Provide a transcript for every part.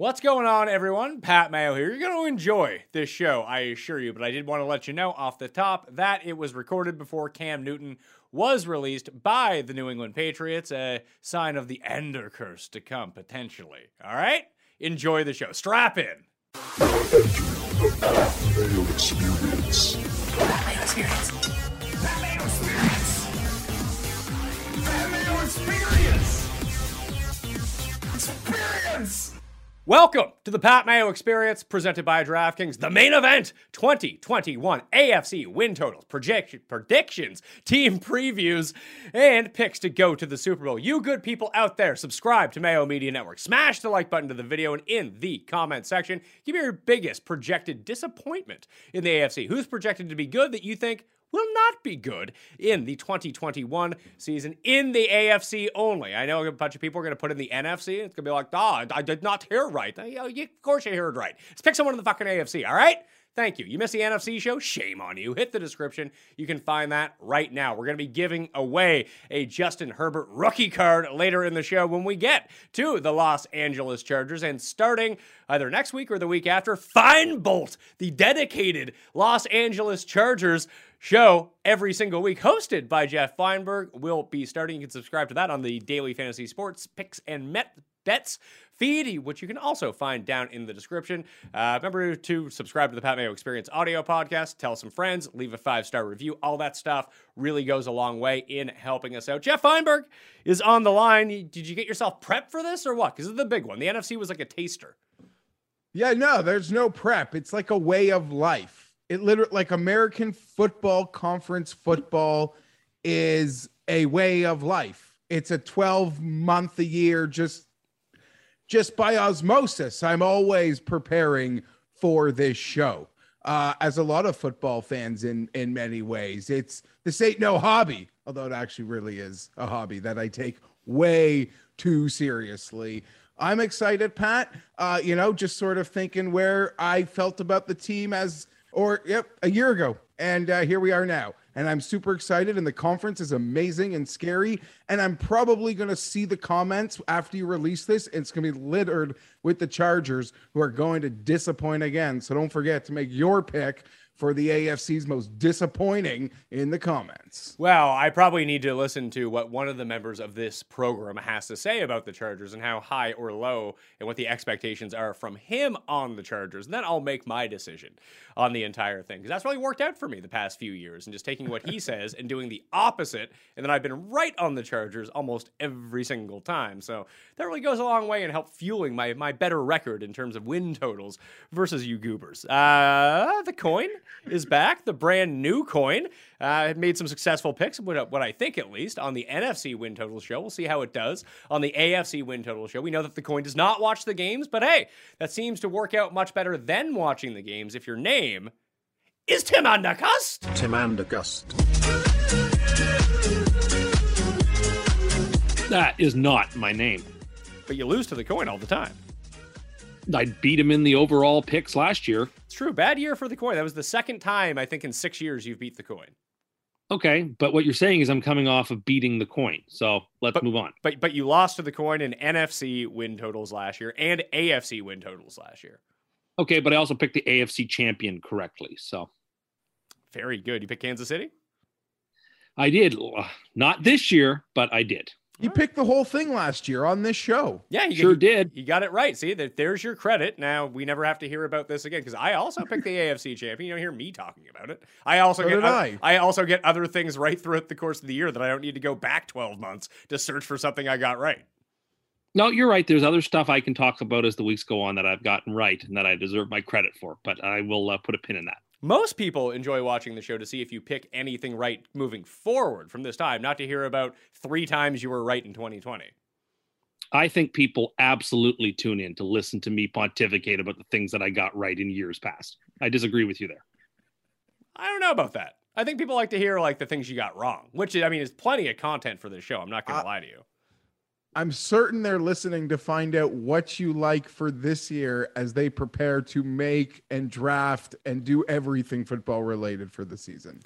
What's going on, everyone? Pat Mayo here. You're going to enjoy this show, I assure you. But I did want to let you know off the top that it was recorded before Cam Newton was released by the New England Patriots, a sign of the Ender curse to come, potentially. All right? Enjoy the show. Strap in. Mayo experience. Mayo experience. Mayo experience. Mayo experience. Experience. Welcome to the Pat Mayo Experience presented by DraftKings, the main event 2021 AFC win totals, projection, predictions, team previews, and picks to go to the Super Bowl. You good people out there, subscribe to Mayo Media Network. Smash the like button to the video and in the comment section, give me your biggest projected disappointment in the AFC. Who's projected to be good that you think will not be good in the 2021 season in the AFC only. I know a bunch of people are going to put in the NFC. It's going to be like, oh, I did not hear right. of course you heard right. Let's pick someone in the fucking AFC, all right? Thank you. You missed the NFC show? Shame on you. Hit the description. You can find that right now. We're going to be giving away a Justin Herbert rookie card later in the show when we get to the Los Angeles Chargers. And starting either next week or the week after, Fine Bolt, the dedicated Los Angeles Chargers show every single week, hosted by Jeff Feinberg, will be starting. You can subscribe to that on the Daily Fantasy Sports Picks and Met Bets feed, which you can also find down in the description. Uh, remember to subscribe to the Pat Mayo Experience audio podcast, tell some friends, leave a five star review. All that stuff really goes a long way in helping us out. Jeff Feinberg is on the line. Did you get yourself prepped for this or what? Because it's the big one. The NFC was like a taster. Yeah, no, there's no prep. It's like a way of life it literally like American football, conference football is a way of life. It's a 12 month a year just just by osmosis. I'm always preparing for this show. Uh, as a lot of football fans in in many ways. It's this ain't no hobby, although it actually really is a hobby that I take way too seriously. I'm excited, Pat. Uh, you know, just sort of thinking where I felt about the team as or yep, a year ago. And uh, here we are now. And I'm super excited. And the conference is amazing and scary. And I'm probably going to see the comments after you release this. It's going to be littered with the Chargers who are going to disappoint again. So don't forget to make your pick for the AFC's most disappointing in the comments. Well, I probably need to listen to what one of the members of this program has to say about the Chargers and how high or low and what the expectations are from him on the Chargers. And then I'll make my decision on the entire thing. Because that's really worked out for me the past few years and just taking what he says and doing the opposite. And then I've been right on the Chargers almost every single time. So that really goes a long way in help fueling my, my better record in terms of win totals versus you goobers. Uh, the coin is back, the brand new coin. Uh, made some successful picks, what, what I think at least, on the NFC win total show. We'll see how it does on the AFC win total show. We know that the coin does not watch the games, but hey, that seems to work out much better than watching the games if your name is Tim Andergust. Tim Andergust. That is not my name. But you lose to the coin all the time. I beat him in the overall picks last year. It's true. Bad year for the coin. That was the second time I think in six years you've beat the coin. Okay, but what you're saying is I'm coming off of beating the coin. So let's but, move on. But but you lost to the coin in NFC win totals last year and AFC win totals last year. Okay, but I also picked the AFC champion correctly. So very good. You picked Kansas City? I did. Not this year, but I did. He picked the whole thing last year on this show. Yeah, you sure did. You got it right. See, there's your credit. Now we never have to hear about this again because I also picked the AFC champion. You don't hear me talking about it. I also so get I. I also get other things right throughout the course of the year that I don't need to go back 12 months to search for something I got right. No, you're right. There's other stuff I can talk about as the weeks go on that I've gotten right and that I deserve my credit for, but I will uh, put a pin in that. Most people enjoy watching the show to see if you pick anything right moving forward from this time, not to hear about three times you were right in 2020. I think people absolutely tune in to listen to me pontificate about the things that I got right in years past. I disagree with you there. I don't know about that. I think people like to hear like the things you got wrong, which I mean is plenty of content for this show. I'm not going to lie to you. I'm certain they're listening to find out what you like for this year as they prepare to make and draft and do everything football related for the season.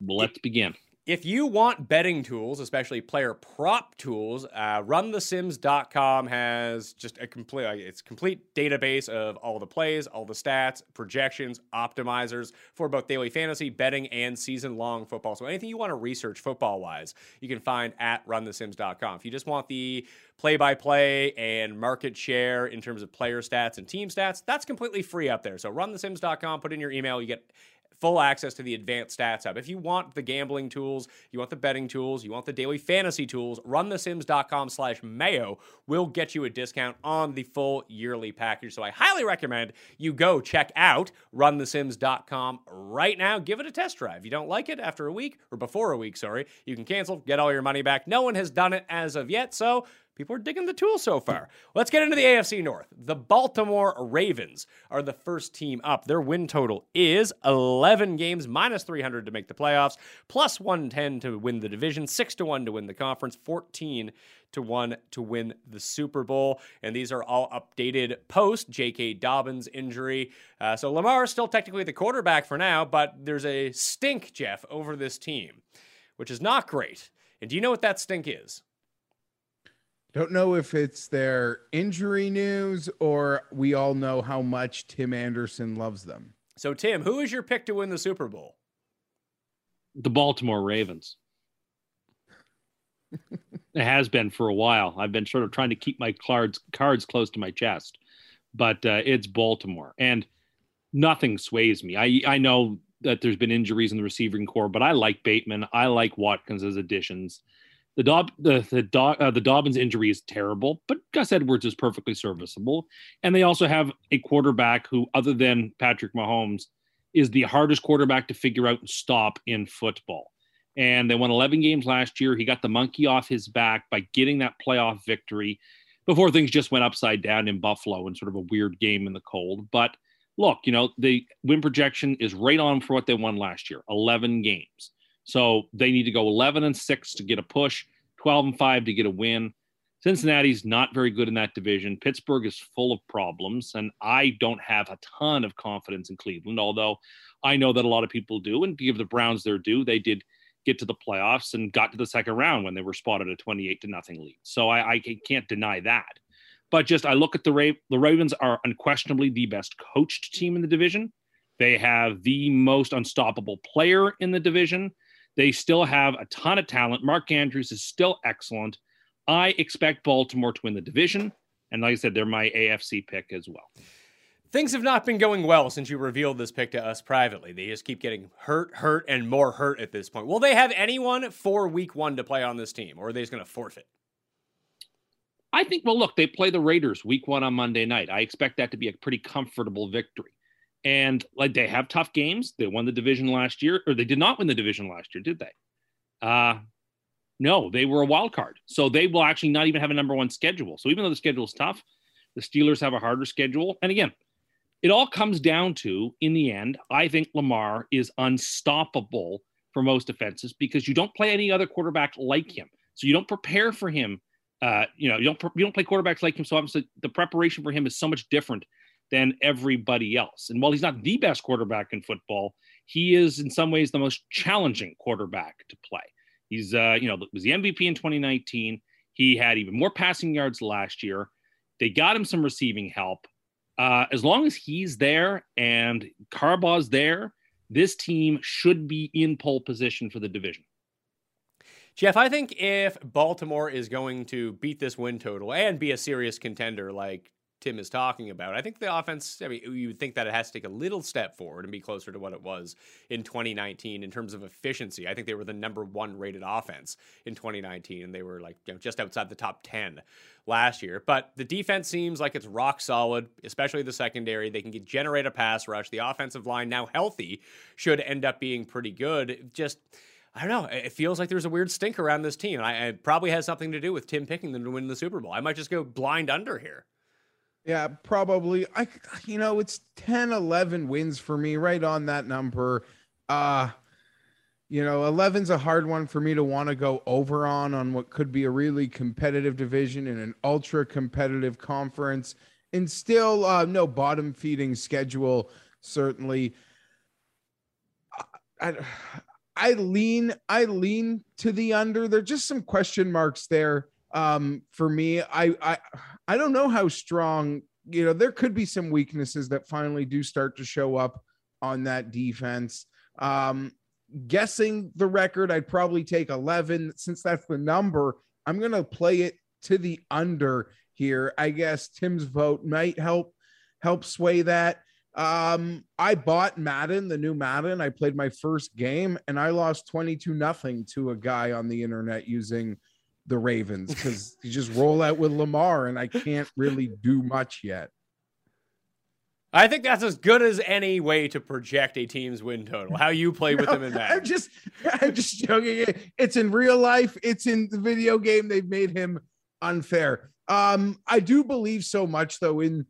Let's begin. If you want betting tools, especially player prop tools, uh, runthesims.com has just a complete it's complete database of all the plays, all the stats, projections, optimizers for both daily fantasy, betting, and season long football. So anything you want to research football wise, you can find at runthesims.com. If you just want the play by play and market share in terms of player stats and team stats, that's completely free up there. So runthesims.com, put in your email, you get full access to the advanced stats hub. If you want the gambling tools, you want the betting tools, you want the daily fantasy tools, runthesims.com slash mayo will get you a discount on the full yearly package. So I highly recommend you go check out runthesims.com right now. Give it a test drive. If you don't like it after a week or before a week, sorry, you can cancel, get all your money back. No one has done it as of yet. So People are digging the tool so far. Let's get into the AFC North. The Baltimore Ravens are the first team up. Their win total is 11 games, minus 300 to make the playoffs, plus 110 to win the division, 6 to 1 to win the conference, 14 to 1 to win the Super Bowl. And these are all updated post J.K. Dobbins injury. Uh, so Lamar is still technically the quarterback for now, but there's a stink, Jeff, over this team, which is not great. And do you know what that stink is? Don't know if it's their injury news or we all know how much Tim Anderson loves them. So, Tim, who is your pick to win the Super Bowl? The Baltimore Ravens. it has been for a while. I've been sort of trying to keep my cards cards close to my chest, but uh, it's Baltimore, and nothing sways me. I I know that there's been injuries in the receiving corps, but I like Bateman. I like Watkins as additions. The Dob the the, Do, uh, the Dobbins injury is terrible, but Gus Edwards is perfectly serviceable, and they also have a quarterback who, other than Patrick Mahomes, is the hardest quarterback to figure out and stop in football. And they won 11 games last year. He got the monkey off his back by getting that playoff victory before things just went upside down in Buffalo in sort of a weird game in the cold. But look, you know, the win projection is right on for what they won last year 11 games. So they need to go 11 and 6 to get a push, 12 and 5 to get a win. Cincinnati's not very good in that division. Pittsburgh is full of problems, and I don't have a ton of confidence in Cleveland, although I know that a lot of people do. And give the Browns their due, they did get to the playoffs and got to the second round when they were spotted a 28 to nothing lead. So I, I can't deny that. But just I look at the Ra- the Ravens are unquestionably the best coached team in the division. They have the most unstoppable player in the division. They still have a ton of talent. Mark Andrews is still excellent. I expect Baltimore to win the division. And like I said, they're my AFC pick as well. Things have not been going well since you revealed this pick to us privately. They just keep getting hurt, hurt, and more hurt at this point. Will they have anyone for week one to play on this team, or are they just going to forfeit? I think, well, look, they play the Raiders week one on Monday night. I expect that to be a pretty comfortable victory. And like they have tough games. They won the division last year, or they did not win the division last year, did they? Uh no, they were a wild card. So they will actually not even have a number one schedule. So even though the schedule is tough, the Steelers have a harder schedule. And again, it all comes down to, in the end, I think Lamar is unstoppable for most offenses because you don't play any other quarterback like him. So you don't prepare for him. Uh, you know, you don't you don't play quarterbacks like him. So obviously, the preparation for him is so much different than everybody else. And while he's not the best quarterback in football, he is in some ways the most challenging quarterback to play. He's, uh, you know, was the MVP in 2019. He had even more passing yards last year. They got him some receiving help. Uh, as long as he's there and Harbaugh's there, this team should be in pole position for the division. Jeff, I think if Baltimore is going to beat this win total and be a serious contender like Tim is talking about. I think the offense, I mean, you would think that it has to take a little step forward and be closer to what it was in 2019 in terms of efficiency. I think they were the number one rated offense in 2019, and they were like you know, just outside the top 10 last year. But the defense seems like it's rock solid, especially the secondary. They can get, generate a pass rush. The offensive line, now healthy, should end up being pretty good. Just I don't know. It feels like there's a weird stink around this team. I, it probably has something to do with Tim picking them to win the Super Bowl. I might just go blind under here. Yeah, probably. I you know, it's 10 11 wins for me right on that number. Uh you know, 11's a hard one for me to want to go over on on what could be a really competitive division in an ultra competitive conference and still uh no bottom feeding schedule certainly I, I lean I lean to the under. There're just some question marks there um for me. I I I don't know how strong, you know, there could be some weaknesses that finally do start to show up on that defense. Um guessing the record, I'd probably take 11 since that's the number. I'm going to play it to the under here. I guess Tim's vote might help help sway that. Um, I bought Madden, the new Madden. I played my first game and I lost 22 nothing to a guy on the internet using the Ravens because you just roll out with Lamar and I can't really do much yet. I think that's as good as any way to project a team's win total. How you play with No, them in that. I'm just, I'm just joking. It's in real life. It's in the video game. They've made him unfair. Um, I do believe so much though. In,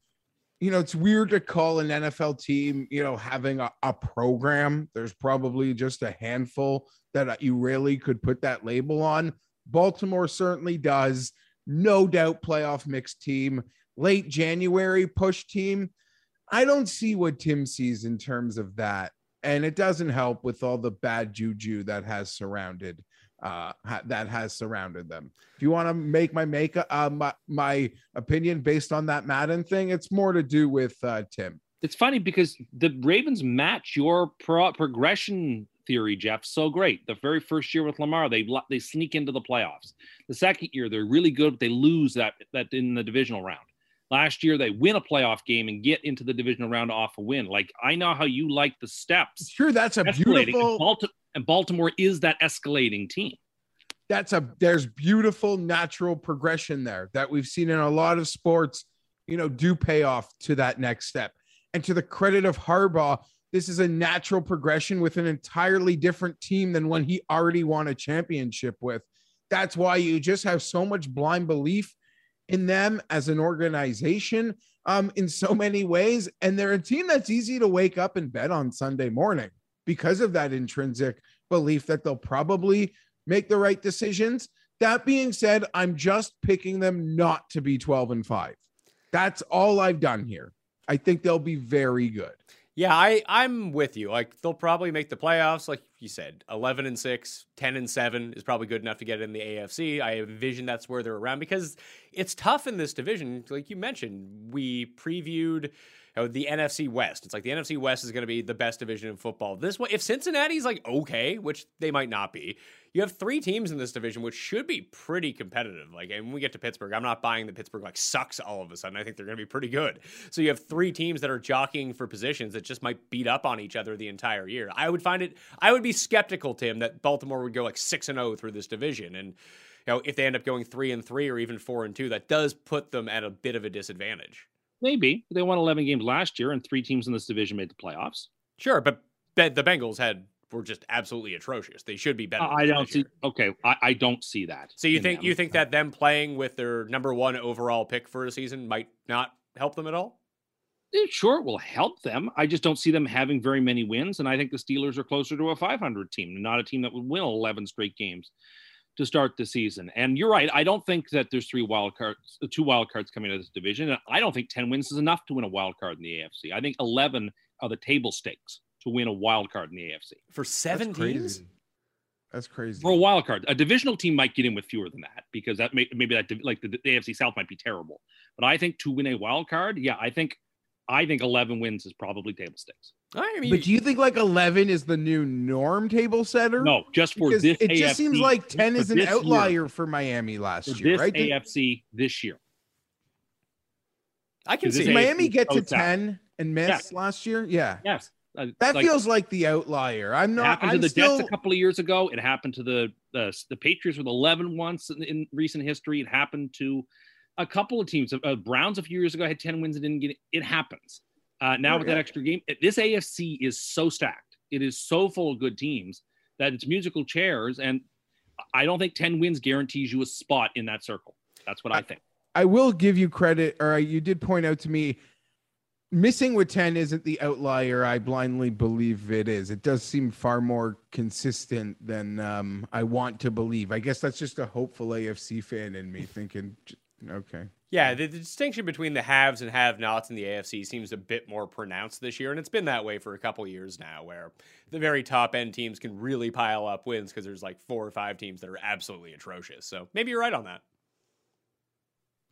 you know, it's weird to call an NFL team, you know, having a, a program. There's probably just a handful that you really could put that label on. Baltimore certainly does. No doubt, playoff mixed team. Late January push team. I don't see what Tim sees in terms of that, and it doesn't help with all the bad juju that has surrounded uh ha- that has surrounded them. If you want to make my make uh, my, my opinion based on that Madden thing, it's more to do with uh Tim. It's funny because the Ravens match your pro- progression theory, Jeff, so great. The very first year with Lamar, they they sneak into the playoffs. The second year, they're really good, but they lose that that in the divisional round. Last year, they win a playoff game and get into the divisional round off a win. Like I know how you like the steps. Sure, that's a beautiful and, Balti- and Baltimore is that escalating team. that's a there's beautiful natural progression there that we've seen in a lot of sports you know do pay off to that next step and to the credit of harbaugh this is a natural progression with an entirely different team than when he already won a championship with that's why you just have so much blind belief in them as an organization um, in so many ways and they're a team that's easy to wake up and bet on sunday morning because of that intrinsic belief that they'll probably make the right decisions. That being said, I'm just picking them not to be 12 and 5. That's all I've done here. I think they'll be very good. Yeah, I I'm with you. Like they'll probably make the playoffs, like you said. 11 and 6, 10 and 7 is probably good enough to get in the AFC. I envision that's where they're around because it's tough in this division. Like you mentioned, we previewed you know, the NFC West. It's like the NFC West is going to be the best division in football. This one, if Cincinnati's like okay, which they might not be, you have three teams in this division which should be pretty competitive. Like, and when we get to Pittsburgh, I'm not buying that Pittsburgh like sucks all of a sudden. I think they're going to be pretty good. So you have three teams that are jockeying for positions that just might beat up on each other the entire year. I would find it. I would be skeptical, Tim, that Baltimore would go like six and zero through this division, and you know if they end up going three and three or even four and two, that does put them at a bit of a disadvantage. Maybe they won 11 games last year, and three teams in this division made the playoffs. Sure, but the the Bengals had were just absolutely atrocious. They should be better. I don't see. year. Okay, I, I don't see that. So you think them. you think that them playing with their number one overall pick for a season might not help them at all? Eh, Sure, it will help them. I just don't see them having very many wins, and I think the Steelers are closer to a 500 team, not a team that would win 11 straight games to start the season. And you're right. I don't think that there's three wild cards, uh, two wild cards coming out of this division. And I don't think 10 wins is enough to win a wild card in the AFC. I think 11 are the table stakes to win a wild card in the AFC. For seven That's teams? crazy. That's crazy. For a wild card, a divisional team might get in with fewer than that because that may, maybe that like the, the AFC South might be terrible. But I think to win a wild card, yeah, I think I think 11 wins is probably table stakes. I mean, But do you think like 11 is the new norm table setter? No, just for because this. it just seems like 10 is an this year. outlier for Miami last For year, this right? AFC this year. I can see this Did Miami get to Oh, it's 10 and miss Yeah. last year? Yeah. Yes. Uh, That like, feels like the outlier. I'm it not happened to I'm the still Jets a couple of years ago. It happened to the the, the Patriots with 11 once in, in recent history. It happened to a couple of teams. Uh, Browns a few years ago had 10 wins and didn't get it. It happens. Uh, now Oh, with yeah. that extra game, this AFC is so stacked. It is so full of good teams that it's musical chairs, and I don't think 10 wins guarantees you a spot in that circle. That's what I, I think. I will give you credit, or you did point out to me missing with 10 isn't the outlier I blindly believe it is. It does seem far more consistent than um, I want to believe. I guess that's just a hopeful AFC fan in me thinking, okay. Yeah, the, the, distinction between the haves and have-nots in the AFC seems a bit more pronounced this year, and it's been that way for a couple years now, where the very top end teams can really pile up wins because there's like four or five teams that are absolutely atrocious. So maybe you're right on that.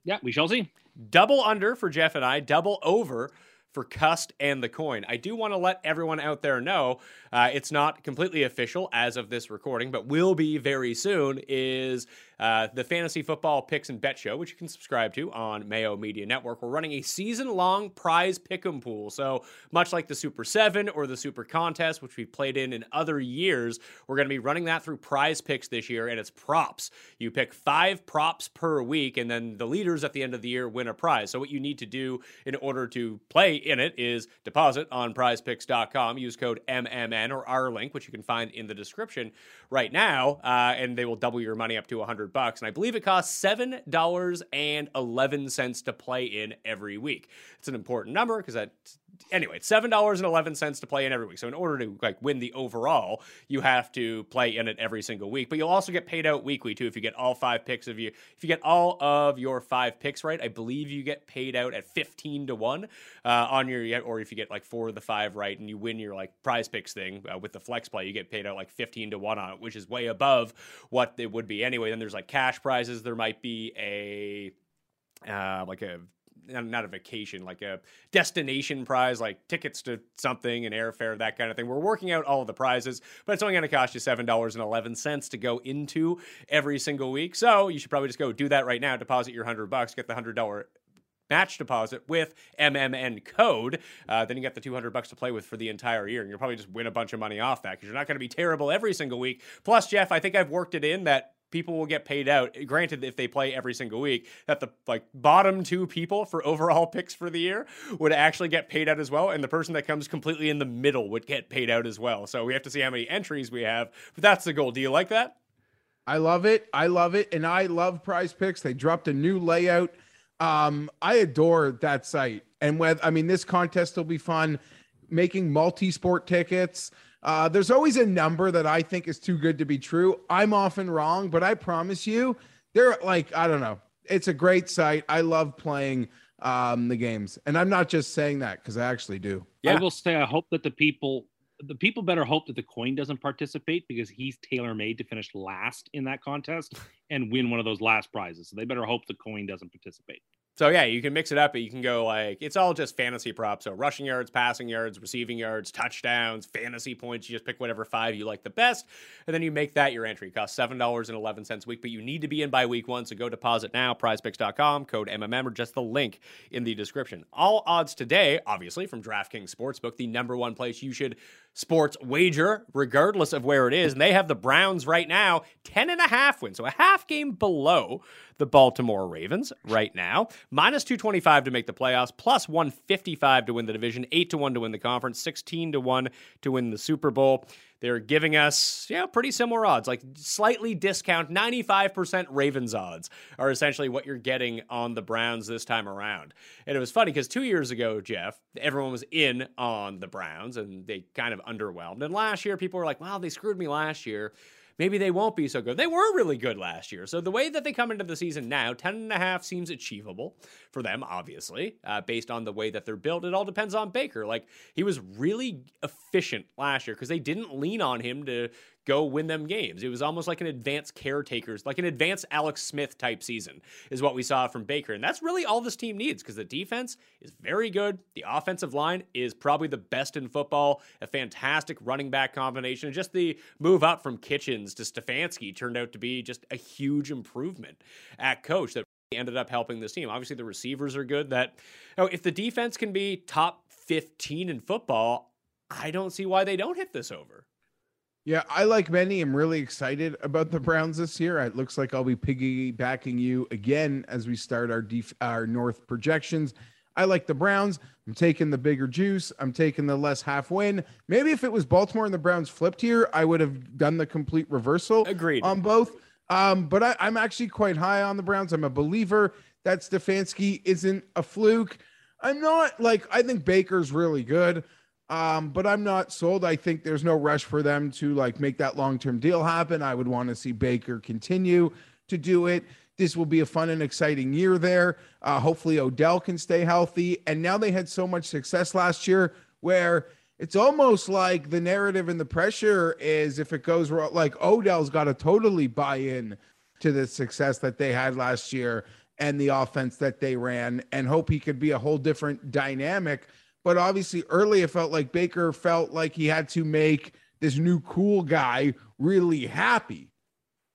Yeah, we shall see. Double under for Jeff and I, double over for Cust and the coin. I do want to let everyone out there know uh, it's not completely official as of this recording, but will be very soon. Is uh, the Fantasy Football Picks and Bet Show, which you can subscribe to on Mayo Media Network. We're running a season long prize pick'em pool. So, much like the Super 7 or the Super Contest, which we've played in in other years, we're going to be running that through prize picks this year, and it's props. You pick five props per week, and then the leaders at the end of the year win a prize. So, what you need to do in order to play in it is deposit on prizepicks.com, use code MMN or our link, which you can find in the description right now, uh, and they will double your money up to 100 bucks. And I believe it costs seven dollars and eleven cents to play in every week. It's an important number because that anyway, it's seven dollars and eleven cents to play in every week. So in order to like win the overall, you have to play in it every single week. But you'll also get paid out weekly too if you get all five picks of you. If you get all of your five picks right, I believe you get paid out at fifteen to one uh, on your or if you get like four of the five right and you win your like prize picks thing uh, with the flex play, you get paid out like fifteen to one on it, which is way above what it would be anyway. Then there's like cash prizes. There might be a uh, like a not a vacation, like a destination prize, like tickets to something and airfare, that kind of thing. We're working out all the prizes, but it's only going to cost you $7.11 to go into every single week. So you should probably just go do that right now. Deposit your 100 bucks, get the $100 match deposit with MMN code. Uh, then you get the 200 bucks to play with for the entire year, and you'll probably just win a bunch of money off that because you're not going to be terrible every single week. Plus, Jeff, I think I've worked it in that people will get paid out. Granted, if they play every single week, that the like bottom two people for overall picks for the year would actually get paid out as well, and the person that comes completely in the middle would get paid out as well. So we have to see how many entries we have, but that's the goal. Do you like that? I love it. I love it, and I love Prize Picks. They dropped a new layout. Um, I adore that site, and with I mean, this contest will be fun. Making multi-sport tickets. Uh, there's always a number that I think is too good to be true. I'm often wrong, but I promise you, they're like, I don't know. It's a great site. I love playing um, the games. And I'm not just saying that because I actually do. Yeah. I will say, I hope that the people, the people better hope that the coin doesn't participate because he's tailor made to finish last in that contest and win one of those last prizes. So they better hope the coin doesn't participate. So yeah, you can mix it up, but you can go like it's all just fantasy props. So rushing yards, passing yards, receiving yards, touchdowns, fantasy points. You just pick whatever five you like the best, and then you make that your entry. It costs seven dollars and eleven cents a week, but you need to be in by week one. So go deposit now, prizepicks.com, code MMM, or just the link in the description. All odds today, obviously, from DraftKings Sportsbook, the number one place you should sports wager, regardless of where it is. And they have the Browns right now, 10 and a half wins. So a half game below the Baltimore Ravens right now. Minus 225 to make the playoffs, plus 155 to win the division, 8 to 1 to win the conference, 16 to 1 to win the Super Bowl. They're giving us, yeah, pretty similar odds, like slightly discount 95% Ravens odds are essentially what you're getting on the Browns this time around. And it was funny because two years ago, Jeff, everyone was in on the Browns and they kind of underwhelmed. And last year, people were like, wow, they screwed me last year maybe they won't be so good. They were really good last year. So the way that they come into the season now, 10 and a half seems achievable for them, obviously, uh, based on the way that they're built. It all depends on Baker. Like he was really efficient last year because they didn't lean on him to go win them games. It was almost like an advanced caretakers, like an advanced Alex Smith type season, is what we saw from Baker. And that's really all this team needs because the defense is very good. The offensive line is probably the best in football, a fantastic running back combination. Just the move up from Kitchens to Stefanski turned out to be just a huge improvement at coach that ended up helping this team. Obviously, the receivers are good. That you know, if the defense can be top 15 in football, I don't see why they don't hit this over. Yeah, I like many. I'm really excited about the Browns this year. It looks like I'll be piggybacking you again as we start our def- our North projections. I like the Browns. I'm taking the bigger juice. I'm taking the less half win. Maybe if it was Baltimore and the Browns flipped here, I would have done the complete reversal. Agreed. on both. Um, but I, I'm actually quite high on the Browns. I'm a believer that Stefanski isn't a fluke. I'm not like I think Baker's really good. Um, but I'm not sold. I think there's no rush for them to like make that long-term deal happen. I would want to see Baker continue to do it. This will be a fun and exciting year there. Uh, hopefully Odell can stay healthy. And now they had so much success last year where it's almost like the narrative and the pressure is if it goes wrong, like Odell's got to totally buy in to the success that they had last year and the offense that they ran and hope he could be a whole different dynamic. But obviously, early it felt like Baker felt like he had to make this new cool guy really happy.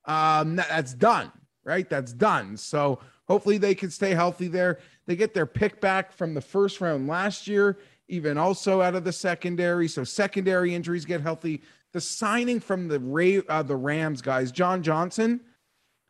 Um, that- that's done, right? That's done. So hopefully they can stay healthy there. They get their pick back from the first round last year, even also out of the secondary. So secondary injuries get healthy. The signing from the Ray, uh, the Rams guys, John Johnson,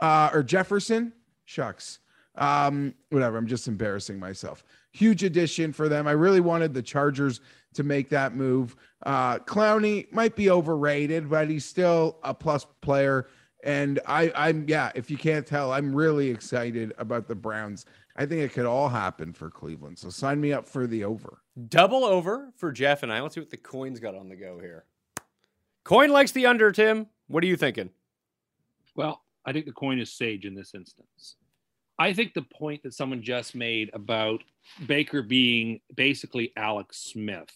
uh, or Jefferson, shucks, um, whatever. I'm just embarrassing myself. Huge addition for them. I really wanted the Chargers to make that move. Uh, Clowney might be overrated, but he's still a plus player. And I, I'm yeah. If you can't tell, I'm really excited about the Browns. I think it could all happen for Cleveland. So sign me up for the over. Double over for Jeff and I. Let's see what the coin's got on the go here. Coin likes the under, Tim. What are you thinking? Well, I think the coin is sage in this instance. I think the point that someone just made about Baker being basically Alex Smith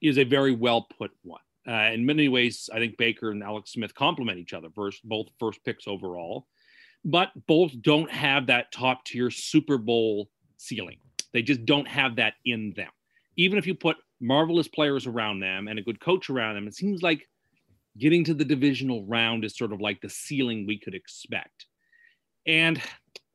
is a very well put one. Uh, in many ways, I think Baker and Alex Smith complement each other, first, both first picks overall, but both don't have that top tier Super Bowl ceiling. They just don't have that in them. Even if you put marvelous players around them and a good coach around them, it seems like getting to the divisional round is sort of like the ceiling we could expect. And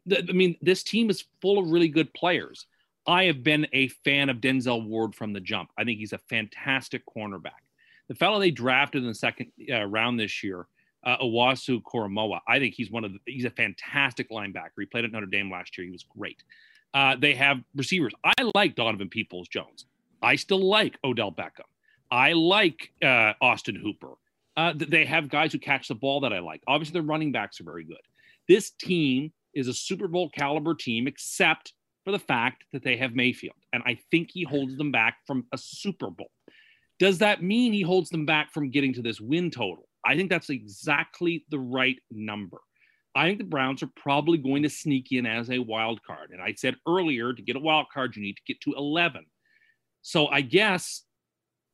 I mean, this team is full of really good players. I have been a fan of Denzel Ward from the jump. I think he's a fantastic cornerback. The fellow they drafted in the second uh, round this year, uh, Owusu-Koramoah, I think he's one of the, he's a fantastic linebacker. He played at Notre Dame last year. He was great. Uh, they have receivers. I like Donovan Peoples Jones. I still like Odell Beckham. I like uh, Austin Hooper. Uh, they have guys who catch the ball that I like. Obviously, their running backs are very good. This team is a Super Bowl caliber team, except for the fact that they have Mayfield. And I think he holds them back from a Super Bowl. Does that mean he holds them back from getting to this win total? I think that's exactly the right number. I think the Browns are probably going to sneak in as a wild card. And I said earlier to get a wild card, you need to get to 11. So I guess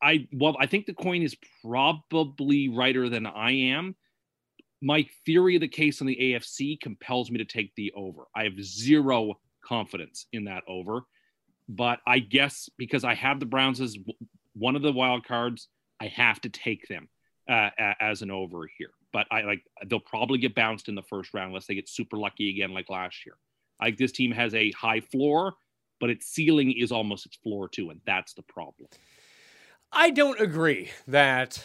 I, well, I think the coin is probably righter than I am. My theory of the case on the AFC compels me to take the over. I have zero confidence in that over. But I guess because I have the Browns as one of the wild cards, I have to take them uh, as an over here. But I like they'll probably get bounced in the first round unless they get super lucky again like last year. Like this team has a high floor, but its ceiling is almost its floor too, and that's the problem. I don't agree that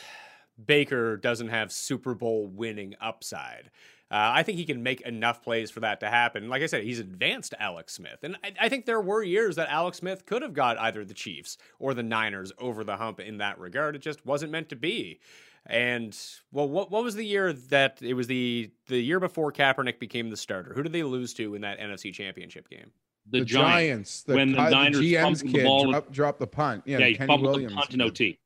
Baker doesn't have Super Bowl winning upside. Uh, I think he can make enough plays for that to happen. Like I said, he's advanced Alex Smith. And I, I, think there were years that Alex Smith could have got either the Chiefs or the Niners over the hump in that regard. It just wasn't meant to be. And well, what what was the year that it was the the year before Kaepernick became the starter? Who did they lose to in that NFC Championship game? The, The, Giants. Giants, the, when the Ky- Niners GM's fumbled the kid ball- dropped, dropped the punt. Yeah, Yeah, he Kenny fumbled Williams. the punt in OT.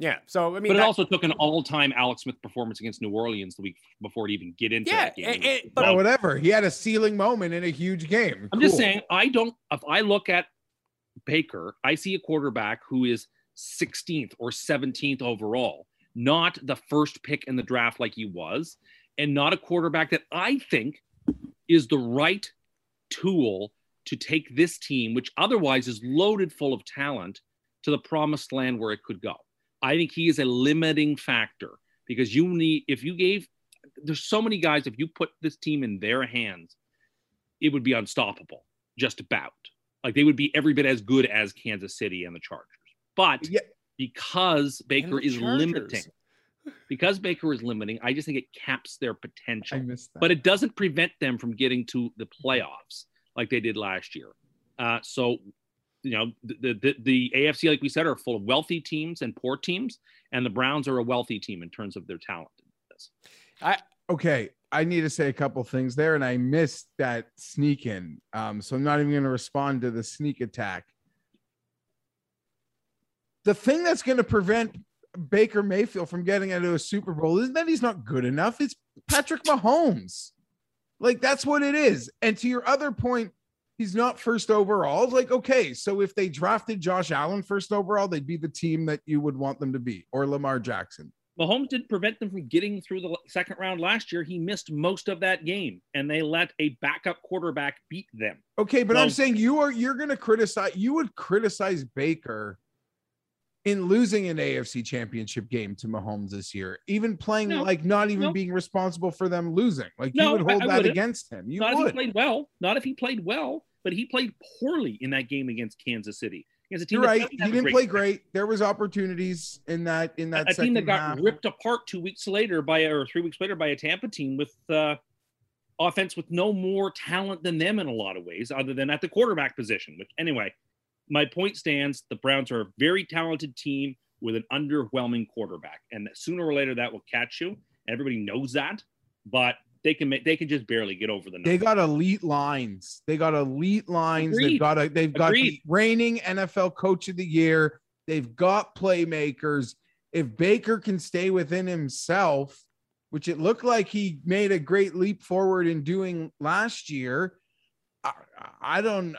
Yeah. So I mean, But it that- also took an all-time Alex Smith performance against New Orleans the week before it even get into Yeah, that game. it- it- but- Well, whatever. He had a ceiling moment in a huge game. I'm just saying, I don't. If I look at Baker, I see a quarterback who is 16th or 17th overall, not the first pick in the draft like he was, and not a quarterback that I think is the right tool to take this team, which otherwise is loaded full of talent, to the promised land where it could go. I think he is a limiting factor because you need, if you gave, there's so many guys, if you put this team in their hands, it would be unstoppable, just about. Like they would be every bit as good as Kansas City and the Chargers. But Yeah. because Baker is limiting, because Baker is limiting, I just think it caps their I potential. that. But it doesn't prevent them from getting to the playoffs like they did last year. Uh, so you know, the, the the AFC, like we said, are full of wealthy teams and poor teams, and the Browns are a wealthy team in terms of their talent. I Okay, I need to say a couple things there, and I missed that sneak in. Um, so I'm not even going to respond to the sneak attack. The thing that's going to prevent Baker Mayfield from getting into a Super Bowl isn't that he's not good enough. It's Patrick Mahomes. Like that's what it is. And to your other point, he's not first overall. Like, okay, so if they drafted Josh Allen first overall, they'd be the team that you would want them to be, or Lamar Jackson. Mahomes didn't prevent them from getting through the second round last year. He missed most of that game, and they let a backup quarterback beat them. Okay, but So- I'm saying you are you're going to criticize. You would criticize Baker in losing an AFC Championship game to Mahomes this year, even playing No, like not even no. being responsible for them losing. Like No, you would hold I that wouldn't. against him. You not if he played well. Not if he played well, but he played poorly in that game against Kansas City. Against a team You're right. He didn't play great. There was opportunities in that in that a second team that got half. ripped apart two weeks later by or three weeks later by a Tampa team with uh, offense with no more talent than them in a lot of ways, other than at the quarterback position. Which anyway, my point stands: the Browns are a very talented team with an underwhelming quarterback, and sooner or later that will catch you. Everybody knows that, but they can make they can just barely get over the number. They got elite lines. They got elite lines. They've got a they've got the reigning NFL coach of the year. They've got playmakers. If Baker can stay within himself, which it looked like he made a great leap forward in doing last year, I, I don't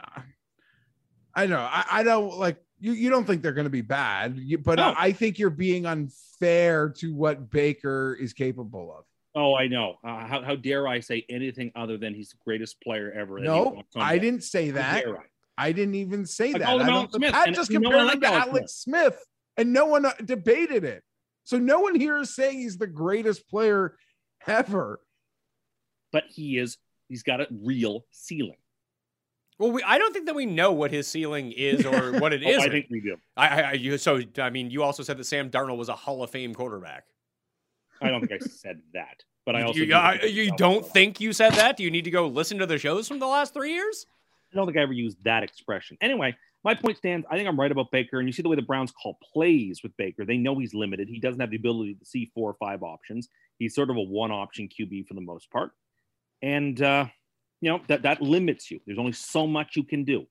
I don't know. I, I don't like you, you don't think they're going to be bad, but No. I, I think you're being unfair to what Baker is capable of. Oh, I know. Uh, how, how dare I say anything other than he's the greatest player ever? No, won. I didn't say How that. dare I? I didn't even say I that. him I Alex don't, Smith, Pat and just compared I him to Alex Alex Smith, and no one uh, debated it. So no one here is saying he's the greatest player ever. But he is. He's got a real ceiling. well, we, I don't think that we know what his ceiling is or what it Oh, is. I think we do. I, I, I- you, so I mean, you also said that Sam Darnold was a Hall of Fame quarterback. I don't think I said that, but I also you, I, you don't think you said that? Do you need to go listen to the shows from the last three years? I don't think I ever used that expression. Anyway, my point stands. I think I'm right about Baker, and you see the way the Browns call plays with Baker. They know he's limited. He doesn't have the ability to see four or five options. He's sort of a one-option QB for the most part, and uh, you know that that limits you. There's only so much you can do.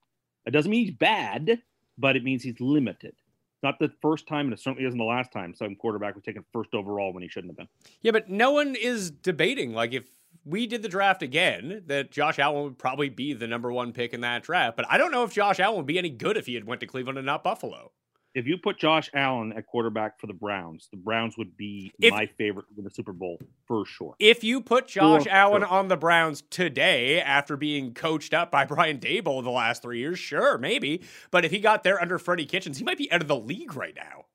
That doesn't mean he's bad, but it means he's limited. Not the first time, and it certainly isn't the last time some quarterback was taken first overall when he shouldn't have been. Yeah, but no one is debating. Like, if we did the draft again, that Josh Allen would probably be the number one pick in that draft. But I don't know if Josh Allen would be any good if he had went to Cleveland and not Buffalo. If you put Josh Allen at quarterback for the Browns, the Browns would be If- my favorite to win the Super Bowl for sure. If you put Josh Sure, Allen sure. on the Browns today after being coached up by Brian Daboll the last three years, sure, maybe. But if he got there under Freddie Kitchens, he might be out of the league right now.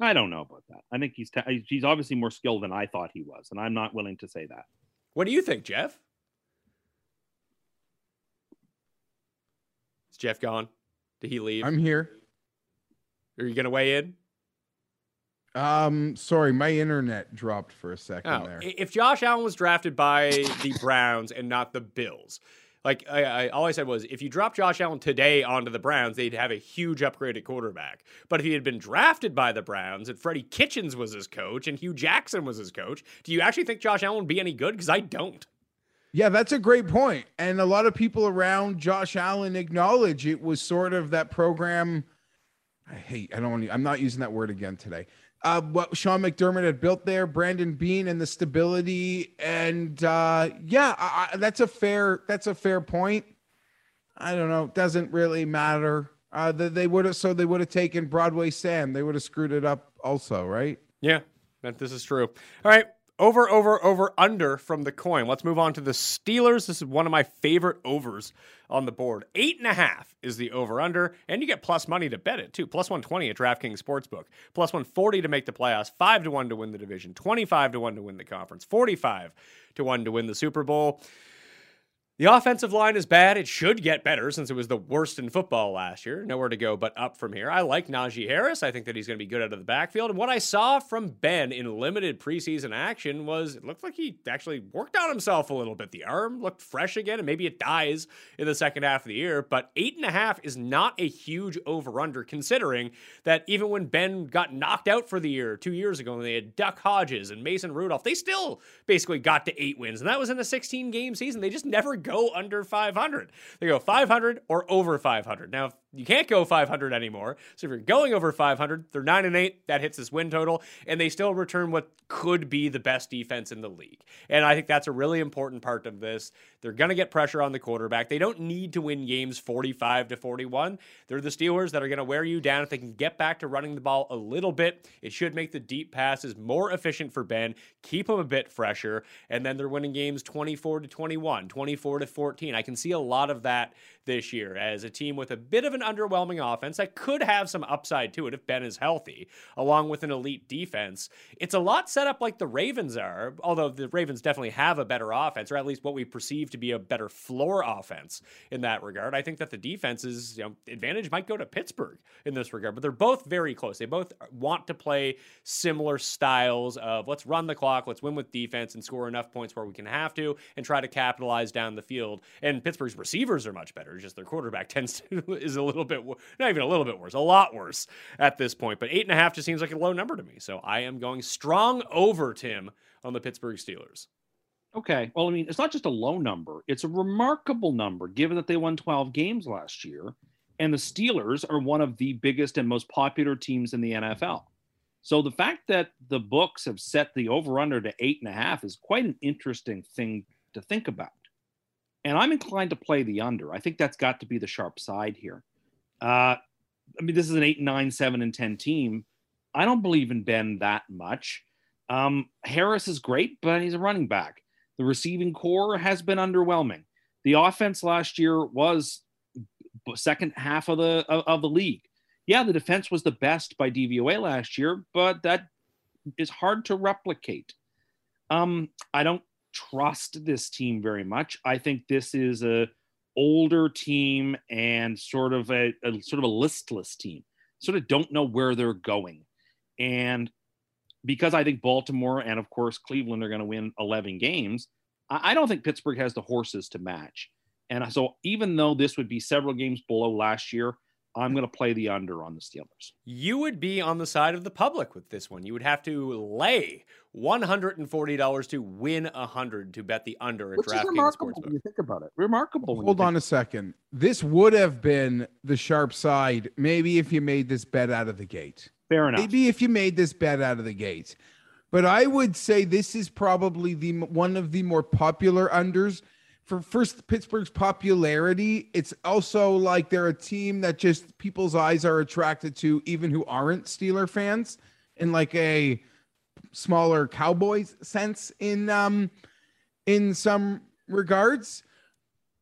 I don't know about that. I think he's ta- he's obviously more skilled than I thought he was, and I'm not willing to say that. What do you think, Jeff? Is Jeff gone? Did he leave? I'm here. Are you going to weigh in? Um, sorry, my internet dropped for a second Oh, there. if Josh Allen was drafted by the Browns and not the Bills, like I, I, all I said was, if you drop Josh Allen today onto the Browns, they'd have a huge upgrade at quarterback. But if he had been drafted by the Browns and Freddie Kitchens was his coach and Hue Jackson was his coach, do you actually think Josh Allen would be any good? Because I don't. Yeah, that's a great point. And a lot of people around Josh Allen acknowledge it was sort of that program. I hate, I don't I'm not using that word again today. Uh, what Sean McDermott had built there, Brandon Beane and the stability. And uh, yeah, I, I, that's a fair, that's a fair point. I don't know. Doesn't really matter. Uh, they, they would have, so they would have taken Broadway Sam. They would have screwed it up also, right? Yeah, that this is true. All right. Over, over, over, under from the coin. Let's move on to the Steelers. This is one of my favorite overs on the board. Eight and a half is the over under, and you get plus money to bet it too. Plus 120 at DraftKings Sportsbook, plus 140 to make the playoffs, 5 to 1 to win the division, 25 to 1 to win the conference, 45 to 1 to win the Super Bowl. The offensive line is bad. It should get better since it was the worst in football last year. Nowhere to go but up from here. I like Najee Harris. I think that he's going to be good out of the backfield. And what I saw from Ben in limited preseason action was it looked like he actually worked on himself a little bit. The arm looked fresh again, and maybe it dies in the second half of the year. But eight and a half is not a huge over under, considering that even when Ben got knocked out for the year two years ago, when they had Duck Hodges and Mason Rudolph, they still basically got to eight wins. And that was in a 16 game season. They just never go under 500. They go 500 or over 500. Now, you can't go 500 anymore. So if you're going over 500, they're 9 and 8, that hits this win total, and they still return what could be the best defense in the league. And I think that's a really important part of this. They're going to get pressure on the quarterback. They don't need to win games 45 to 41. They're the Steelers that are going to wear you down if they can get back to running the ball a little bit. It should make the deep passes more efficient for Ben, keep him a bit fresher, and then they're winning games 24 to 21, 24 to 14. I can see a lot of that this year as a team with a bit of an underwhelming offense that could have some upside to it if Ben is healthy, along with an elite defense. It's a lot set up like the Ravens are, although the Ravens definitely have a better offense, or at least what we perceive to be a better floor offense in that regard. I think that the defense's you know, advantage might go to Pittsburgh in this regard, but they're both very close. They both want to play similar styles of let's run the clock, let's win with defense and score enough points where we can have to and try to capitalize down the field. And Pittsburgh's receivers are much better. Just their quarterback tends to is a little bit not even a little bit worse, a lot worse at this point. But eight and a half just seems like a low number to me. So I am going strong over Tim on the Pittsburgh Steelers. Okay. Well, I mean, it's not just a low number, it's a remarkable number given that they won 12 games last year. And the Steelers are one of the biggest and most popular teams in the NFL. So the fact that the books have set the over under to eight and a half is quite an interesting thing to think about. And I'm inclined to play the under. I think that's got to be the sharp side here. Uh, I mean, this is an eight, nine, seven, and 10 team. I don't believe in Ben that much. Um, Harris is great, but he's a running back. The receiving corps has been underwhelming. The offense last year was second half of the of, of the league. Yeah, the defense was the best by DVOA last year, but that is hard to replicate. Um, I don't trust this team very much. I think this is a older team and sort of a, a, sort of a listless team. Sort of don't know where they're going. And because I think Baltimore and of course Cleveland are going to win 11 games, I, I don't think Pittsburgh has the horses to match. And so even though this would be several games below last year, I'm going to play the under on the Steelers. You would be on the side of the public with this one. You would have to lay $140 to win 100 to bet the under at Which DraftKings Sportsbook. When you think about it, remarkable. Hold on a second. This would have been the sharp side, maybe if you made this bet out of the gate. Fair enough. Maybe if you made this bet out of the gate. But I would say this is probably the one of the more popular unders for first Pittsburgh's popularity, it's also like they're a team that just people's eyes are attracted to, even who aren't Steeler fans, in like a smaller Cowboys sense in um in some regards.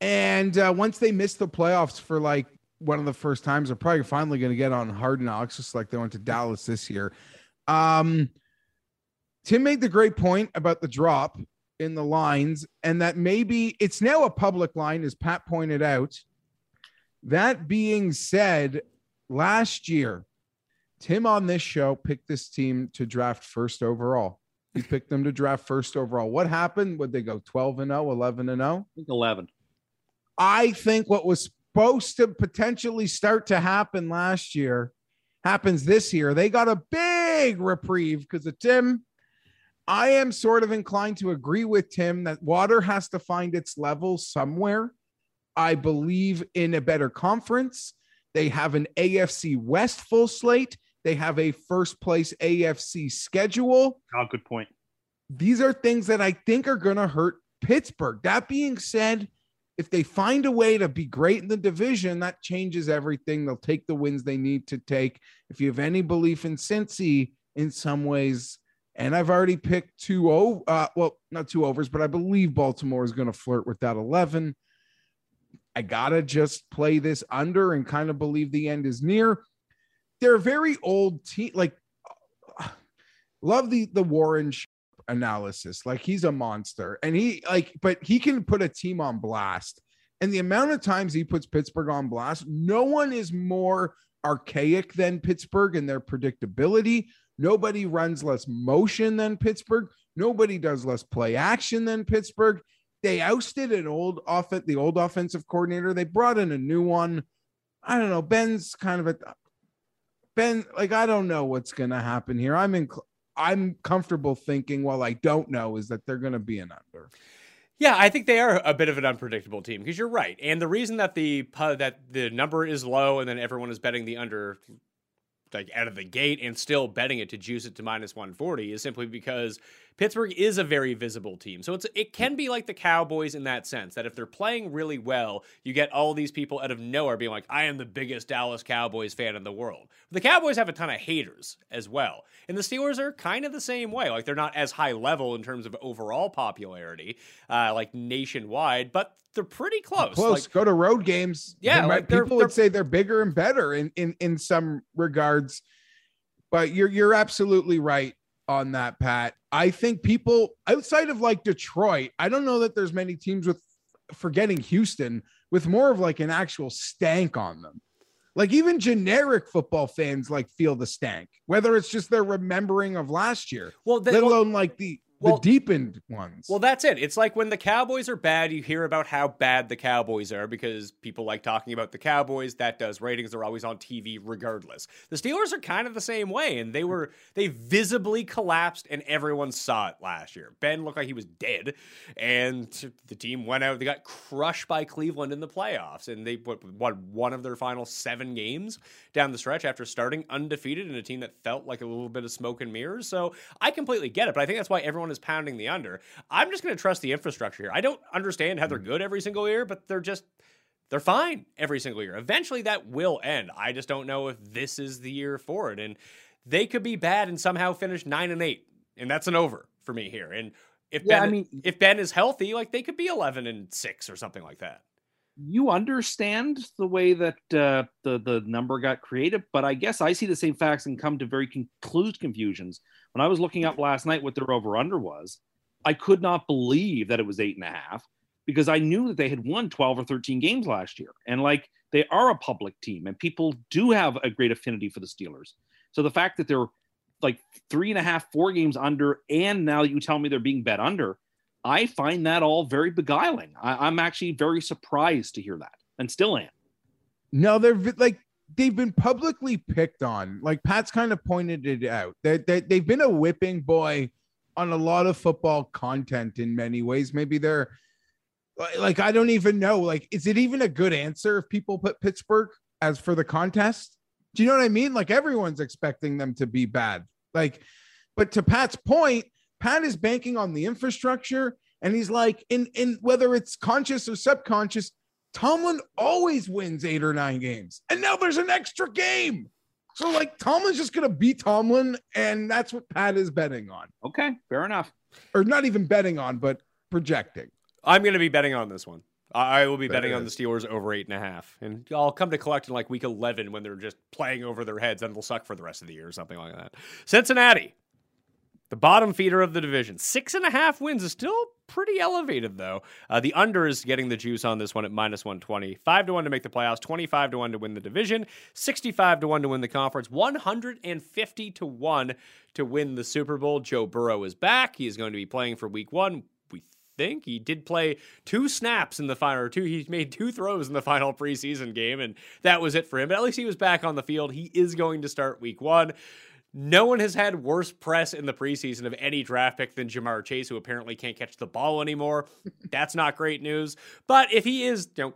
And uh, once they missed the playoffs for like one of the first times, they're probably finally going to get on Hard Knocks, just like they went to Dallas this year. Um, Tim made the great point about the drop in the lines, and that maybe it's now a public line, as Pat pointed out. That being said, last year, Tim on this show picked this team to draft first overall. He picked them to draft first overall. What happened? Would they go 12 and 0, 11 and 0? I think 11. I think what was supposed to potentially start to happen last year happens this year. They got a big reprieve because of Tim I am sort of inclined to agree with Tim that water has to find its level somewhere. I believe in a better conference. They have an AFC West full slate. They have a first place AFC schedule. Oh, good point. These are things that I think are going to hurt Pittsburgh. That being said, if they find a way to be great in the division, that changes everything. They'll take the wins they need to take. If you have any belief in Cincy, in some ways, and I've already picked two over, uh, well, not two overs, but I believe Baltimore is going to flirt with that 11. I got to just play this under and kind of believe the end is near. They're a very old team. Like, love the, the Warren analysis. Like he's a monster, and he like, but he can put a team on blast. And the amount of times he puts Pittsburgh on blast, no one is more archaic than Pittsburgh in their predictability. Nobody runs less motion than Pittsburgh. Nobody does less play action than Pittsburgh. They ousted an old off the old offensive coordinator. They brought in a new one. I don't know. Ben's kind of a Ben. Like I don't know what's gonna happen here. I'm in. I'm comfortable thinking. While I don't know, is that they're gonna be an under. Yeah, I think they are a bit of an unpredictable team because you're right. And the reason that the that the number is low and then everyone is betting the under like out of the gate and still betting it to juice it to minus 140 is simply because Pittsburgh is a very visible team. So it's it can be like the Cowboys in that sense that if they're playing really well, you get all these people out of nowhere being like, I am the biggest Dallas Cowboys fan in the world. The Cowboys have a ton of haters as well. And the Steelers are kind of the same way. Like they're not as high level in terms of overall popularity, uh, like nationwide, but they're pretty close. Close. Like, Go to road games. Yeah, like they're- people they're- would say they're bigger and better in in in some regards. But you're you're absolutely right on that, Pat. I think people outside of like Detroit, I don't know that there's many teams with forgetting Houston with more of like an actual stank on them. Like even generic football fans like feel the stank, whether it's just their remembering of last year, well, they, let well, like the well- the deepened ones. Well, that's it. It's like when the Cowboys are bad, you hear about how bad the Cowboys are because people like talking about the Cowboys. That does ratings. They're always on TV regardless. The Steelers are kind of the same way, and they were they visibly collapsed, and everyone saw it last year. Ben looked like he was dead, and the team went out. They got crushed by Cleveland in the playoffs, and they won one of their final seven games down the stretch after starting undefeated in a team that felt like a little bit of smoke and mirrors. So I completely get it, but I think that's why everyone is pounding the under. I'm just going to trust the infrastructure here. I don't understand how they're good every single year, but they're just they're fine every single year. Eventually that will end. I just don't know if this is the year for it and they could be bad and somehow finish 9 and 8 and that's an over for me here. And if Yeah, Ben I mean- if Ben is healthy, like they could be 11 and 6 or something like that. you understand the way that uh, the the number got created, but I guess I see the same facts and come to very conclusive confusions. When I was looking up last night what their over under was, I could not believe that it was eight and a half because I knew that they had won twelve or thirteen games last year, and like they are a public team, and people do have a great affinity for the Steelers. So the fact that they're like three and a half, four games under, and now you tell me they're being bet under. I find that all very beguiling. I, I'm actually very surprised to hear that, and still am. No, they're like they've been publicly picked on. Like Pat's kind of pointed it out. They, they they've been a whipping boy on a lot of football content in many ways. Maybe they're like I don't even know. Like, is it even a good answer if people put Pittsburgh as for the contest? Do you know what I mean? Like everyone's expecting them to be bad. Like, but to Pat's point, Pat is banking on the infrastructure, and he's like, in in whether it's conscious or subconscious, Tomlin always wins eight or nine games, and now there's an extra game. So like Tomlin's just gonna beat Tomlin, and that's what Pat is betting on, Okay, fair enough. or not even betting on, but projecting. I'm going to be betting on this one. I I will be There betting it on the. Steelers over eight and a half, and I'll come to collect in like week eleven when they're just playing over their heads and they'll suck for the rest of the year or something like that. Cincinnati, the bottom feeder of the division, six and a half wins is still pretty elevated though. Uh, the under is getting the juice on this one at minus one twenty, five to one to make the playoffs, twenty five to one to win the division, sixty five to one to win the conference, one hundred and fifty to one to win the Super Bowl. Joe Burrow is back. He is going to be playing for Week One. We think he did play two snaps in the final or two he made two throws in the final preseason game and that was it for him but at least he was back on the field he is going to start week one no one has had worse press in the preseason of any draft pick than Ja'Marr Chase, who apparently can't catch the ball anymore. That's not great news. But if he is, you know,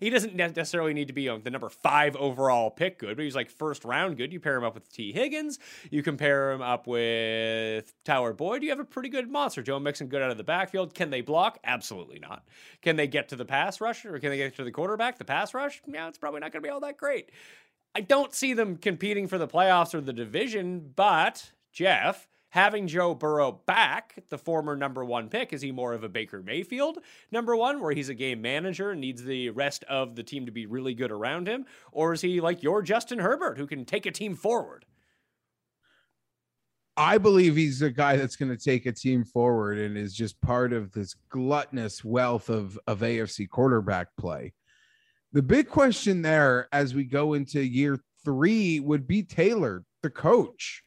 he doesn't necessarily need to be um, the number five overall pick good, but he's like first round good. You pair him up with Tee Higgins, you compare him up with Tyler Boyd, you have a pretty good monster. Joe Mixon good out of the backfield. Can they block? Absolutely not. Can they get to the pass rush or can they get to the quarterback? The pass rush? Yeah, it's probably not going to be all that great. I don't see them competing for the playoffs or the division, but Jeff, having Joe Burrow back, the former number one pick, is he more of a Baker Mayfield number one, where he's a game manager and needs the rest of the team to be really good around him? Or is he like your Justin Herbert, who can take a team forward? I believe he's a guy that's going to take a team forward and is just part of this gluttonous wealth of, of AFC quarterback play. The big question there as we go into year three would be Taylor, the coach.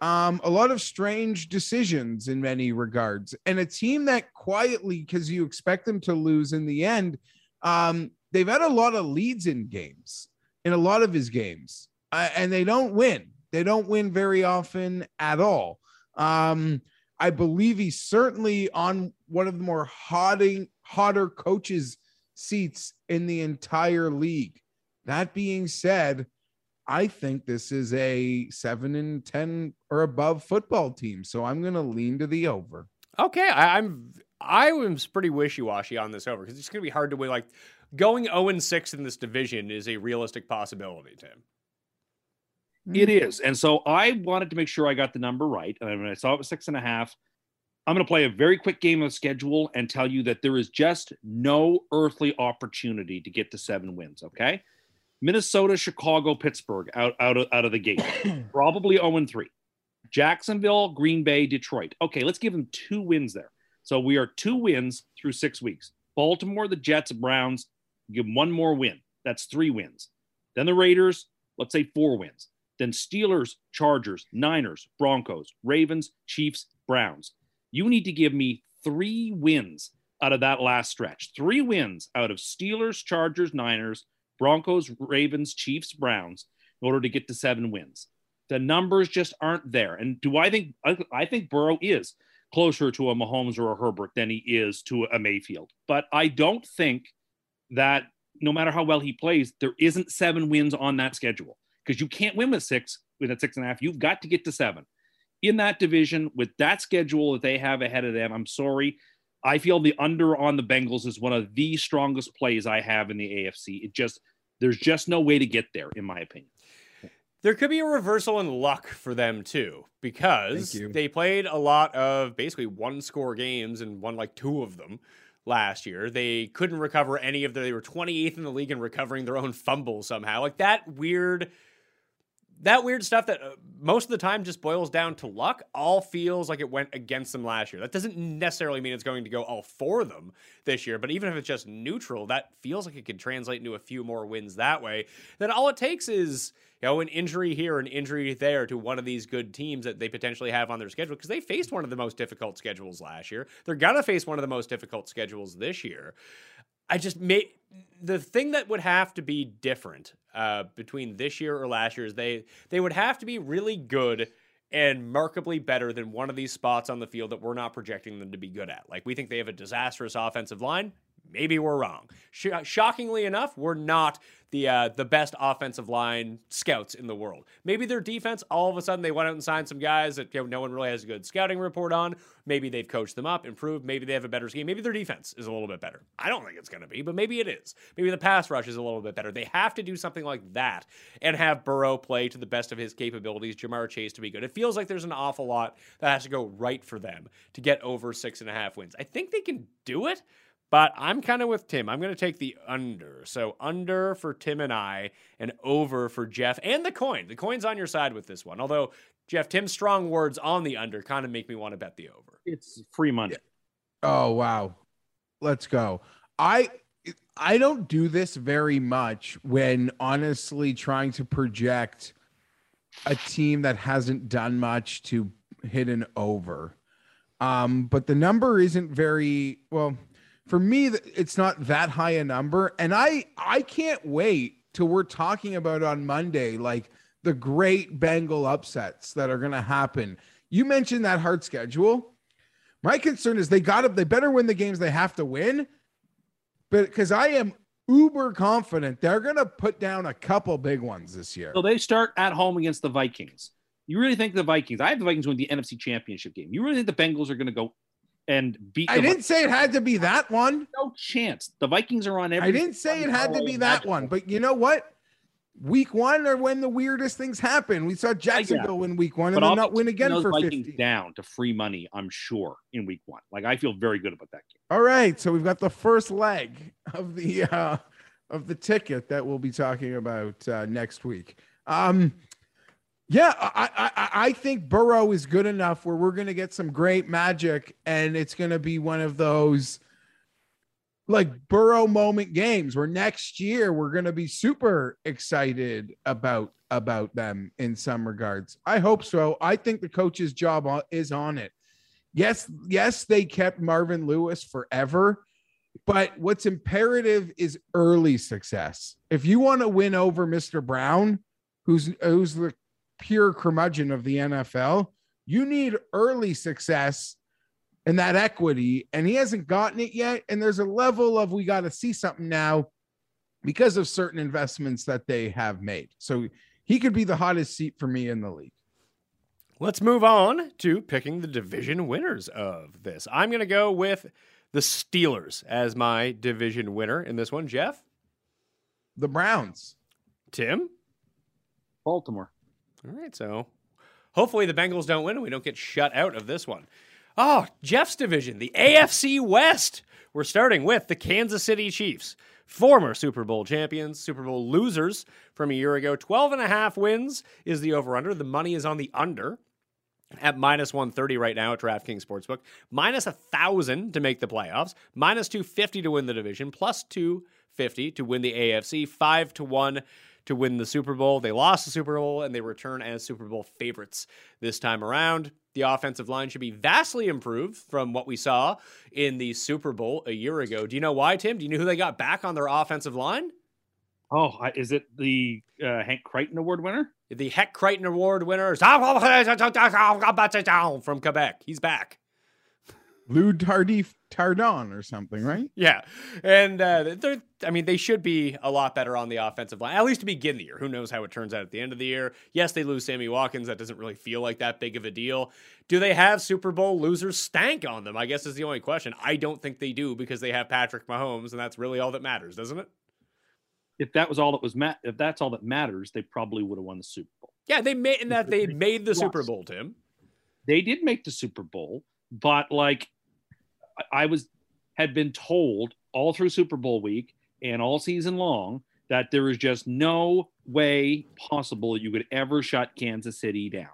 Um, a lot of strange decisions in many regards, and a team that quietly, because you expect them to lose in the end, um, they've had a lot of leads in games, in a lot of his games, uh, and they don't win. They don't win very often at all. Um, I believe he's certainly on one of the more hotting, hotter coaches' seats in the entire league. That being said, I think this is a seven and 10 or above football team. So I'm going to lean to the over. Okay. I, I'm, I was pretty wishy washy on this over because it's going to be hard to win. Like going 0 and 6 in this division is a realistic possibility, Tim. It is. And so I wanted to make sure I got the number right. And when I saw it was six and a half, I'm going to play a very quick game of schedule and tell you that there is just no earthly opportunity to get to seven wins. Okay. Minnesota, Chicago, Pittsburgh out, out, of, out of the gate. Probably 0 and 3. Jacksonville, Green Bay, Detroit. Okay, let's give them two wins there. So we are two wins through six weeks. Baltimore, the Jets, Browns, give them one more win. That's three wins. Then the Raiders, let's say four wins. Then Steelers, Chargers, Niners, Broncos, Ravens, Chiefs, Browns. You need to give me three wins out of that last stretch. Three wins out of Steelers, Chargers, Niners, Broncos, Ravens, Chiefs, Browns in order to get to seven wins. The numbers just aren't there. And do I think I think Burrow is closer to a Mahomes or a Herbert than he is to a Mayfield. But I don't think that no matter how well he plays, there isn't seven wins on that schedule because you can't win with six with a six and a half. You've got to get to seven in that division with that schedule that they have ahead of them. I'm sorry. I feel the under on the Bengals is one of the strongest plays I have in the AFC. It just there's just no way to get there, in my opinion. There could be a reversal in luck for them too, because they played a lot of basically one score games and won like two of them last year. They couldn't recover any of the, they were 28th in the league in recovering their own fumble somehow. Like that weird that weird stuff that uh, most of the time just boils down to luck all feels like it went against them last year. That doesn't necessarily mean it's going to go all for them this year, but even if it's just neutral, that feels like it could translate into a few more wins that way. Then all it takes is, you know, an injury here, an injury there to one of these good teams that they potentially have on their schedule because they faced one of the most difficult schedules last year. They're going to face one of the most difficult schedules this year. I just made the thing that would have to be different uh, between this year or last year is they they would have to be really good and markedly better than one of these spots on the field that we're not projecting them to be good at. Like we think they have a disastrous offensive line. Maybe we're wrong. Sh- shockingly enough, we're not the uh, the best offensive line scouts in the world. Maybe their defense, all of a sudden, they went out and signed some guys that you know, no one really has a good scouting report on. Maybe they've coached them up, improved. Maybe they have a better scheme. Maybe their defense is a little bit better. I don't think it's going to be, but maybe it is. Maybe the pass rush is a little bit better. They have to do something like that and have Burrow play to the best of his capabilities, Ja'Marr Chase to be good. It feels like there's an awful lot that has to go right for them to get over six and a half wins. I think they can do it. But I'm kind of with Tim. I'm going to take the under. So under for Tim and I, and over for Jeff and the coin. The coin's on your side with this one. Although Jeff, Tim's strong words on the under kind of make me want to bet the over. It's free money. Oh wow, let's go. I I don't do this very much when honestly trying to project a team that hasn't done much to hit an over. Um, but the number isn't very well for me it's not that high a number and i i can't wait till we're talking about on monday like the great bengal upsets that are going to happen. You mentioned that hard schedule. My concern is they got to they better win the games they have to win but because i am uber confident they're going to put down a couple big ones this year. So they start at home against the vikings. You really think the vikings i have the vikings win the nfc championship game. You really think the bengals are going to go and beat. I didn't say it had to be that one. No chance. The Vikings are on every. I didn't say it had to be that one, but you know what? Week one or when the weirdest things happen. We saw Jacksonville win week one and then not win again for Vikings 50. down to free money, I'm sure, in week one. Like I feel very good about that game. All right. So we've got the first leg of the uh of the ticket that we'll be talking about uh next week. Um Yeah, I, I I think Burrow is good enough where we're gonna get some great magic, and it's gonna be one of those like Burrow moment games where next year we're gonna be super excited about about them in some regards. I hope so. I think the coach's job is on it. Yes, yes, they kept Marvin Lewis forever, but what's imperative is early success. If you want to win over Mr. Brown, who's who's the pure curmudgeon of the NFL, you need early success and that equity. And he hasn't gotten it yet. And there's a level of we got to see something now because of certain investments that they have made. So he could be the hottest seat for me in the league. Let's move on to picking the division winners of this. I'm going to go with the Steelers as my division winner in this one. Jeff? The Browns. Tim? Baltimore. All right, so hopefully the Bengals don't win and we don't get shut out of this one. Oh, Jeff's division, the AFC West. We're starting with the Kansas City Chiefs, former Super Bowl champions, Super Bowl losers from a year ago. 12 and a half wins is the over under. The money is on the under at minus 130 right now at DraftKings Sportsbook, minus 1,000 to make the playoffs, minus 250 to win the division, plus 250 to win the AFC, 5 to 1 to win the Super Bowl. They lost the Super Bowl and they return as Super Bowl favorites this time around. The offensive line should be vastly improved from what we saw in the Super Bowl a year ago. Do you know why, Tim? Do you know who they got back on their offensive line? Oh, is it the uh, Hank Crichton Award winner? The Heck Crichton Award winner from Quebec. He's back. Lou Tardif Tardon or something, right? Yeah, and uh, they're. I mean, they should be a lot better on the offensive line, at least to begin the year. Who knows how it turns out at the end of the year? Yes, they lose Sammy Watkins. That doesn't really feel like that big of a deal. Do they have Super Bowl losers stank on them? I guess is the only question. I don't think they do because they have Patrick Mahomes, and that's really all that matters, doesn't it? If that was all that was ma- if that's all that matters, they probably would have won the Super Bowl. Yeah, they made and that they made the Super Bowl, Tim. They did make the Super Bowl, but like I- was had been told all through Super Bowl week and all season long that there is just no way possible you could ever shut Kansas City down.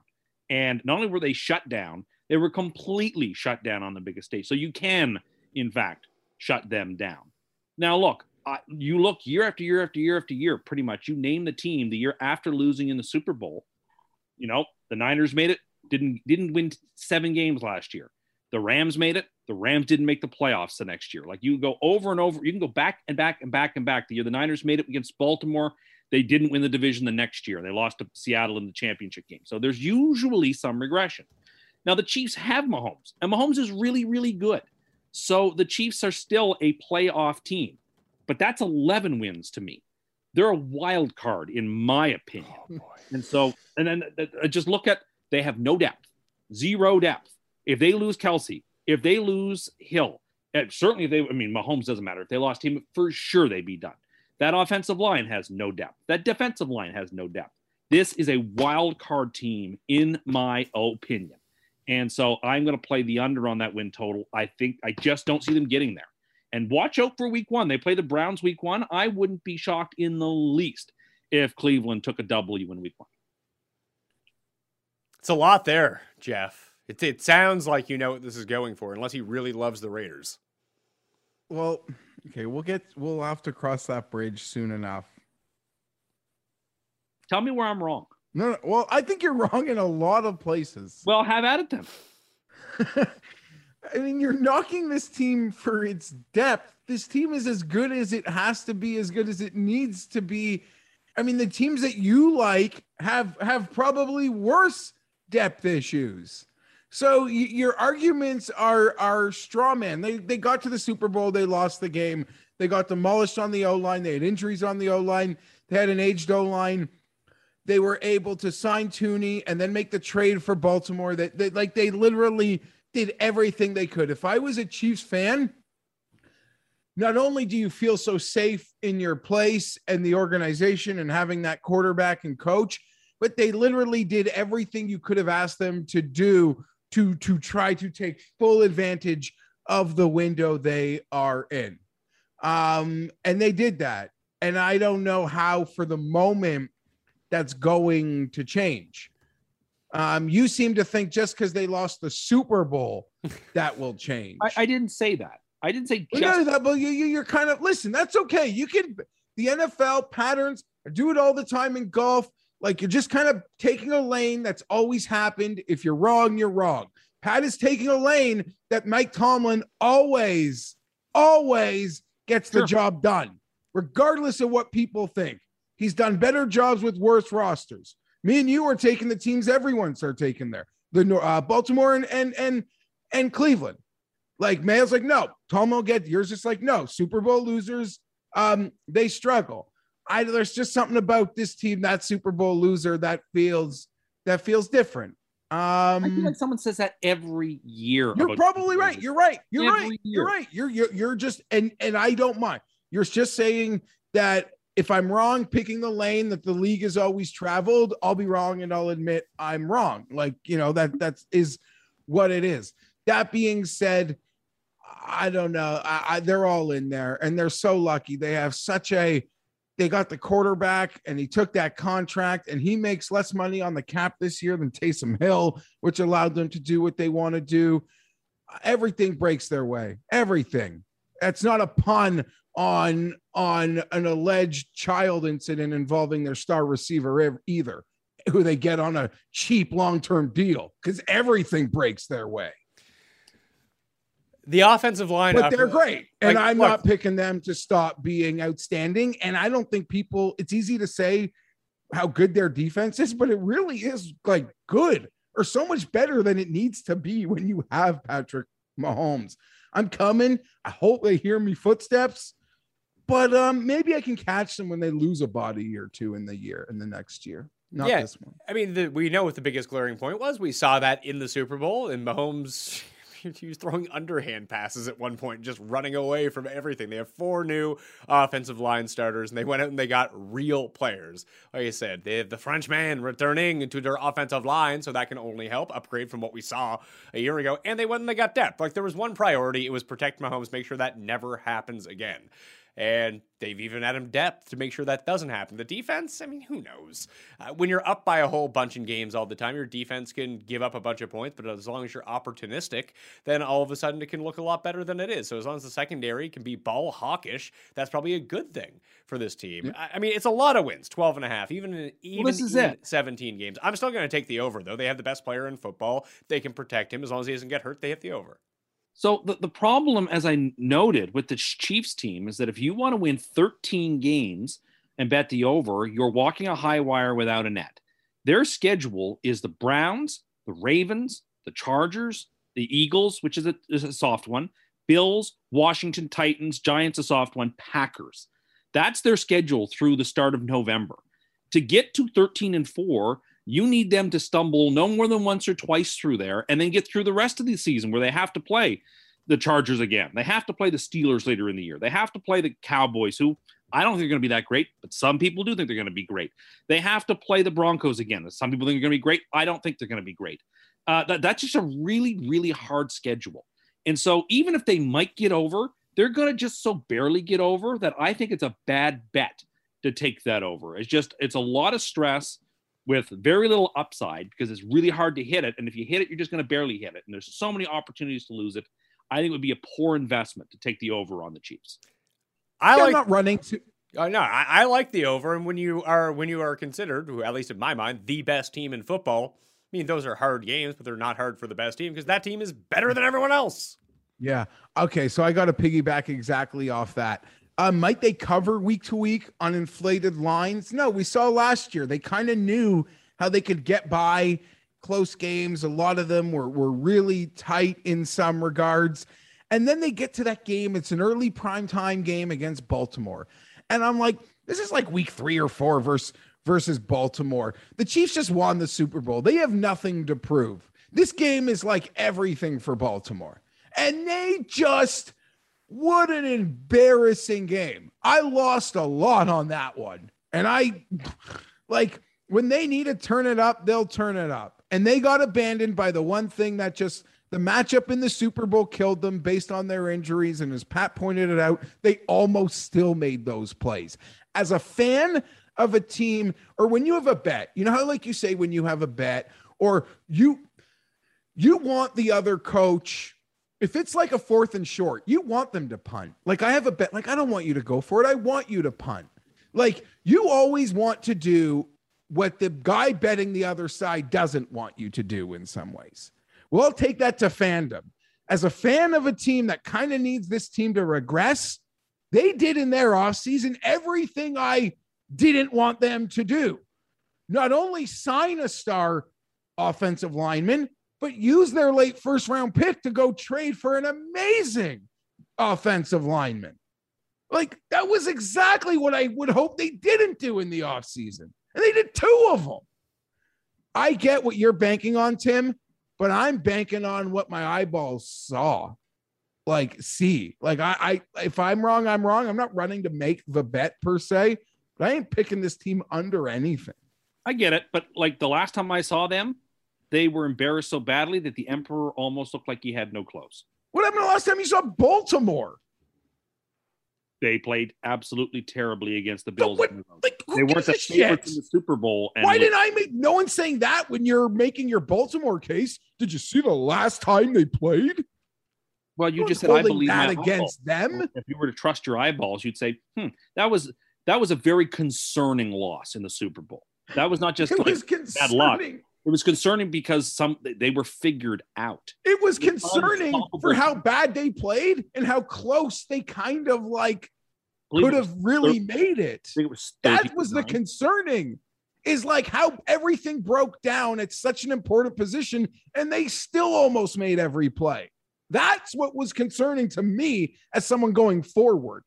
And not only were they shut down, they were completely shut down on the biggest stage. So you can, in fact, shut them down. Now, look, I, you look year after year after year after year, pretty much. You name the team the year after losing in the Super Bowl. You know, the Niners made it, didn't didn't win seven games last year. The Rams made it. The Rams didn't make the playoffs the next year. Like you go over and over, you can go back and back and back and back. The year the Niners made it against Baltimore, they didn't win the division the next year. They lost to Seattle in the championship game. So there's usually some regression. Now the Chiefs have Mahomes, and Mahomes is really, really good. So the Chiefs are still a playoff team, but that's 11 wins to me. They're a wild card, in my opinion. And so, and then uh, just look at they have no depth, zero depth. If they lose Kelce, if they lose Hill, certainly they, I mean, Mahomes doesn't matter. If they lost him, for sure they'd be done. That offensive line has no depth. That defensive line has no depth. This is a wild card team, in my opinion. And so I'm going to play the under on that win total. I think I just don't see them getting there. And watch out for week one. They play the Browns week one. I wouldn't be shocked in the least if Cleveland took a W in week one. It's a lot there, Jeff. It, it sounds like you know what this is going for, unless he really loves the Raiders. Well, okay, we'll get we'll have to cross that bridge soon enough. Tell me where I'm wrong. No, no well, I think you're wrong in a lot of places. Well, have at it then. I mean, you're knocking this team for its depth. This team is as good as it has to be, as good as it needs to be. I mean, the teams that you like have have probably worse depth issues. So y- your arguments are are straw man. They they got to the Super Bowl, they lost the game. They got demolished on the O line. They had injuries on the O line. They had an aged O line. They were able to sign Thuney and then make the trade for Baltimore. That they, like they literally did everything they could. If I was a Chiefs fan, not only do you feel so safe in your place and the organization and having that quarterback and coach, but they literally did everything you could have asked them to do to to try to take full advantage of the window they are in. Um, and they did that. And I don't know how for the moment that's going to change. Um, you seem to think just because they lost the Super Bowl, that will change. I, I didn't say that. I didn't say Well, no, that, but you, you, you're kind of listen. That's okay. You can the NFL patterns. I do it all the time in golf. Like you're just kind of taking a lane that's always happened. If you're wrong, you're wrong. Pat is taking a lane that Mike Tomlin always, always gets the Sure. job done, regardless of what people think. He's done better jobs with worse rosters. Me and you are taking the teams everyone's are taking there. The uh, Baltimore and and and and Cleveland. Like Mayo's like, no, Tom will get yours. Just like, no, Super Bowl losers, um, they struggle. I there's just something about this team, that Super Bowl loser, that feels that feels different. I feel Um, like someone says that every year. you're probably right. You're right. You're right. You're right. You're you're you're just and and I don't mind. You're just saying that if I'm wrong picking the lane that the league has always traveled, I'll be wrong and I'll admit I'm wrong. Like, you know, that that's is what it is. That being said, I don't know. I, I they're all in there and they're so lucky. They have such a they got the quarterback and he took that contract and he makes less money on the cap this year than Taysom Hill, which allowed them to do what they want to do. Everything breaks their way. Everything. That's not a pun on on an alleged child incident involving their star receiver either, who they get on a cheap long-term deal because everything breaks their way. The offensive line, But they're great. And Like, I'm look- not picking them to stop being outstanding. And I don't think people, it's easy to say how good their defense is, but it really is like good or so much better than it needs to be when you have Patrick Mahomes. I'm coming. I hope they hear me footsteps, but um, maybe I can catch them when they lose a body or two in the year in the next year. Not Yeah. this one. I mean, the, we know what the biggest glaring point was. We saw that in the Super Bowl, and Mahomes. He was throwing underhand passes at one point, just running away from everything. They have four new offensive line starters, and they went out and they got real players. Like I said, they have the Frenchman returning into their offensive line, so that can only help upgrade from what we saw a year ago. And they went and they got depth. Like there was one priority, it was protect Mahomes, make sure that never happens again. And they've even added depth to make sure that doesn't happen. The defense, I mean, who knows? Uh, when you're up by a whole bunch in games all the time, your defense can give up a bunch of points, but as long as you're opportunistic, then all of a sudden it can look a lot better than it is. So as long as the secondary can be ball hawkish, that's probably a good thing for this team. I, I mean, it's a lot of wins, 12 and a half, even in, even in it. 17 games. I'm still going to take the over, though. They have the best player in football. They can protect him. As long as he doesn't get hurt, they hit the over. So the, the problem, as I noted with the Chiefs team, is that if you want to win 13 games and bet the over, you're walking a high wire without a net. Their schedule is the Browns, the Ravens, the Chargers, the Eagles, which is a, is a soft one, Bills, Washington Titans, Giants, a soft one, Packers. That's their schedule through the start of November. To get to 13 and 4, you need them to stumble no more than once or twice through there and then get through the rest of the season where they have to play the Chargers again. They have to play the Steelers later in the year. They have to play the Cowboys, who I don't think are going to be that great, but some people do think they're going to be great. They have to play the Broncos again. Some people think they're going to be great. I don't think they're going to be great. Uh, that, that's just a really, really hard schedule. And so even if they might get over, they're going to just so barely get over that I think it's a bad bet to take that over. It's just, it's a lot of stress with very little upside because it's really hard to hit it. And if you hit it, you're just going to barely hit it. And there's so many opportunities to lose it. I think it would be a poor investment to take the over on the Chiefs. I Yeah, like I'm not running to Uh, no, I, I like the over, and when you are when you are considered, at least in my mind, the best team in football. I mean, those are hard games, but they're not hard for the best team because that team is better than everyone else. Yeah. Okay. So I got to piggyback exactly off that. Uh, might they cover week to week on inflated lines? No, we saw last year. They kind of knew how they could get by close games. A lot of them were, were really tight in some regards. And then they get to that game. It's an early primetime game against Baltimore. And I'm like, this is like week three or four versus versus Baltimore. The Chiefs just won the Super Bowl. They have nothing to prove. This game is like everything for Baltimore. And they just what an embarrassing game. I lost a lot on that one. And I like when they need to turn it up, they'll turn it up. And they got abandoned by the one thing that just the matchup in the Super Bowl killed them based on their injuries. And as Pat pointed it out, they almost still made those plays. As a fan, of a team or when you have a bet, you know how like you say when you have a bet or you you want the other coach if it's like a fourth and short, you want them to punt. Like I have a bet, like I don't want you to go for it. I want you to punt. Like you always want to do what the guy betting the other side doesn't want you to do in some ways. Well, I'll take that to fandom. As a fan of a team that kind of needs this team to regress, they did in their offseason everything I didn't want them to do. Not only sign a star offensive lineman, but use their late first round pick to go trade for an amazing offensive lineman. Like that was exactly what I would hope they didn't do in the offseason. And they did two of them. I get what you're banking on, Tim, but I'm banking on what my eyeballs saw. Like, see, like I, I if I'm wrong, I'm wrong. I'm not running to make the bet per se, but I ain't picking this team under anything. I get it, but like the last time I saw them, they were embarrassed so badly that the emperor almost looked like he had no clothes. What happened the last time you saw Baltimore? They played absolutely terribly against the Bills. what- like, they weren't the a favorites in the Super Bowl. And Why didn't I make no one's saying that when you're making your Baltimore case? Did you see the last time they played? Well, you No just said I believe that against eyeballs. them. If you were to trust your eyeballs, you'd say, "Hmm, that was that was a very concerning loss in the Super Bowl. That was not just It like, was bad luck. Concerning. it was concerning because some they were figured out. It was concerning for how bad they played and how close they kind of like could have really made it. It was That was the concerning. Is like how everything broke down at such an important position and they still almost made every play. That's what was concerning to me as someone going forward.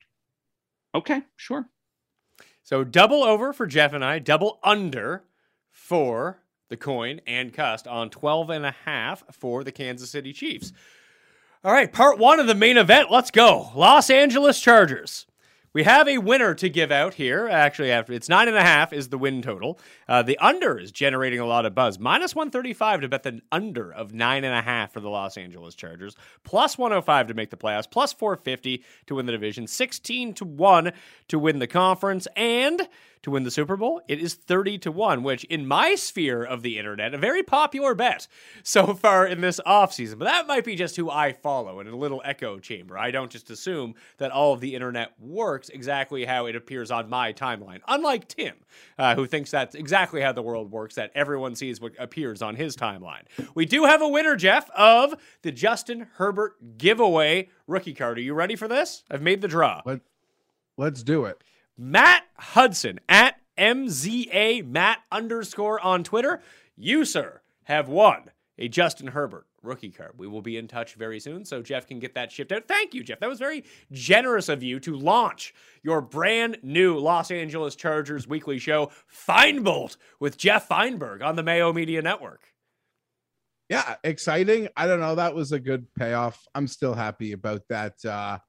Okay, sure. So double over for Jeff and I, double under for the coin and cussed on 12 and a half for the Kansas City Chiefs. All right, part one of the main event. Let's go. Los Angeles Chargers. We have a winner to give out here. Actually, after it's nine and a half is the win total. Uh, the under is generating a lot of buzz. Minus one thirty five to bet the under of nine and a half for the Los Angeles Chargers. Plus one hundred five to make the playoffs. Plus four fifty to win the division. Sixteen to one to win the conference and to win the Super Bowl. It is thirty to one, which in my sphere of the internet, a very popular bet so far in this offseason. But that might be just who I follow in a little echo chamber. I don't just assume that all of the internet works exactly how it appears on my timeline. Unlike Tim, uh, who thinks that's exactly how the world works, that everyone sees what appears on his timeline. We do have a winner, Jeff, of the Justin Herbert giveaway rookie card. Are you ready for this? I've made the draw. Let, let's do it. Matt Hudson at MZA Matt underscore on Twitter. You, sir, have won a Justin Herbert rookie card. We will be in touch very soon so Jeff can get that shipped out. Thank you, Jeff. That was very generous of you to launch your brand new Los Angeles Chargers weekly show, Feinbolt, with Jeff Feinberg on the Mayo Media Network. Yeah, exciting. I don't know. That was a good payoff. I'm still happy about that uh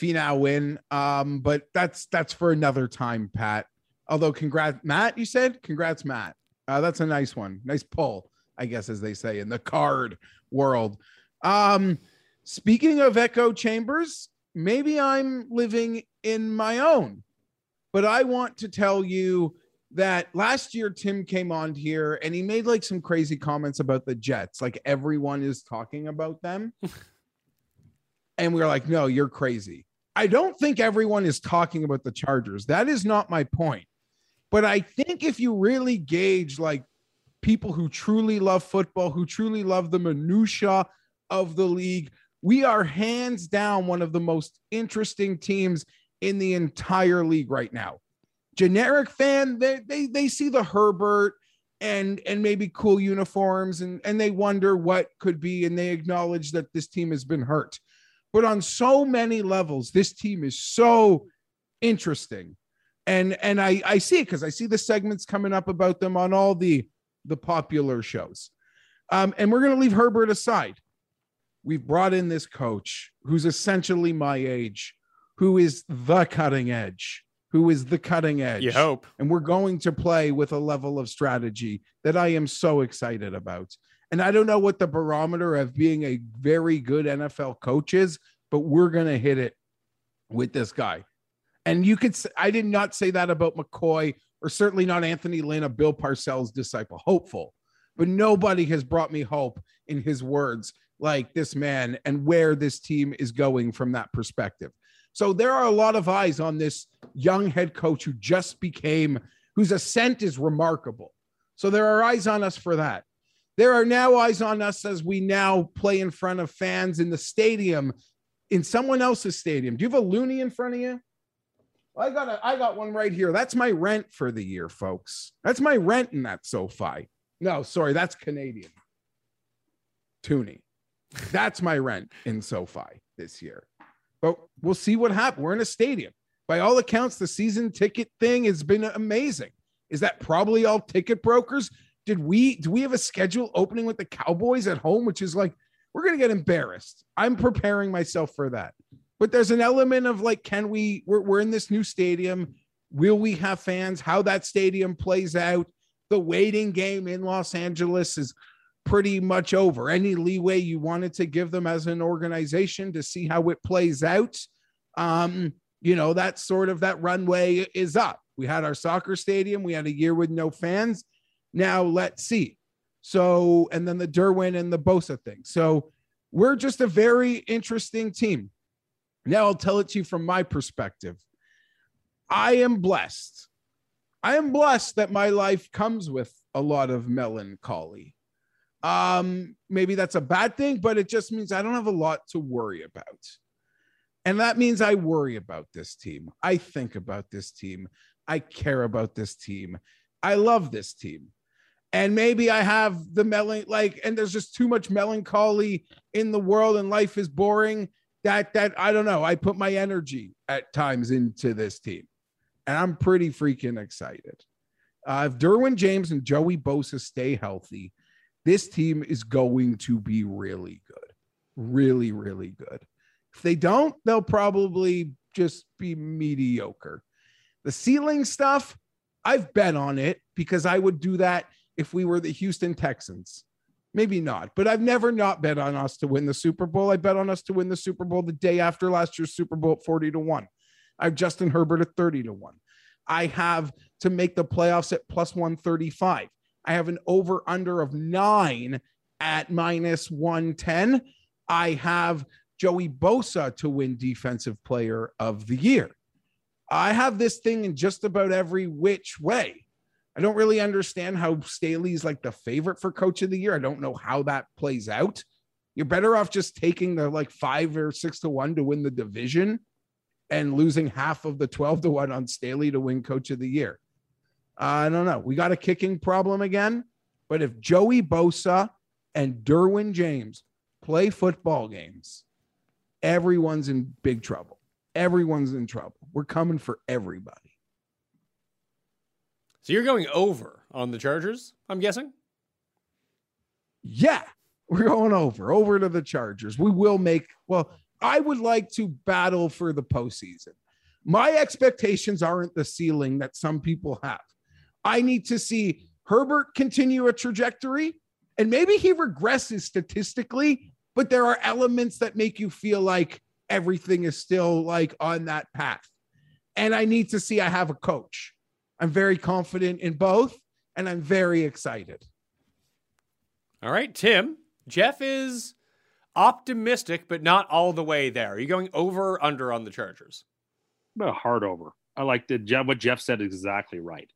Finau win. Um, but that's that's for another time, Pat. Although congrats, Matt, you said congrats, Matt. Uh, that's a nice one. Nice pull, I guess, as they say in the card world. Um, speaking of echo chambers, maybe I'm living in my own, but I want to tell you that last year Tim came on here and he made like some crazy comments about the Jets. Like everyone is talking about them. and we were like, no, you're crazy. I don't think everyone is talking about the Chargers. That is not my point. But I think if you really gauge like people who truly love football, who truly love the minutia of the league, we are hands down one of the most interesting teams in the entire league right now generic fan they they they see the Herbert and and maybe cool uniforms and and they wonder what could be and they acknowledge that this team has been hurt. But on so many levels this team is so interesting. And and I I see it cuz I see the segments coming up about them on all the the popular shows. Um and we're going to leave Herbert aside. We've brought in this coach who's essentially my age, who is the cutting edge who is the cutting edge. You hope. And we're going to play with a level of strategy that I am so excited about. And I don't know what the barometer of being a very good NFL coach is, but we're going to hit it with this guy. And you could—I did not say that about McCoy or certainly not Anthony Lynn, a Bill Parcells disciple. Hopeful, but nobody has brought me hope in his words like this man and where this team is going from that perspective. So there are a lot of eyes on this young head coach who just became, whose ascent is remarkable. So there are eyes on us for that. There are now eyes on us as we now play in front of fans in the stadium, in someone else's stadium. Do you have a loonie in front of you? I got a, I got one right here. That's my rent for the year, folks. That's my rent in that SoFi. No, sorry, that's Canadian. Toonie. That's my rent in SoFi this year. But we'll see what happens. We're in a stadium. By all accounts, the season ticket thing has been amazing. Is that probably all ticket brokers? Did we do we have a schedule opening with the Cowboys at home, which is like we're gonna get embarrassed. I'm preparing myself for that. But there's an element of like, can we we're, we're in this new stadium? Will we have fans? How that stadium plays out? The waiting game in Los Angeles is pretty much over. Any leeway you wanted to give them as an organization to see how it plays out, um, you know, that sort of that runway is up. We had our soccer stadium, we had a year with no fans. Now let's see. So, and then the Derwin and the Bosa thing. So, we're just a very interesting team. Now, I'll tell it to you from my perspective. I am blessed. I am blessed that my life comes with a lot of melancholy. Um, maybe that's a bad thing, but it just means I don't have a lot to worry about. And that means I worry about this team. I think about this team. I care about this team. I love this team. And maybe I have the melan like, and there's just too much melancholy in the world, and life is boring. That that I don't know. I put my energy at times into this team, and I'm pretty freaking excited. Uh, if Derwin James and Joey Bosa stay healthy, this team is going to be really good. Really, really good. If they don't, they'll probably just be mediocre. The ceiling stuff, I've bet on it because I would do that if we were the Houston Texans. Maybe not, but I've never not bet on us to win the Super Bowl. I bet on us to win the Super Bowl the day after last year's Super Bowl at 40 to 1. I have Justin Herbert at 30 to 1. I have to make the playoffs at plus 135. I have an over under of nine at minus 110. I have Joey Bosa to win Defensive Player of the Year. I have this thing in just about every which way. I don't really understand how Staley's like the favorite for Coach of the Year. I don't know how that plays out. You're better off just taking the like five or six to one to win the division and losing half of the 12 to one on Staley to win Coach of the Year. Uh, I don't know. We got a kicking problem again. But if Joey Bosa and Derwin James play football games, everyone's in big trouble. Everyone's in trouble. We're coming for everybody. So you're going over on the Chargers, I'm guessing? Yeah, we're going over, over to the Chargers. We will make, well, I would like to battle for the postseason. My expectations aren't the ceiling that some people have. I need to see Herbert continue a trajectory and maybe he regresses statistically, but there are elements that make you feel like everything is still like on that path. And I need to see I have a coach. I'm very confident in both and I'm very excited. All right, Tim. Jeff is optimistic, but not all the way there. Are you going over or under on the Chargers? A hard over. I like the Jeff. What Jeff said is exactly right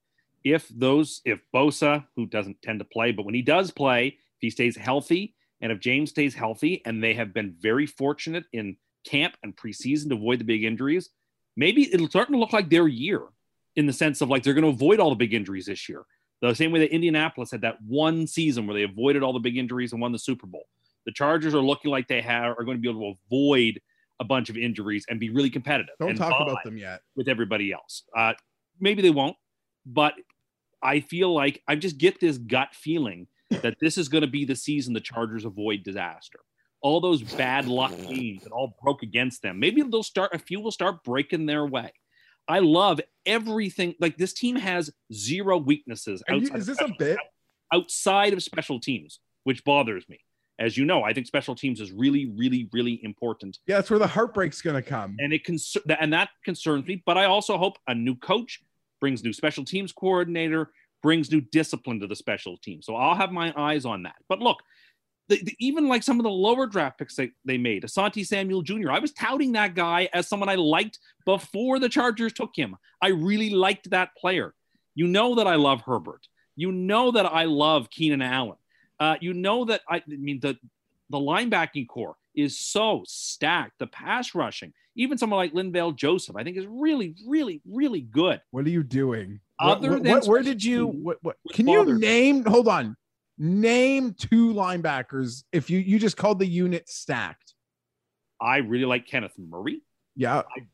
if those if Bosa, who doesn't tend to play, but when he does play, if he stays healthy, and if James stays healthy, and they have been very fortunate in camp and preseason to avoid the big injuries, maybe it'll start to look like their year in the sense of like they're going to avoid all the big injuries this year. The same way that Indianapolis had that one season where they avoided all the big injuries and won the Super Bowl. The Chargers are looking like they have are going to be able to avoid a bunch of injuries and be really competitive. Don't talk about them yet with everybody else. Uh, maybe they won't, but I feel like I just get this gut feeling that this is going to be the season the Chargers avoid disaster. All those bad luck games that all broke against them. Maybe they'll start, a few will start breaking their way. I love everything. Like this team has zero weaknesses. You, is this a bit? Outside of special teams, which bothers me. As you know, I think special teams is really, really, really important. Yeah, that's where the heartbreak's going to come. And it cons- and that concerns me. But I also hope a new coach, brings new special teams coordinator, brings new discipline to the special team. So I'll have my eyes on that. But look, the, the, even like some of the lower draft picks they, they made, Asante Samuel Jr., I was touting that guy as someone I liked before the Chargers took him. I really liked that player. You know that I love Herbert. You know that I love Keenan Allen. Uh, you know that I, I mean the the linebacking core is so stacked. The pass rushing, even someone like Linval Joseph, I think is really, really, really good. What are you doing? Other what, than what- where did you? What, what, can you name? Hold on. Name two linebackers. If you you just called the unit stacked. I really like Kenneth Murray. Yeah, I,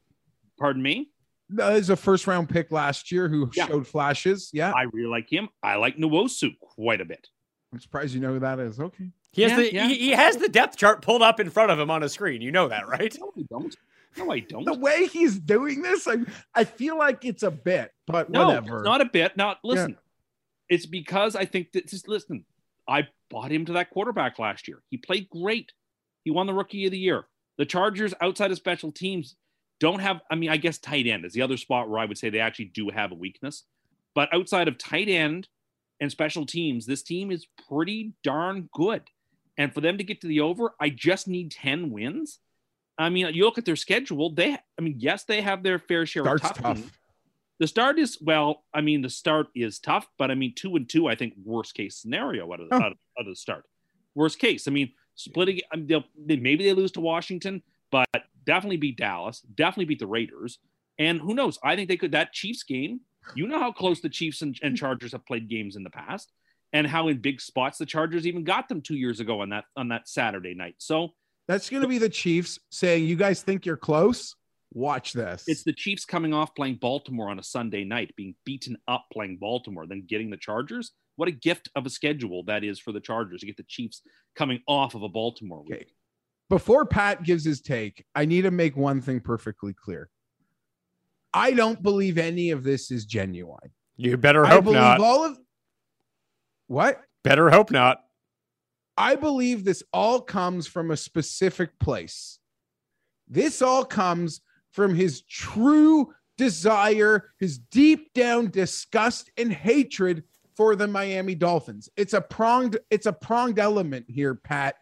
Pardon me. that is a first round pick last year who Yeah. showed flashes. Yeah, I really like him. I like Nwosu quite a bit. I'm surprised you know who that is. Okay. He has Yeah, the yeah. He, he has the depth chart pulled up in front of him on a screen. You know that, right? No, I don't. No, I don't. The way he's doing this, I I feel like it's a bit, but No, whatever. it's not a bit. Now, listen, it's because I think that just listen. I bought him to that quarterback last year. He played great. He won the Rookie of the Year. The Chargers, outside of special teams, don't have. I mean, I guess tight end is the other spot where I would say they actually do have a weakness. But outside of tight end and special teams, this team is pretty darn good. And for them to get to the over, I just need ten wins. I mean, you look at their schedule. They, I mean, yes, they have their fair share Starts of tough. tough. The start is well. I mean, the start is tough, but I mean, two and two. I think worst case scenario out of, Oh. out of, out of the start. Worst case. I mean, splitting. I mean, um, they'll, maybe they lose to Washington, but definitely beat Dallas. Definitely beat the Raiders. And who knows? I think they could. That Chiefs game. You know how close the Chiefs and, and Chargers have played games in the past, and how in big spots the Chargers even got them two years ago on that on that Saturday night. So That's going to be the Chiefs saying, "You guys think you're close? Watch this." It's the Chiefs coming off playing Baltimore on a Sunday night, being beaten up playing Baltimore, then getting the Chargers. What a gift of a schedule that is for the Chargers to get the Chiefs coming off of a Baltimore week. Okay. Before Pat gives his take, I need to make one thing perfectly clear. I don't believe any of this is genuine. You better I hope believe not. all of what? Better hope not. I believe this all comes from a specific place. This all comes from his true desire, his deep down disgust and hatred for the Miami Dolphins. It's a pronged it's a pronged element here, Pat.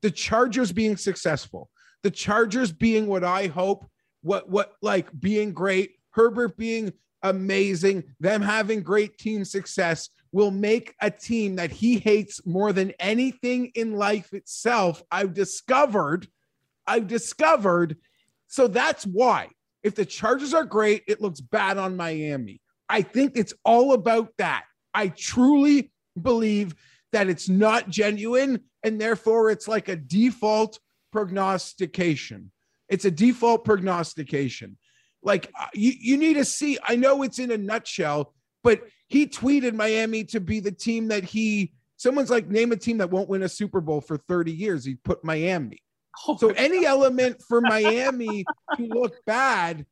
The Chargers being successful, the Chargers being what I hope, what what like being great, Herbert being amazing, them having great team success will make a team that he hates more than anything in life itself. I've discovered, I've discovered. So that's why if the Chargers are great, it looks bad on Miami. I think it's all about that. I truly believe that it's not genuine and therefore it's like a default prognostication. It's a default prognostication. Like uh, you, you need to see, I know it's in a nutshell, but he tweeted Miami to be the team that he, someone's like, name a team that won't win a Super Bowl for 30 years. He put Miami. Oh so any element for Miami to look bad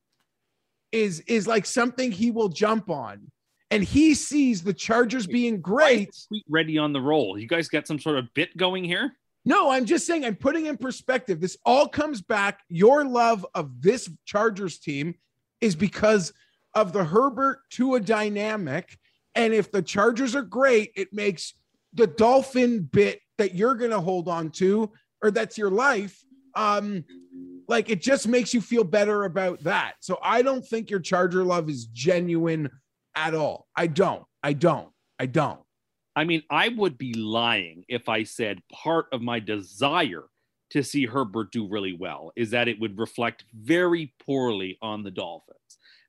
is is like something he will jump on. And he sees the Chargers being great. Ready on the roll. You guys got some sort of bit going here? No, I'm just saying, I'm putting in perspective. This all comes back. Your love of this Chargers team is because of the Herbert Tua dynamic. And if the Chargers are great, it makes the Dolphin bit that you're going to hold on to, or that's your life. Um, like it just makes you feel better about that. So I don't think your Charger love is genuine at all. I don't. I don't. I don't. I mean, I would be lying if I said part of my desire to see Herbert do really well is that it would reflect very poorly on the Dolphins.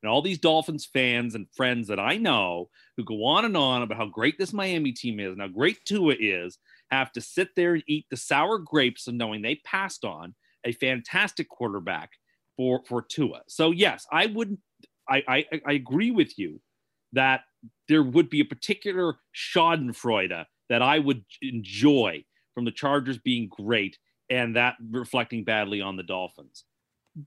And all these Dolphins fans and friends that I know who go on and on about how great this Miami team is and how great Tua is have to sit there and eat the sour grapes of knowing they passed on a fantastic quarterback for, for Tua. So, yes, I wouldn't, I, I, I agree with you that there would be a particular Schadenfreude that I would enjoy from the Chargers being great and that reflecting badly on the Dolphins.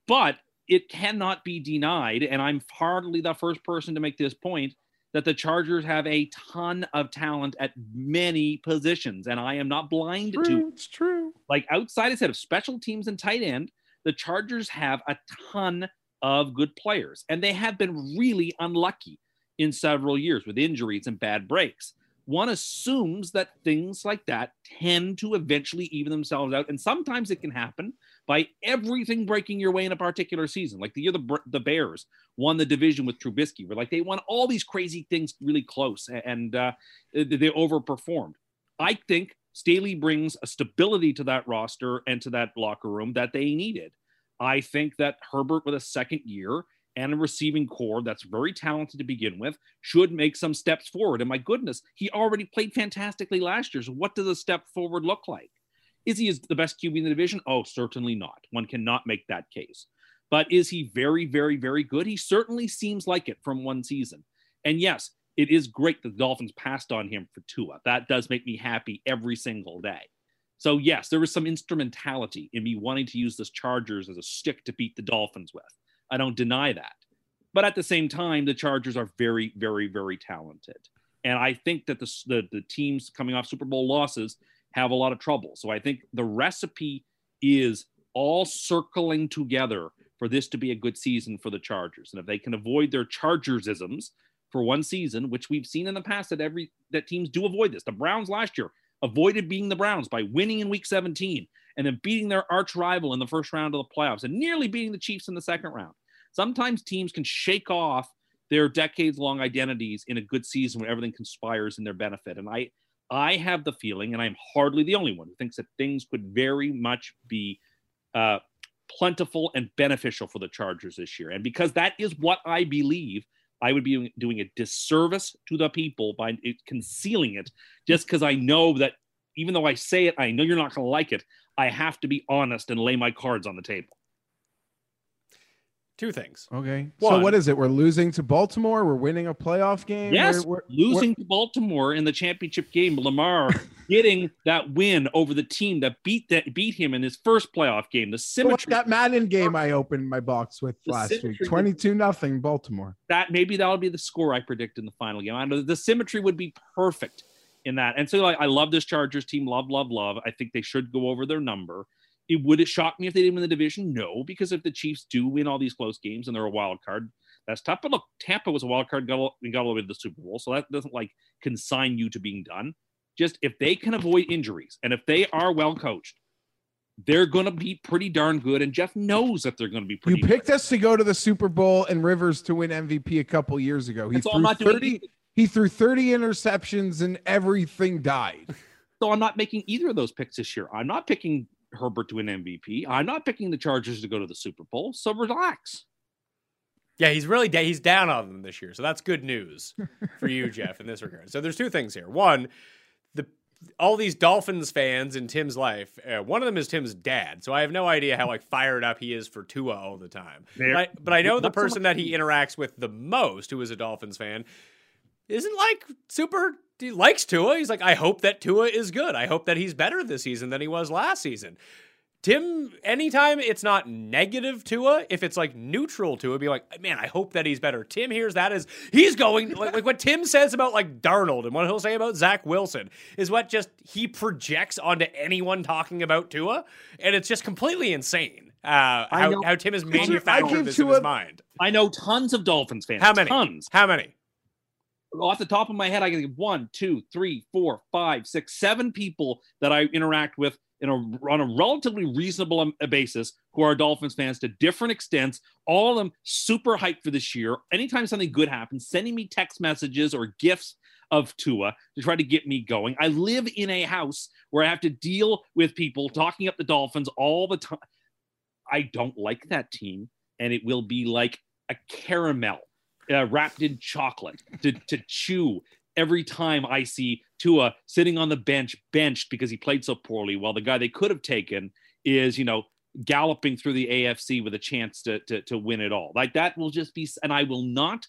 But it cannot be denied, and I'm hardly the first person to make this point, that the Chargers have a ton of talent at many positions, and I am not blind to It's true. like outside instead of special teams and tight end, the Chargers have a ton of good players, and they have been really unlucky. in several years with injuries and bad breaks. One assumes that things like that tend to eventually even themselves out. And sometimes it can happen by everything breaking your way in a particular season. Like the year the, the Bears won the division with Trubisky, where like they won all these crazy things really close and uh, they overperformed. I think Staley brings a stability to that roster and to that locker room that they needed. I think that Herbert, with a second year, and a receiving core that's very talented to begin with should make some steps forward. And my goodness, he already played fantastically last year. So, what does a step forward look like? Is he the best QB in the division? Oh, certainly not. One cannot make that case. But is he very, very, very good? He certainly seems like it from one season. And yes, it is great that the Dolphins passed on him for Tua. That does make me happy every single day. So, yes, there was some instrumentality in me wanting to use this Chargers as a stick to beat the Dolphins with. I don't deny that. But at the same time, the Chargers are very, very, very talented. And I think that the, the, the teams coming off Super Bowl losses have a lot of trouble. So I think the recipe is all circling together for this to be a good season for the Chargers. And if they can avoid their Chargersisms for one season, which we've seen in the past that every that teams do avoid this. The Browns last year avoided being the Browns by winning in week 17 and then beating their arch rival in the first round of the playoffs and nearly beating the Chiefs in the second round. Sometimes teams can shake off their decades long identities in a good season when everything conspires in their benefit. And I, I have the feeling, and I'm hardly the only one who thinks that things could very much be uh, plentiful and beneficial for the Chargers this year. And because that is what I believe, I would be doing a disservice to the people by concealing it just because I know that even though I say it, I know you're not going to like it. I have to be honest and lay my cards on the table. Two things. Okay. One, so what is it? We're losing to Baltimore. We're winning a playoff game. Yes, we're, we're losing we're... to Baltimore in the championship game. Lamar getting that win over the team that beat that beat him in his first playoff game. The symmetry. that Madden game I opened my box with the last week. Twenty-two nothing Baltimore. That maybe that'll be the score I predict in the final game. I know the symmetry would be perfect in that. And so like, I love this Chargers team. Love, love, love. I think they should go over their number. It would it shock me if they didn't win the division? No, because if the Chiefs do win all these close games and they're a wild card, that's tough. But look, Tampa was a wild card, got all, got all the way to the Super Bowl, so that doesn't like consign you to being done. Just if they can avoid injuries and if they are well coached, they're going to be pretty darn good. And Jeff knows that they're going to be pretty. You picked good. us to go to the Super Bowl and Rivers to win MVP a couple years ago. He threw thirty. He threw thirty interceptions and everything died. So I'm not making either of those picks this year. I'm not picking Herbert to win MVP. I'm not picking the Chargers to go to the Super Bowl. So relax. Yeah, he's really da- he's down on them this year, so that's good news for you, Jeff, in this regard. So there's two things here. One, the all these Dolphins fans in Tim's life. Uh, one of them is Tim's dad, so I have no idea how like fired up he is for Tua all the time. But I, but I know the person that he interacts with the most, who is a Dolphins fan, isn't like super he likes Tua. He's like, I hope that Tua is good. I hope that he's better this season than he was last season. Tim, anytime it's not negative Tua, if it's like neutral Tua, be like, man, I hope that he's better. Tim hears that as he's going like, like what Tim says about like Darnold and what he'll say about Zach Wilson is what just he projects onto anyone talking about Tua, and it's just completely insane. Uh, how, how Tim has manufactured this Tua, in his mind. I know tons of Dolphins fans. How many? Tons. How many? Off the top of my head, I can think one, two, three, four, five, six, seven people that I interact with in a, on a relatively reasonable um, basis who are Dolphins fans to different extents. All of them super hyped for this year. Anytime something good happens, sending me text messages or gifts of Tua to try to get me going. I live in a house where I have to deal with people talking up the Dolphins all the time. I don't like that team, and it will be like a caramel uh, wrapped in chocolate to, to chew every time I see Tua sitting on the bench, benched because he played so poorly, while the guy they could have taken is, you know, galloping through the AFC with a chance to, to, to win it all. Like that will just be, and I will not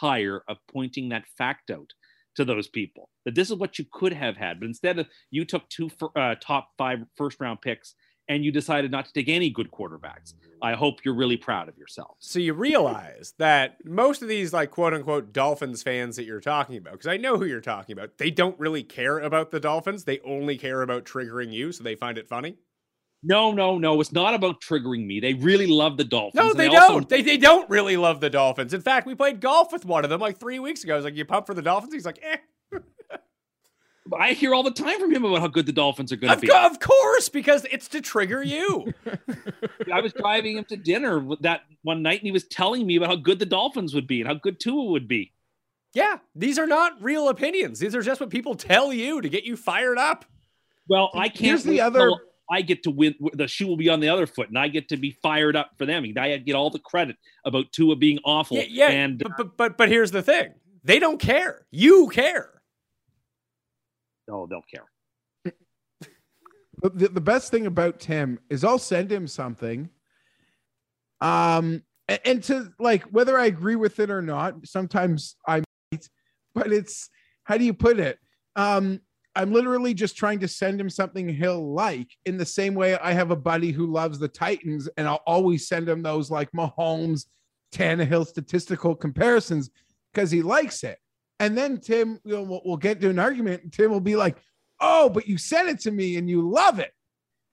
tire of pointing that fact out to those people that this is what you could have had. But instead of you took two for, uh, top five first round picks and you decided not to take any good quarterbacks. I hope you're really proud of yourself. So you realize that most of these like quote unquote Dolphins fans that you're talking about, because I know who you're talking about, they don't really care about the Dolphins. They only care about triggering you, so they find it funny. No, no, no. It's not about triggering me. They really love the Dolphins. No, and they don't. They, they don't really love the Dolphins. In fact, we played golf with one of them like three weeks ago. I was like, "You pumped for the Dolphins?" He's like, "Eh." I hear all the time from him about how good the Dolphins are going to be. co- of course, because it's to trigger you. I was driving him to dinner that one night, and he was telling me about how good the Dolphins would be and how good Tua would be. yeah, these are not real opinions. These are just what people tell you to get you fired up. Well, I can't. Here's the other- I get to win. The shoe will be on the other foot, and I get to be fired up for them. I get all the credit about Tua being awful. Yeah, yeah. and but, but but but here's the thing: they don't care. You care. Oh, they'll care. The, the best thing about Tim is I'll send him something. Um, and to like whether I agree with it or not, sometimes I might, but it's how do you put it? Um, I'm literally just trying to send him something he'll like in the same way I have a buddy who loves the Titans, and I'll always send him those like Mahomes, Tannehill statistical comparisons because he likes it. And then Tim, you know, we'll, we'll get to an argument, and Tim will be like, "Oh, but you sent it to me and you love it."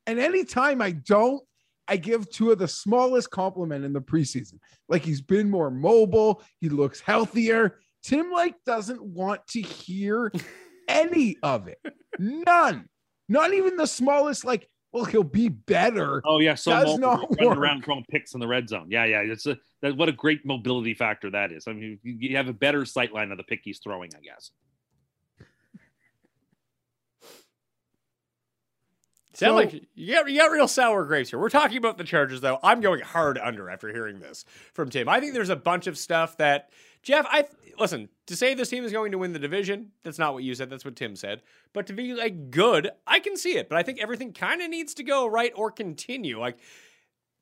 And anytime I don't, I give two of the smallest compliment in the preseason. Like he's been more mobile, he looks healthier. Tim like doesn't want to hear any of it. None. Not even the smallest like, well, he'll be better. Oh yeah, so Does not running around throwing picks in the red zone. Yeah, yeah, it's a that, what a great mobility factor that is. I mean, you, you have a better sight line of the pick he's throwing, I guess. Sound So- like you got, you got real sour grapes here. We're talking about the Chargers, though. I'm going hard under after hearing this from Tim. I think there's a bunch of stuff that Jeff. I listen to say this team is going to win the division. That's not what you said. That's what Tim said. But to be like good, I can see it. But I think everything kind of needs to go right or continue. Like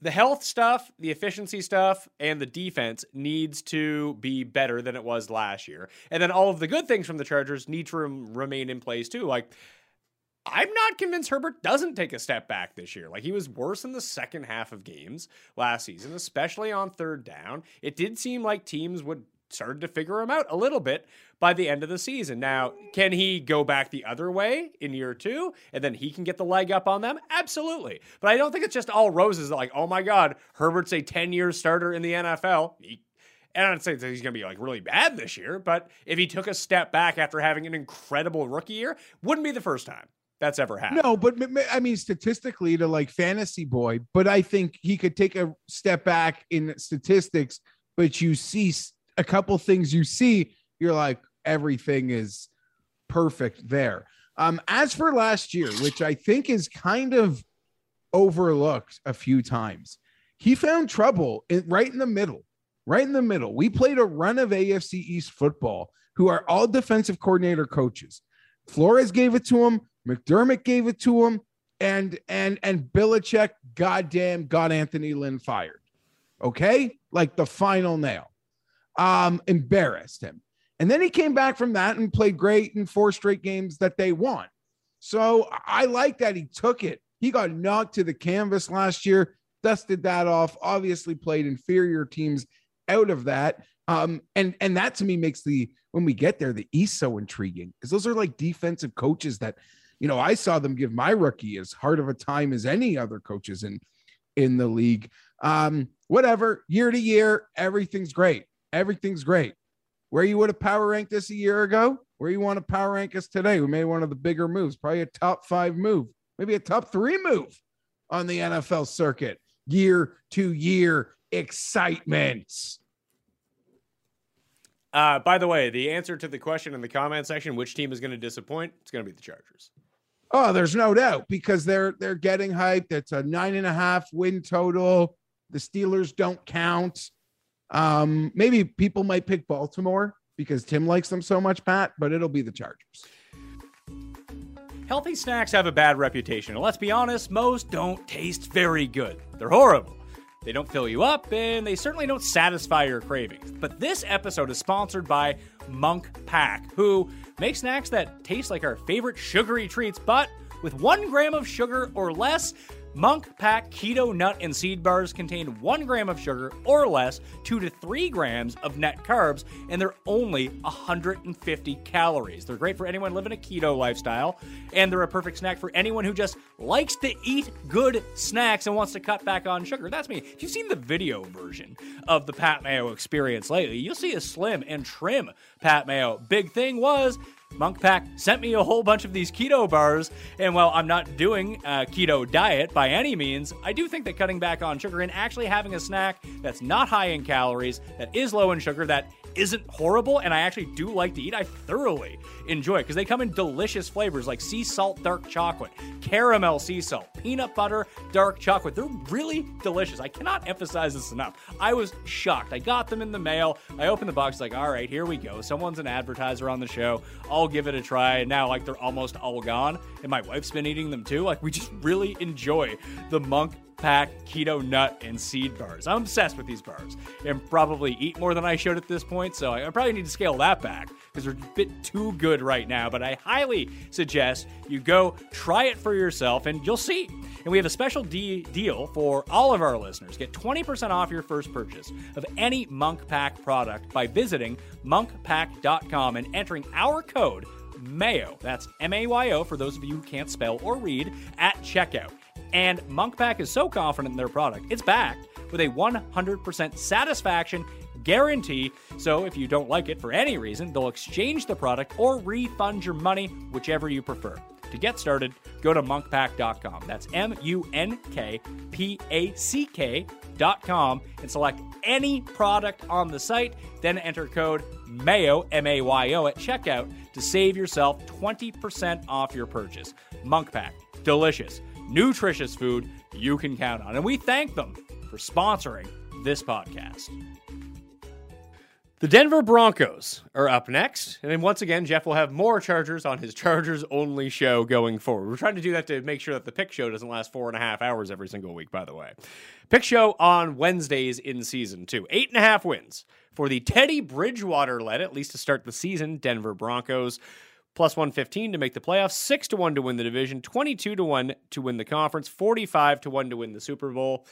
the health stuff, the efficiency stuff, and the defense needs to be better than it was last year. And then all of the good things from the Chargers need to rem- remain in place too. Like I'm not convinced Herbert doesn't take a step back this year. Like he was worse in the second half of games last season, especially on third down. It did seem like teams would started to figure him out a little bit by the end of the season. Now, can he go back the other way in year two and then he can get the leg up on them? Absolutely. But I don't think it's just all roses like, oh my God, Herbert's a 10 year starter in the NFL. He, and I'm not saying he's going to be like really bad this year, but if he took a step back after having an incredible rookie year, wouldn't be the first time that's ever happened. No, but I mean, statistically, to like fantasy boy, but I think he could take a step back in statistics. But you see a couple things you see, you're like, everything is perfect there. Um, as for last year, which I think is kind of overlooked a few times, he found trouble in, right in the middle, right in the middle. We played a run of AFC East football who are all defensive coordinator coaches. Flores gave it to him. McDermott gave it to him, and and and Belichick, goddamn, got Anthony Lynn fired. Okay, like the final nail. Um, embarrassed him, and then he came back from that and played great in four straight games that they won. So I like that he took it. He got knocked to the canvas last year, dusted that off. Obviously, played inferior teams out of that. Um, and and that to me makes the when we get there the East so intriguing because those are like defensive coaches that you know, I saw them give my rookie as hard of a time as any other coaches in in the league. Um, whatever, year to year, everything's great. Everything's great. Where you would have power ranked us a year ago, where you want to power rank us today, we made one of the bigger moves, probably a top five move, maybe a top three move on the NFL circuit. Year to year excitement. Uh, by the way, the answer to the question in the comment section, which team is going to disappoint? It's going to be the Chargers. Oh, there's no doubt because they're they're getting hyped. It's a nine and a half win total. The Steelers don't count. Um, maybe people might pick Baltimore because Tim likes them so much, Pat, but it'll be the Chargers. Healthy snacks have a bad reputation, and let's be honest, most don't taste very good. They're horrible. They don't fill you up, and they certainly don't satisfy your cravings. But this episode is sponsored by Munk Pack, who make snacks that taste like our favorite sugary treats, but with one gram of sugar or less. Munk Pack Keto Nut and Seed Bars contain one gram of sugar or less, two to three grams of net carbs, and they're only 150 calories. They're great for anyone living a keto lifestyle, and they're a perfect snack for anyone who just likes to eat good snacks and wants to cut back on sugar. That's me. If you've seen the video version of the Pat Mayo experience lately, you'll see a slim and trim Pat Mayo. Big thing was Munk Pack sent me a whole bunch of these keto bars, and while I'm not doing a keto diet by any means, I do think that cutting back on sugar and actually having a snack that's not high in calories, that is low in sugar, that isn't horrible, and I actually do like to eat. I thoroughly enjoy it because they come in delicious flavors like sea salt dark chocolate, caramel sea salt, peanut butter dark chocolate. They're really delicious. I cannot emphasize this enough. I was shocked. I got them in the mail. I opened the box, like, all right, here we go. Someone's an advertiser on the show. I'll give it a try. Now, like, they're almost all gone. And my wife's been eating them too. Like, we just really enjoy the Munk pack keto nut and seed bars. I'm obsessed with these bars and probably eat more than I should at this point, so I probably need to scale that back because they're a bit too good right now. But I highly suggest you go try it for yourself and you'll see. And we have a special de- deal for all of our listeners. Get 20% off your first purchase of any Munk Pack product by visiting munkpack.com and entering our code MAYO. That's M A Y O for those of you who can't spell or read at checkout. And Munkpack is so confident in their product, it's backed with a 100% satisfaction guarantee. So if you don't like it for any reason, they'll exchange the product or refund your money, whichever you prefer. To get started, go to munkpack.com. That's M U N K P A C K.com and select any product on the site. Then enter code MAYO, M A Y O, at checkout to save yourself 20% off your purchase. Munkpack, delicious nutritious food you can count on. And we thank them for sponsoring this podcast. The Denver Broncos are up next. And then once again, Jeff will have more Chargers on his Chargers only show going forward. We're trying to do that to make sure that the pick show doesn't last four and a half hours every single week, by the way. Pick show on Wednesdays in season two. Eight and a half wins for the Teddy Bridgewater led, at least to start the season, Denver Broncos plus 115 to make the playoffs, 6 to 1 to win the division, 22 to 1 to win the conference, 45 to 1 to win the Super Bowl.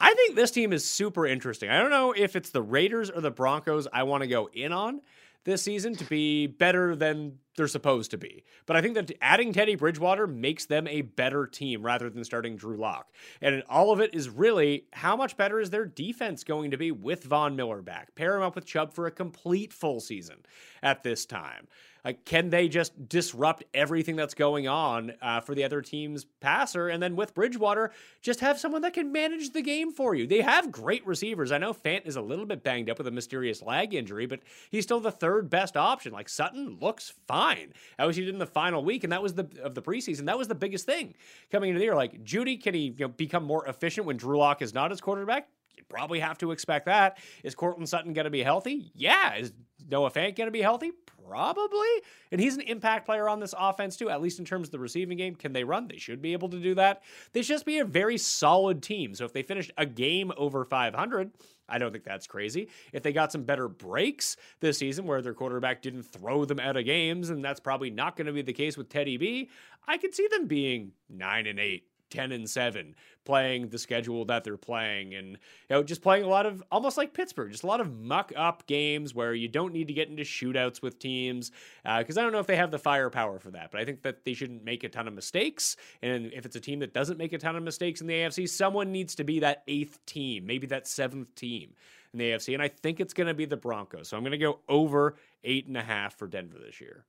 I think this team is super interesting. I don't know if it's the Raiders or the Broncos I want to go in on this season to be better than they're supposed to be. But I think that adding Teddy Bridgewater makes them a better team rather than starting Drew Lock. And all of it is really how much better is their defense going to be with Von Miller back? Pair him up with Chubb for a complete full season at this time. Like, can they just disrupt everything that's going on uh, for the other team's passer? And then with Bridgewater, just have someone that can manage the game for you. They have great receivers. I know Fant is a little bit banged up with a mysterious lag injury, but he's still the third best option. Like, Sutton looks fine. How was he did in the final week? And that was the of the preseason. That was the biggest thing coming into the year. Like, Jeudy, can he you know, become more efficient when Drew Lock is not his quarterback? You probably have to expect that. Is Courtland Sutton going to be healthy? Yeah. Is Noah Fant going to be healthy? Probably. And he's an impact player on this offense, too, at least in terms of the receiving game. Can they run? They should be able to do that. They should just be a very solid team. So if they finished a game over 500, I don't think that's crazy. If they got some better breaks this season where their quarterback didn't throw them out of games, and that's probably not going to be the case with Teddy B, I could see them being 9 and 8, 10 and 7 playing the schedule that they're playing and you know just playing a lot of almost like Pittsburgh just a lot of muck up games where you don't need to get into shootouts with teams because uh, I don't know if they have the firepower for that but I think that they shouldn't make a ton of mistakes. And if it's a team that doesn't make a ton of mistakes in the AFC someone needs to be that eighth team maybe that seventh team in the AFC and I think it's going to be the Broncos. So I'm going to go over eight and a half for Denver this year.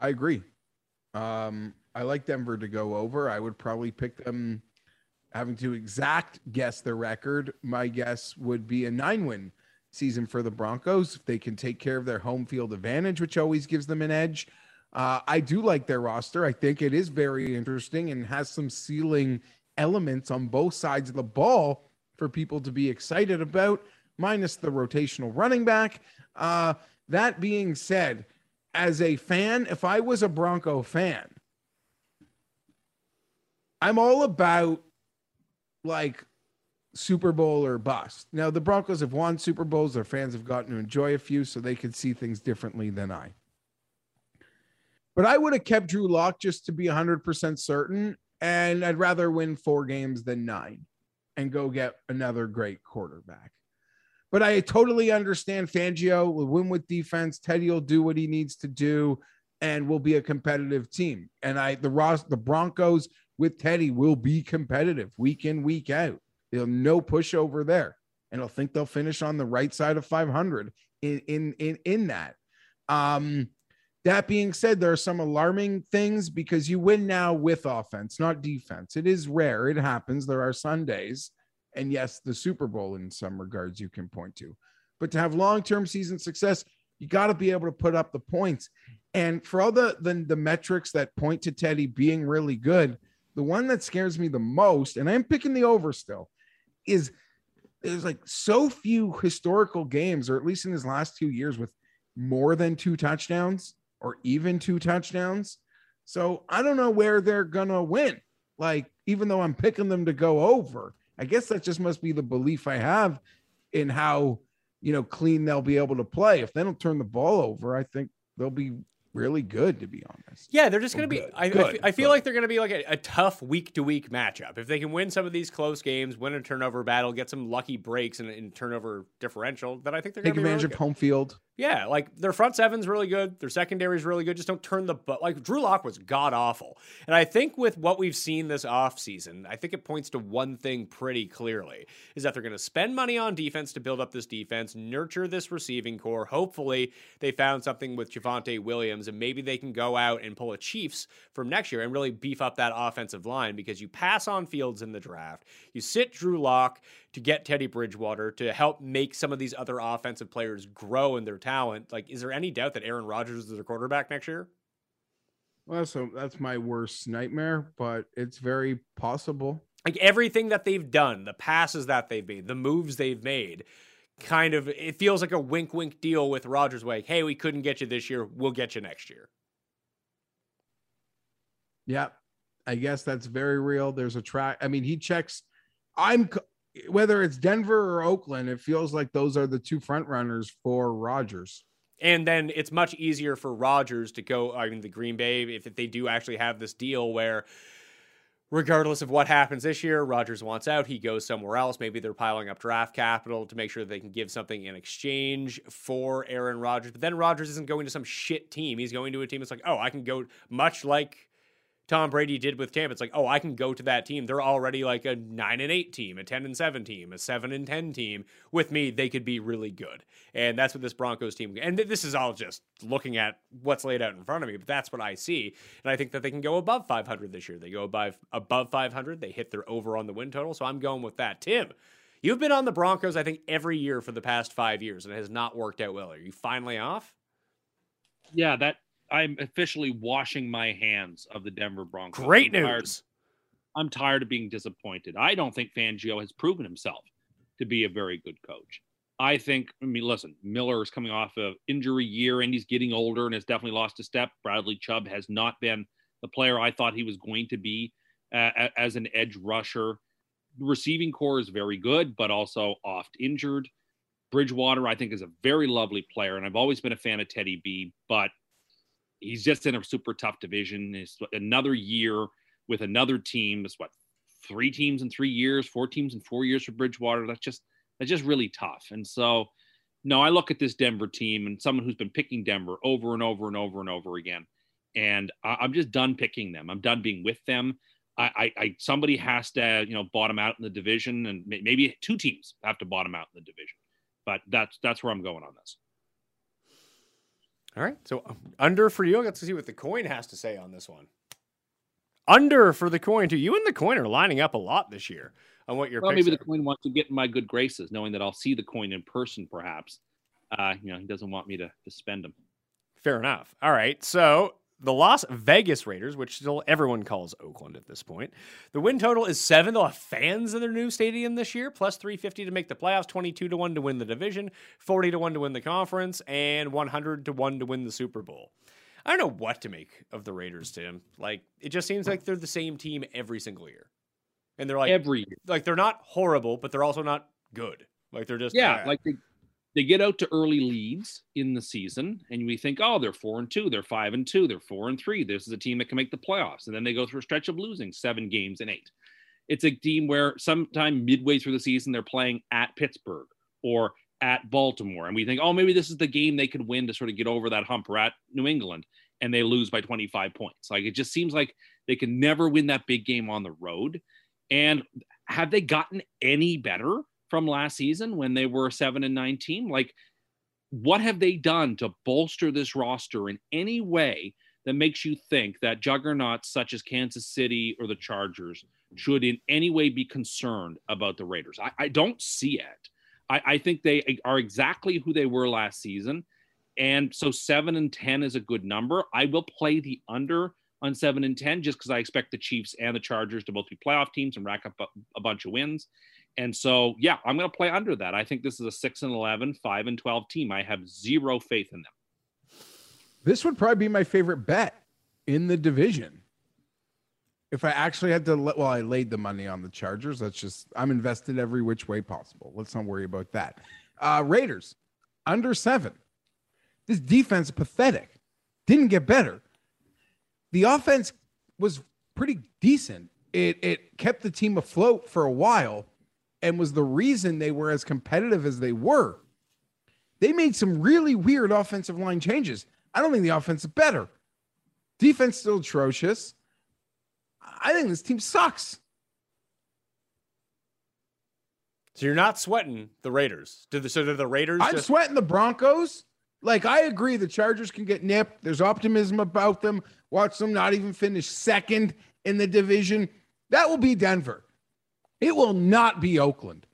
I agree. Um, I like Denver to go over. I would probably pick them having to exact guess their record. My guess would be a nine win season for the Broncos if they can take care of their home field advantage, which always gives them an edge. Uh, I do like their roster. I think it is very interesting and has some ceiling elements on both sides of the ball for people to be excited about, minus the rotational running back. Uh, that being said, as a fan, if I was a Bronco fan, I'm all about like Super Bowl or bust. Now, the Broncos have won Super Bowls. Their fans have gotten to enjoy a few, so they could see things differently than I. But I would have kept Drew Lock just to be 100% certain And I'd rather win four games than nine and go get another great quarterback. But I totally understand Fangio will win with defense. Teddy will do what he needs to do and will be a competitive team. And I the Ross the Broncos with Teddy will be competitive week in, week out. They'll no pushover there. And I'll think they'll finish on the right side of 500 in in in, in that. Um that being said, there are some alarming things because you win now with offense, not defense. It is rare. It happens. There are Sundays. And yes, the Super Bowl in some regards you can point to. But to have long term season success, you got to be able to put up the points. And for all the, the, the metrics that point to Teddy being really good, the one that scares me the most, and I'm picking the over still, is there's like so few historical games, or at least in his last two years, with more than two touchdowns or even two touchdowns. So I don't know where they're gonna win. Like, even though I'm picking them to go over, I guess that just must be the belief I have in how you know clean they'll be able to play. If they don't turn the ball over, I think they'll be really good, to be honest. Yeah, they're just going to be. Good, I, I good, fe- I feel good. like they're going to be like a, a tough week to week matchup. If they can win some of these close games, win a turnover battle, get some lucky breaks and, and turnover differential, then I think they're going Take to be advantage really of home field. Yeah, like their front seven's really good. Their secondary is really good. Just don't turn the butt. Like Drew Lock was god awful. And I think with what we've seen this offseason, I think it points to one thing pretty clearly is that they're going to spend money on defense to build up this defense, nurture this receiving core. Hopefully, they found something with Javonte Williams, and maybe they can go out and pull a Chiefs from next year and really beef up that offensive line because you pass on Fields in the draft. You sit Drew Lock to get Teddy Bridgewater to help make some of these other offensive players grow in their talent. Like, is there any doubt that Aaron Rodgers is their quarterback next year? Well, so that's my worst nightmare, but it's very possible. Like everything that they've done, the passes that they've made, the moves they've made, kind of it feels like a wink wink deal with Rodgers like, hey, we couldn't get you this year, we'll get you next year. Yeah, I guess that's very real. There's a track. I mean, he checks. I'm whether it's Denver or Oakland. It feels like those are the two front runners for Rodgers. And then it's much easier for Rodgers to go, I mean, the Green Bay, if they do actually have this deal where, regardless of what happens this year, Rodgers wants out, he goes somewhere else. Maybe they're piling up draft capital to make sure they can give something in exchange for Aaron Rodgers. But then Rodgers isn't going to some shit team. He's going to a team that's like, oh, I can go, much like Tom Brady did with Tampa. It's like, oh, I can go to that team. They're already like a nine and eight team, a ten and seven team, a seven and ten team. With me, they could be really good, and that's what this Broncos team. And this is all just looking at what's laid out in front of me, but that's what I see, and I think that they can go above 500 this year. They go above above 500. They hit their over on the win total, so I'm going with that. Tim, you've been on the Broncos, I think, every year for the past five years, and it has not worked out well. Are you finally off? Yeah, that I'm officially washing my hands of the Denver Broncos. Great I'm tired- news. I'm tired of being disappointed. I don't think Fangio has proven himself to be a very good coach. I think, I mean, listen, Miller is coming off of injury year and he's getting older and has definitely lost a step. Bradley Chubb has not been the player I thought he was going to be uh, as an edge rusher. The receiving core is very good, but also oft injured. Bridgewater, I think, is a very lovely player, and I've always been a fan of Teddy B, but he's just in a super tough division. It's another year with another team. It's what three teams in three years, four teams in four years for Bridgewater. That's just that's just really tough. And so, no, I look at this Denver team and someone who's been picking Denver over and over and over and over again, and I, I'm just done picking them. I'm done being with them. I, I, I somebody has to you know bottom out in the division, and maybe two teams have to bottom out in the division. But that's that's where I'm going on this. All right. So um, under for you. I Let's see what the coin has to say on this one. Under for the coin too. You and the coin are lining up a lot this year on what your well, picks maybe the coin wants to get in my good graces, knowing that I'll see the coin in person, perhaps. Uh, you know, he doesn't want me to, to spend them. Fair enough. All right. So the Las Vegas Raiders, which still everyone calls Oakland at this point, the win total is seven. They'll have fans in their new stadium this year, plus 350 to make the playoffs, 22 to 1 to win the division, 40 to 1 to win the conference, and 100 to 1 to win the Super Bowl. I don't know what to make of the Raiders, Tim. Like, it just seems like they're the same team every single year. And they're like, Every year. like they're not horrible, but they're also not good. Like they're just Yeah, bad. like they, they get out to early leads in the season, and we think, oh, they're four and two, they're five and two, they're four and three. This is a team that can make the playoffs, and then they go through a stretch of losing seven games in eight. It's a team where sometime midway through the season they're playing at Pittsburgh or at Baltimore, and we think, oh, maybe this is the game they could win to sort of get over that hump. Or at New England, and they lose by 25 points. Like it just seems like they can never win that big game on the road. And have they gotten any better from last season when they were seven and 19? Like, what have they done to bolster this roster in any way that makes you think that juggernauts such as Kansas City or the Chargers should in any way be concerned about the Raiders? I, I don't see it. I, I think they are exactly who they were last season. And so seven and 10 is a good number. I will play the under on seven and 10 just because I expect the Chiefs and the Chargers to both be playoff teams and rack up a, a bunch of wins. And so, yeah, I'm going to play under that. I think this is a 6 and 11, 5 and 12 team. I have zero faith in them. This would probably be my favorite bet in the division. If I actually had to, well, I laid the money on the Chargers. That's just, I'm invested every which way possible. Let's not worry about that. Uh, Raiders, under seven. This defense pathetic. Didn't get better. The offense was pretty decent. It it kept the team afloat for a while and was the reason they were as competitive as they were. They made some really weird offensive line changes. I don't think the offense is better. Defense still atrocious. I think this team sucks. So you're not sweating the Raiders. Did the so did the Raiders? I'm just... sweating the Broncos. Like I agree, the Chargers can get nipped. There's optimism about them. Watch them not even finish second in the division. That will be Denver. It will not be Oakland.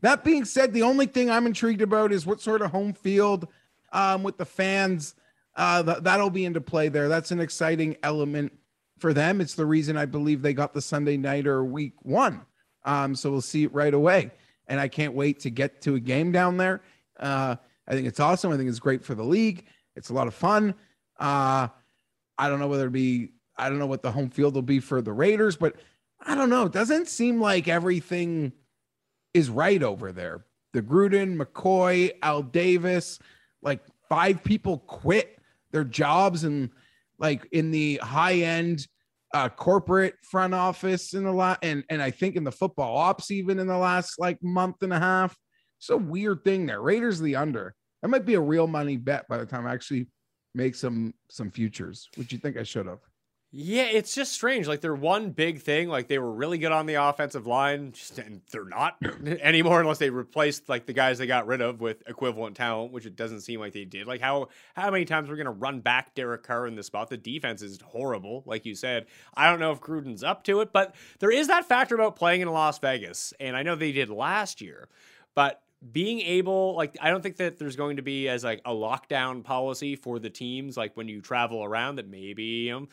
That being said, the only thing I'm intrigued about is what sort of home field um, with the fans uh, th- that'll be into play there. That's an exciting element for them. It's the reason I believe they got the Sunday nighter week one. Um, so we'll see it right away. And I can't wait to get to a game down there. Uh, I think it's awesome. I think it's great for the league. It's a lot of fun. Uh, I don't know whether it be, I don't know what the home field will be for the Raiders, but I don't know. It doesn't seem like everything is right over there. The Gruden, McCoy, Al Davis, like five people quit their jobs and like in the high end uh, corporate front office in the lot and and I think in the football ops even in the last like month and a half. It's a weird thing there. Raiders the under. That might be a real money bet by the time I actually make some some futures. Would you think I should have? Yeah, it's just strange. Like they're one big thing. Like they were really good on the offensive line, just, and they're not anymore unless they replaced like the guys they got rid of with equivalent talent, which it doesn't seem like they did. Like how how many times we're gonna run back Derek Carr in the spot? The defense is horrible, like you said. I don't know if Gruden's up to it, but there is that factor about playing in Las Vegas, and I know they did last year, but being able like i don't think that there's going to be as like a lockdown policy for the teams like when you travel around that maybe um,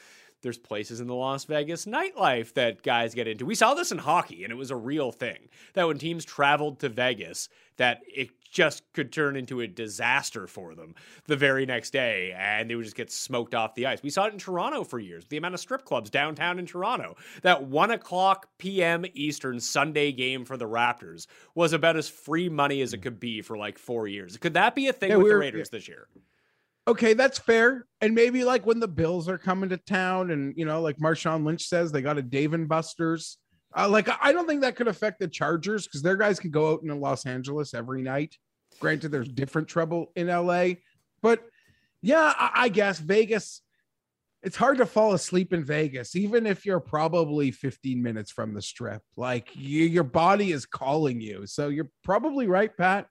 there's places in the Las Vegas nightlife that guys get into. We saw this in hockey, and it was a real thing that when teams traveled to Vegas, that it just could turn into a disaster for them the very next day, and they would just get smoked off the ice. We saw it in Toronto for years. The amount of strip clubs downtown in Toronto. That one o'clock p.m. Eastern Sunday game for the Raptors was about as free money as it could be for like four years. Could that be a thing yeah, with the Raiders this year? Okay, that's fair. And maybe like when the Bills are coming to town, and you know, like Marshawn Lynch says, they got a Dave and Buster's. Uh, like I don't think that could affect the Chargers because their guys can go out in Los Angeles every night. Granted, there's different trouble in LA, but yeah, I, I guess Vegas. It's hard to fall asleep in Vegas, even if you're probably 15 minutes from the strip. Like you, your body is calling you. So you're probably right, Pat.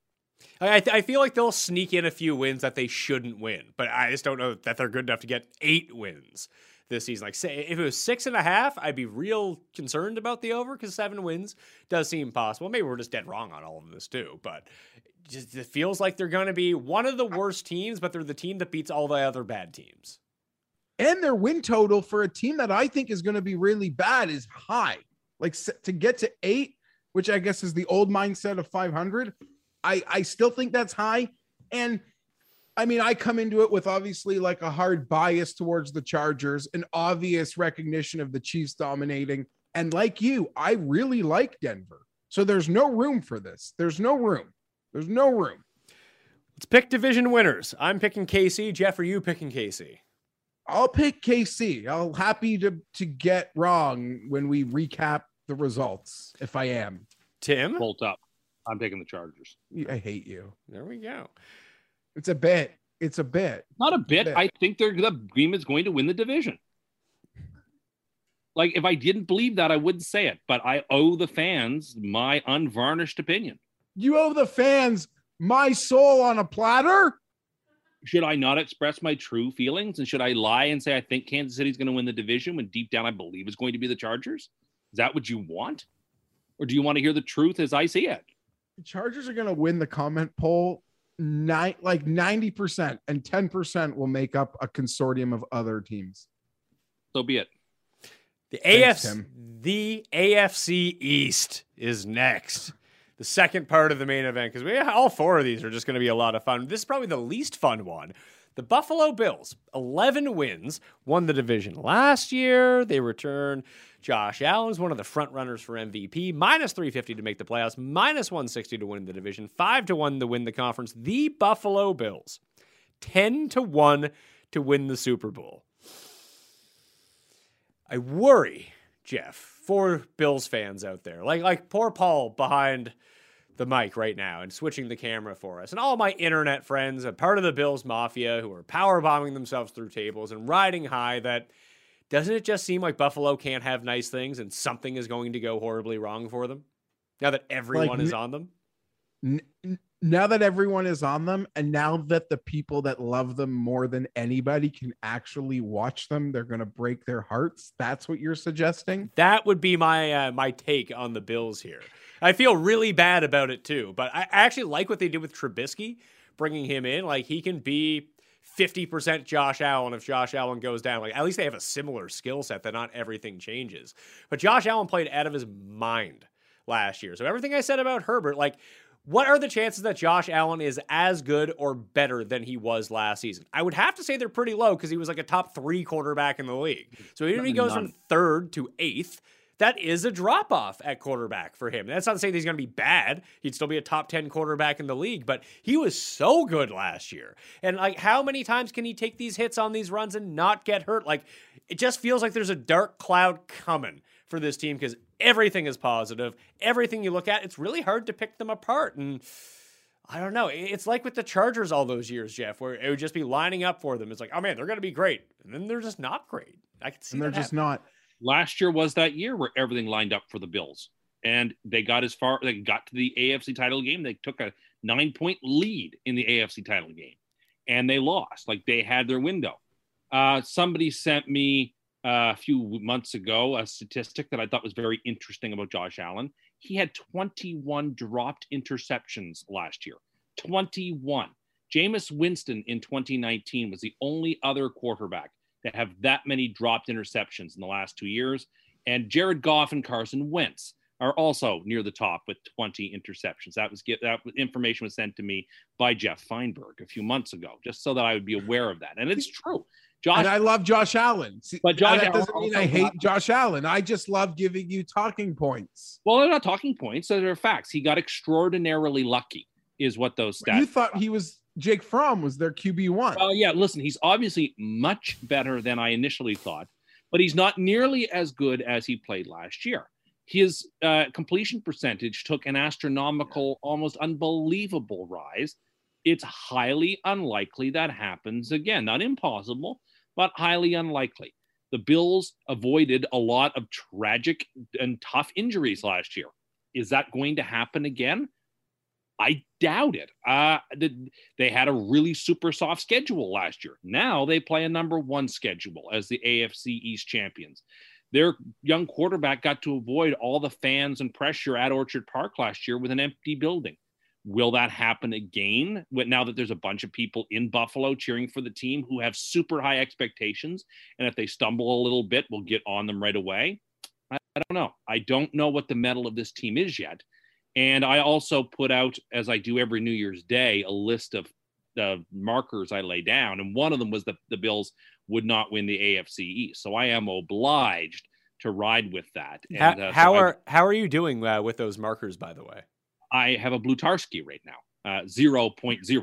I, I feel like they'll sneak in a few wins that they shouldn't win, but I just don't know that they're good enough to get eight wins this season. Like, say, if it was six and a half, I'd be real concerned about the over because seven wins does seem possible. Maybe we're just dead wrong on all of this too, but just it feels like they're going to be one of the worst teams, but they're the team that beats all the other bad teams. And their win total for a team that I think is going to be really bad is high. Like to get to eight, which I guess is the old mindset of 500 I I still think that's high. And I mean, I come into it with obviously like a hard bias towards the Chargers, an obvious recognition of the Chiefs dominating. And like you, I really like Denver. So there's no room for this. There's no room. There's no room. Let's pick division winners. I'm picking KC. Jeff, are you picking KC? I'll pick KC. I'll happy to to get wrong when we recap the results if I am. Tim? Bolt up. I'm taking the Chargers. I hate you. There we go. It's a bet. It's a bet. Not a bit. bit. I think they're the Green is going to win the division. Like if I didn't believe that, I wouldn't say it. But I owe the fans my unvarnished opinion. You owe the fans my soul on a platter. Should I not express my true feelings? And should I lie and say I think Kansas City's going to win the division when deep down I believe it's going to be the Chargers? Is that what you want? Or do you want to hear the truth as I see it? The Chargers are going to win the comment poll nine like 90% and 10% will make up a consortium of other teams. So be it. The Thanks, AFC, Tim. the AFC East is next. The second part of the main event because we all four of these are just going to be a lot of fun. This is probably the least fun one. The Buffalo Bills, 11 wins, won the division last year. They return Josh Allen is one of the front runners for MVP, minus 350 to make the playoffs, minus 160 to win the division, 5 to 1 to win the conference. The Buffalo Bills, 10 to 1 to win the Super Bowl. I worry, Jeff, for Bills fans out there. Like like poor Paul behind the mic right now and switching the camera for us. And all my internet friends, a part of the Bills Mafia who are power bombing themselves through tables and riding high that doesn't it just seem like Buffalo can't have nice things and something is going to go horribly wrong for them? Now that everyone is on them? N- now that everyone is on them and now that the people that love them more than anybody can actually watch them, they're going to break their hearts. That's what you're suggesting? That would be my uh, my take on the Bills here. I feel really bad about it too, but I actually like what they did with Trubisky, bringing him in. Like he can be fifty percent Josh Allen if Josh Allen goes down. Like at least they have a similar skill set that not everything changes. But Josh Allen played out of his mind last year. So everything I said about Herbert, like. What are the chances that Josh Allen is as good or better than he was last season? I would have to say they're pretty low because he was like a top three quarterback in the league. So even if he goes from third to eighth, that is a drop off at quarterback for him. That's not to say that he's going to be bad. He'd still be a top 10 quarterback in the league, but he was so good last year. And like, how many times can he take these hits on these runs and not get hurt? Like, it just feels like there's a dark cloud coming for this team because everything is positive. Everything you look at, it's really hard to pick them apart. And I don't know. It's like with the Chargers all those years, Jeff, where it would just be lining up for them. It's like, oh man, they're going to be great. And then they're just not great. I can see that. And they're just not. Last year was that year where everything lined up for the Bills. And they got as far they got to the AFC title game. They took a nine point lead in the AFC title game. And they lost. Like they had their window. Uh, somebody sent me uh, a few months ago a statistic that I thought was very interesting about Josh Allen. He had 21 dropped interceptions last year. 21. Jameis Winston in 2019 was the only other quarterback that have that many dropped interceptions in the last two years. And Jared Goff and Carson Wentz are also near the top with 20 interceptions. That was that information was sent to me by Jeff Feinberg a few months ago, just so that I would be aware of that. And it's true. Josh, And I love Josh Allen. See, But Josh that Allen doesn't mean I hate Josh Allen. I just love giving you talking points. well, they're not talking points; they're facts. He got extraordinarily lucky, is what those stats. You thought he was Jake Fromm was their QB one. Well, yeah, listen, he's obviously much better than I initially thought, but he's not nearly as good as he played last year. His uh, completion percentage took an astronomical, almost unbelievable rise. It's highly unlikely that happens again. Not impossible, but highly unlikely. The Bills avoided a lot of tragic and tough injuries last year. Is that going to happen again? I doubt it. Uh, they had a really super soft schedule last year. Now they play a number one schedule as the AFC East champions. Their young quarterback got to avoid all the fans and pressure at Orchard Park last year with an empty building. Will that happen again? Now that there's a bunch of people in Buffalo cheering for the team who have super high expectations, and if they stumble a little bit, we'll get on them right away. I, don't know. I don't know what the mettle of this team is yet. And I also put out, as I do every New Year's Day, a list of the markers I lay down. And one of them was that the Bills would not win the AFC East. So I am obliged to ride with that. How, uh, so how I- are how are you doing uh, with those markers, by the way? I have a Blutarski right now, uh, 0.0.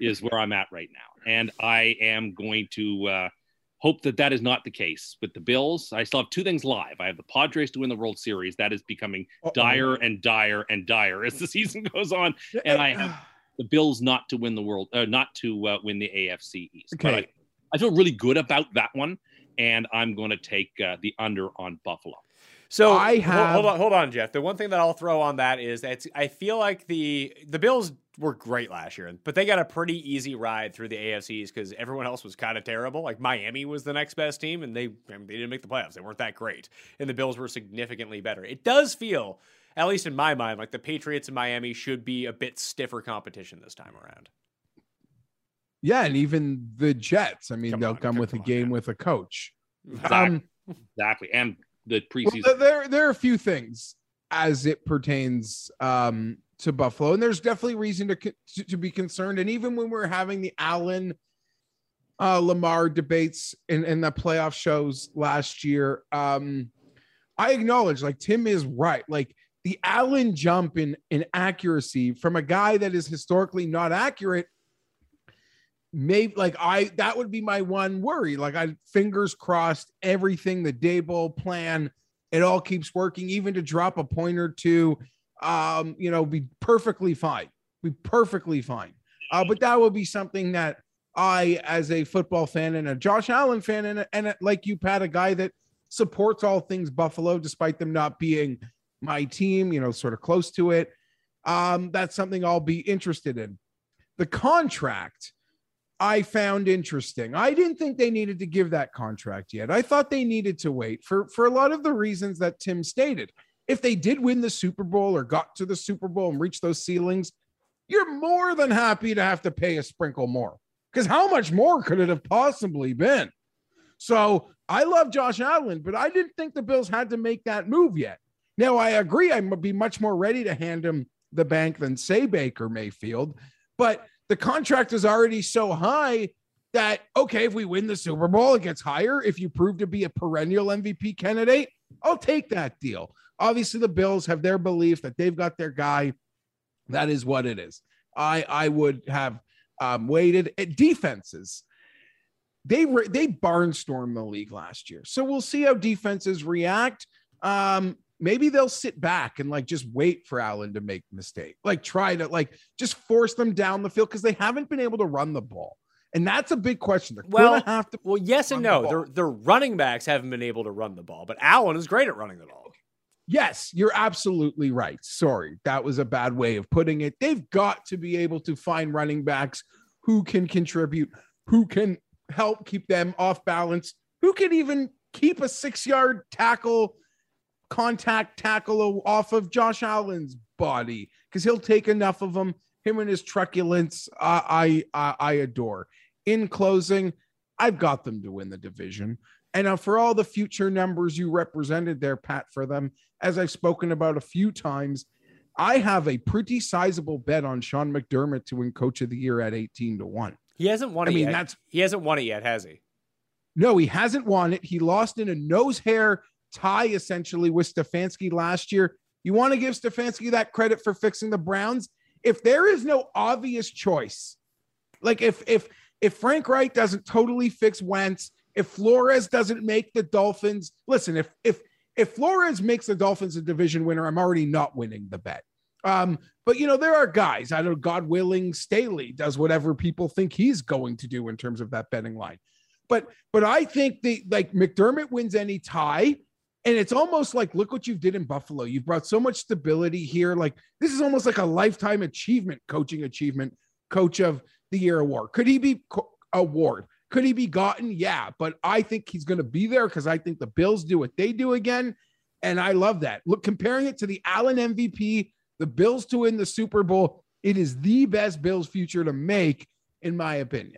is where I'm at right now, and I am going to uh, hope that that is not the case with the Bills. I still have two things live. I have the Padres to win the World Series. That is becoming Uh-oh. dire and dire and dire as the season goes on, and I have the Bills not to win the world, uh, not to uh, win the AFC East. But I, Okay. I feel really good about that one, and I'm going to take uh, the under on Buffalo. So I hol- have- hold on, hold on, Jeff. The one thing that I'll throw on that is that I feel like the the Bills were great last year, but they got a pretty easy ride through the AFCs because everyone else was kind of terrible. Like Miami was the next best team, and they they didn't make the playoffs. They weren't that great, and the Bills were significantly better. It does feel, at least in my mind, like the Patriots and Miami should be a bit stiffer competition this time around. Yeah, and even the Jets. I mean, Come they'll on, come come with a on, game man. with a coach. Exactly. Um, Exactly, and the well, preseason. th- there, there are a few things as it pertains um, to Buffalo, and there's definitely reason to to, to be concerned. And even when we're having the Allen uh, Lamar debates in, in the playoff shows last year, um, I acknowledge like Tim is right. Like the Allen jump in in accuracy from a guy that is historically not accurate. Maybe like I that would be my one worry. Like I fingers crossed, everything the day Daboll plan, it all keeps working, even to drop a point or two, um, you know, be perfectly fine. Be perfectly fine. Uh, but that will be something that I, as a football fan and a Josh Allen fan, and, and like you, Pat, a guy that supports all things Buffalo, despite them not being my team, you know, sort of close to it. Um, that's something I'll be interested in. The contract I found interesting. I didn't think they needed to give that contract yet. I thought they needed to wait for for a lot of the reasons that Tim stated. If they did win the Super Bowl or got to the Super Bowl and reach those ceilings, you're more than happy to have to pay a sprinkle more. Because how much more could it have possibly been? So I love Josh Allen, but I didn't think the Bills had to make that move yet. Now I agree, I would be much more ready to hand him the bank than say Baker Mayfield, but the contract is already so high that okay, if we win the Super Bowl, it gets higher. If you prove to be a perennial MVP candidate, I'll take that deal. Obviously, the Bills have their belief that they've got their guy. That is what it is. I I would have um, waited. At defenses, they they barnstormed the league last year, so we'll see how defenses react. Um, maybe they'll sit back and like just wait for Allen to make a mistake, like try to like just force them down the field because they haven't been able to run the ball, and that's a big question. They're Well, have to. Well, yes and Run the no. Their their running backs haven't been able to run the ball, but Allen is great at running the ball. Yes, you're absolutely right. Sorry, that was a bad way of putting it. They've got to be able to find running backs who can contribute, who can help keep them off balance, who can even keep a six yard tackle, contact tackle off of Josh Allen's body because he'll take enough of them. Him and his truculence, I, I, I adore. In closing, I've got them to win the division. And uh, for all the future numbers you represented there, Pat, for them, as I've spoken about a few times, I have a pretty sizable bet on Sean McDermott to win Coach of the Year at 18 to 1. He hasn't won I it mean, yet. that's He hasn't won it yet, has he? no, he hasn't won it. He lost in a nose hair tie essentially with Stefanski last year. You want to give Stefanski that credit for fixing the Browns? If there is no obvious choice, like if if if Frank Reich doesn't totally fix Wentz, if Flores doesn't make the Dolphins, listen, if if if Flores makes the Dolphins a division winner, I'm already not winning the bet. Um, but you know, there are guys, I know, God willing, Staley does whatever people think he's going to do in terms of that betting line. But but I think the like McDermott wins any tie. And it's almost like, look what you did in Buffalo. You've brought so much stability here. Like, this is almost like a lifetime achievement, coaching achievement, coach of the year award. Could he be co- award? Could he be gotten? Yeah. But I think he's going to be there because I think the Bills do what they do again. And I love that. Look, comparing it to the Allen MVP, the Bills to win the Super Bowl, it is the best Bills future to make, in my opinion.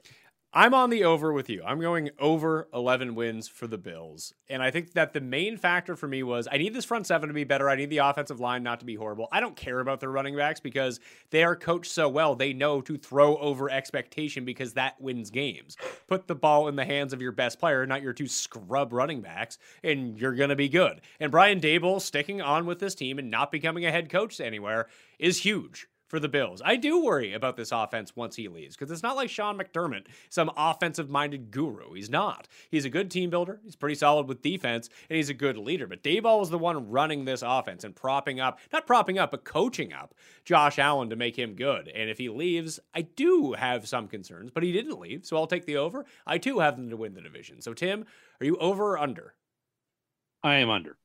I'm on the over with you. I'm going over 11 wins for the Bills. And I think that the main factor for me was I need this front seven to be better. I need the offensive line not to be horrible. I don't care about their running backs because they are coached so well. They know to throw over expectation because that wins games. Put the ball in the hands of your best player, not your two scrub running backs, and you're going to be good. And Brian Daboll sticking on with this team and not becoming a head coach anywhere is huge for the Bills. I do worry about this offense once he leaves because it's not like Sean McDermott, some offensive minded guru. He's not. He's a good team builder. He's pretty solid with defense and he's a good leader. But Daboll was the one running this offense and propping up, not propping up, but coaching up Josh Allen to make him good. And if he leaves, I do have some concerns, but he didn't leave. So I'll take the over. I too have them to win the division. So, Tim, are you over or under? I am under.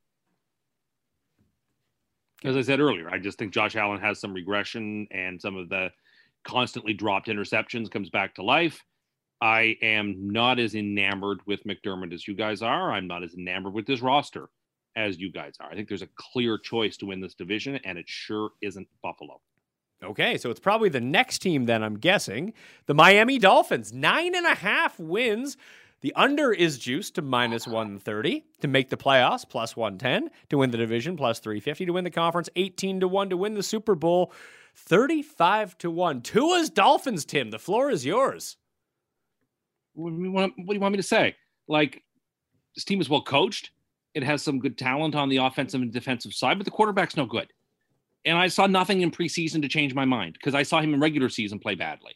As I said earlier, I just think Josh Allen has some regression and some of the constantly dropped interceptions comes back to life. I am not as enamored with McDermott as you guys are. I'm not as enamored with this roster as you guys are. I think there's a clear choice to win this division, and it sure isn't Buffalo. Okay, so it's probably the next team then, I'm guessing. The Miami Dolphins, nine and a half wins. The under is juiced to minus 130 to make the playoffs, plus 110 to win the division, plus 350 to win the conference, 18 to 1 to win the Super Bowl, 35 to 1. Tua's Dolphins, Tim. The floor is yours. What do, you want, what do you want me to say? Like, this team is well coached. It has some good talent on the offensive and defensive side, but the quarterback's no good. And I saw nothing in preseason to change my mind because I saw him in regular season play badly.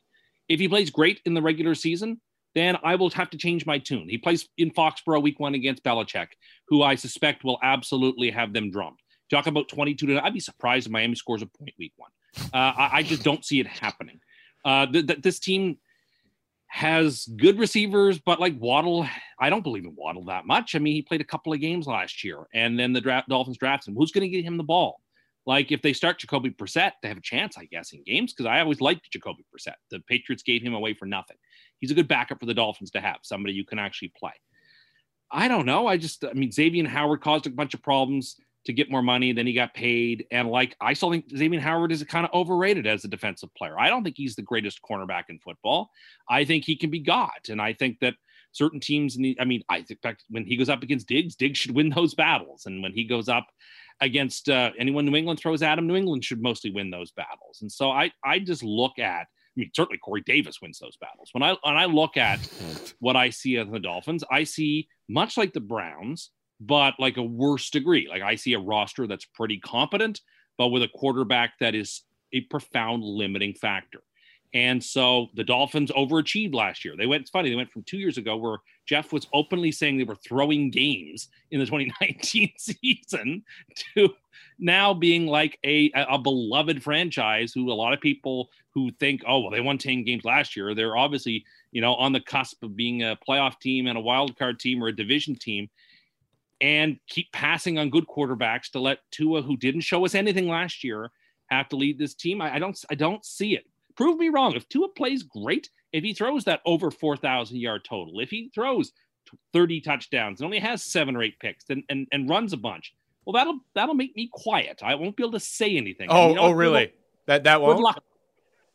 If he plays great in the regular season, then I will have to change my tune. He plays in Foxborough week one against Belichick, who I suspect will absolutely have them drummed. Talk about 22 to, I'd be surprised if Miami scores a point week one. Uh, I, I, just don't see it happening. Uh, th- th- this team has good receivers, but like Waddle, I don't believe in Waddle that much. I mean, he played a couple of games last year, and then the draft, Dolphins drafts him. Who's going to get him the ball? Like if they start Jacoby Brissett, they have a chance, I guess, in games because I always liked Jacoby Brissett. The Patriots gave him away for nothing. He's a good backup for the Dolphins to have, somebody you can actually play. I don't know. I just, I mean, Xavier Howard caused a bunch of problems to get more money. Then he got paid. And like, I still think Xavier Howard is kind of overrated as a defensive player. I don't think he's the greatest cornerback in football. I think he can be God. And I think that certain teams in the, I mean, I think when he goes up against Diggs, Diggs should win those battles. And when he goes up against uh, anyone New England throws at him, New England should mostly win those battles. And so I, I just look at, mean, certainly Corey Davis wins those battles. When I when I look at what I see of the Dolphins, I see much like the Browns, but like a worse degree. Like I see a roster that's pretty competent, but with a quarterback that is a profound limiting factor. And so the Dolphins overachieved last year. They went, it's funny, they went from two years ago where Jeff was openly saying they were throwing games in the 2019 season to now being like a, a beloved franchise who a lot of people who think, oh, well, they won 10 games last year. They're obviously, you know, on the cusp of being a playoff team and a wild card team or a division team and keep passing on good quarterbacks to let Tua, who didn't show us anything last year, have to lead this team. I, I don't I don't see it prove me wrong. If Tua plays great, if he throws that over 4,000 yard total, if he throws 30 touchdowns and only has seven or eight picks and, and, and runs a bunch, well, that'll that'll make me quiet. I won't be able to say anything. Oh, you know, oh, really? that that won't.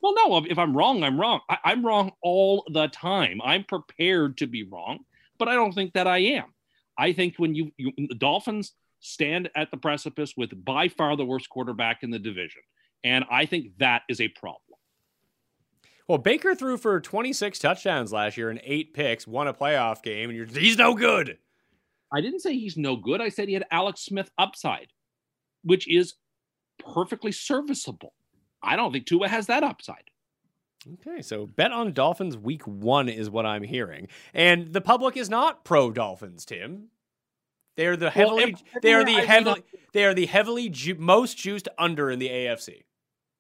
Well, no. If I'm wrong, I'm wrong. I, I'm wrong all the time. I'm prepared to be wrong, but I don't think that I am. I think when you, you the Dolphins stand at the precipice with by far the worst quarterback in the division, and I think that is a problem. Well, Baker threw for 26 touchdowns last year and eight picks, won a playoff game, and you're he's no good. I didn't say he's no good. I said he had Alex Smith upside, which is perfectly serviceable. I don't think Tua has that upside. Okay, so bet on Dolphins week one is what I'm hearing, and the public is not pro Dolphins. Tim, they're the heavily well, they are the heavily they are the heavily ju- most juiced under in the AFC.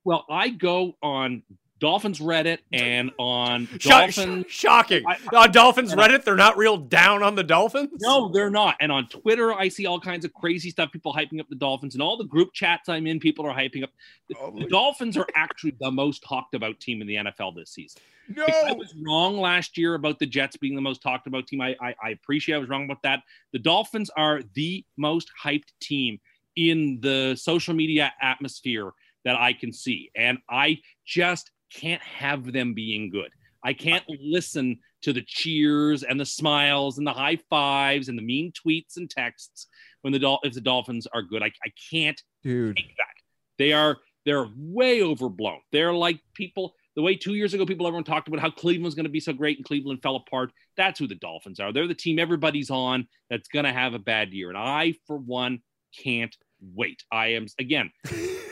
Well, I go on Dolphins Reddit and on Dolphins. Shocking. I, uh, on Dolphins Reddit, they're not real down on the Dolphins? No, they're not. And on Twitter, I see all kinds of crazy stuff, people hyping up the Dolphins. And all the group chats I'm in, people are hyping up. The, oh the Dolphins are actually the most talked about team in the NFL this season. No. I was wrong last year about the Jets being the most talked about team. I, I, I appreciate I was wrong about that. The Dolphins are the most hyped team in the social media atmosphere that I can see. And I just can't have them being good. I can't listen to the cheers and the smiles and the high fives and the mean tweets and texts when the Dol- if the Dolphins are good. I, I can't Dude. take that. They are they're way overblown. They're like people the way two years ago people everyone talked about how Cleveland was going to be so great and Cleveland fell apart. That's who the Dolphins are. They're the team everybody's on that's going to have a bad year, and I for one can't wait. I am again.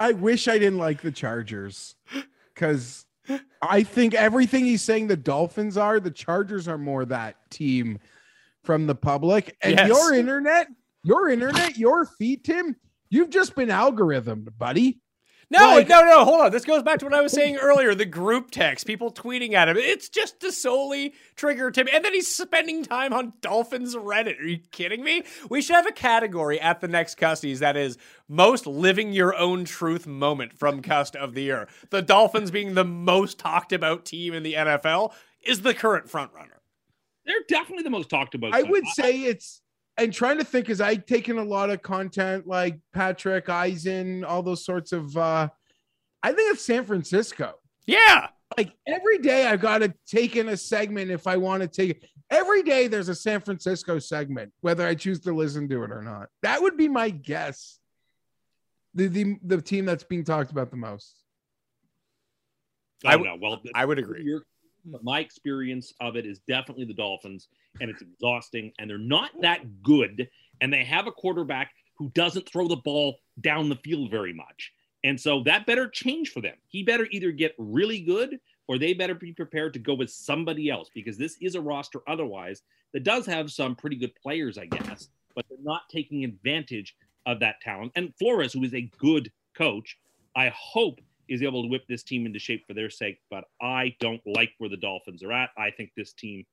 I wish I didn't like the Chargers because I think everything he's saying the Dolphins are, the Chargers are more that team from the public. And Yes. your internet, your internet, your feed, Tim, you've just been algorithmed, buddy. No, Like- no, no. Hold on. This goes back to what I was saying earlier. The group text, people tweeting at him. It's just to solely trigger Tim. And then he's spending time on Dolphins Reddit. Are you kidding me? We should have a category at the next Custies that is most living your own truth moment from Cust of the year. The Dolphins being the most talked about team in the NFL is the current front runner. They're definitely the most talked about. I team. would say it's and trying to think is I've taken a lot of content like Patrick Eisen, all those sorts of uh I think it's San Francisco. Yeah. Like every day I've got to take in a segment if I want to take it. Every day there's a San Francisco segment, whether I choose to listen to it or not. That would be my guess. The the, the team that's being talked about the most. I I don't know. Well, I would agree. your- my experience of it is definitely the Dolphins, and it's exhausting, and they're not that good, and they have a quarterback who doesn't throw the ball down the field very much. And so that better change for them. He better either get really good or they better be prepared to go with somebody else because this is a roster otherwise that does have some pretty good players, I guess, but they're not taking advantage of that talent. And Flores, who is a good coach, I hope is able to whip this team into shape for their sake. But I don't like where the Dolphins are at. I think this team,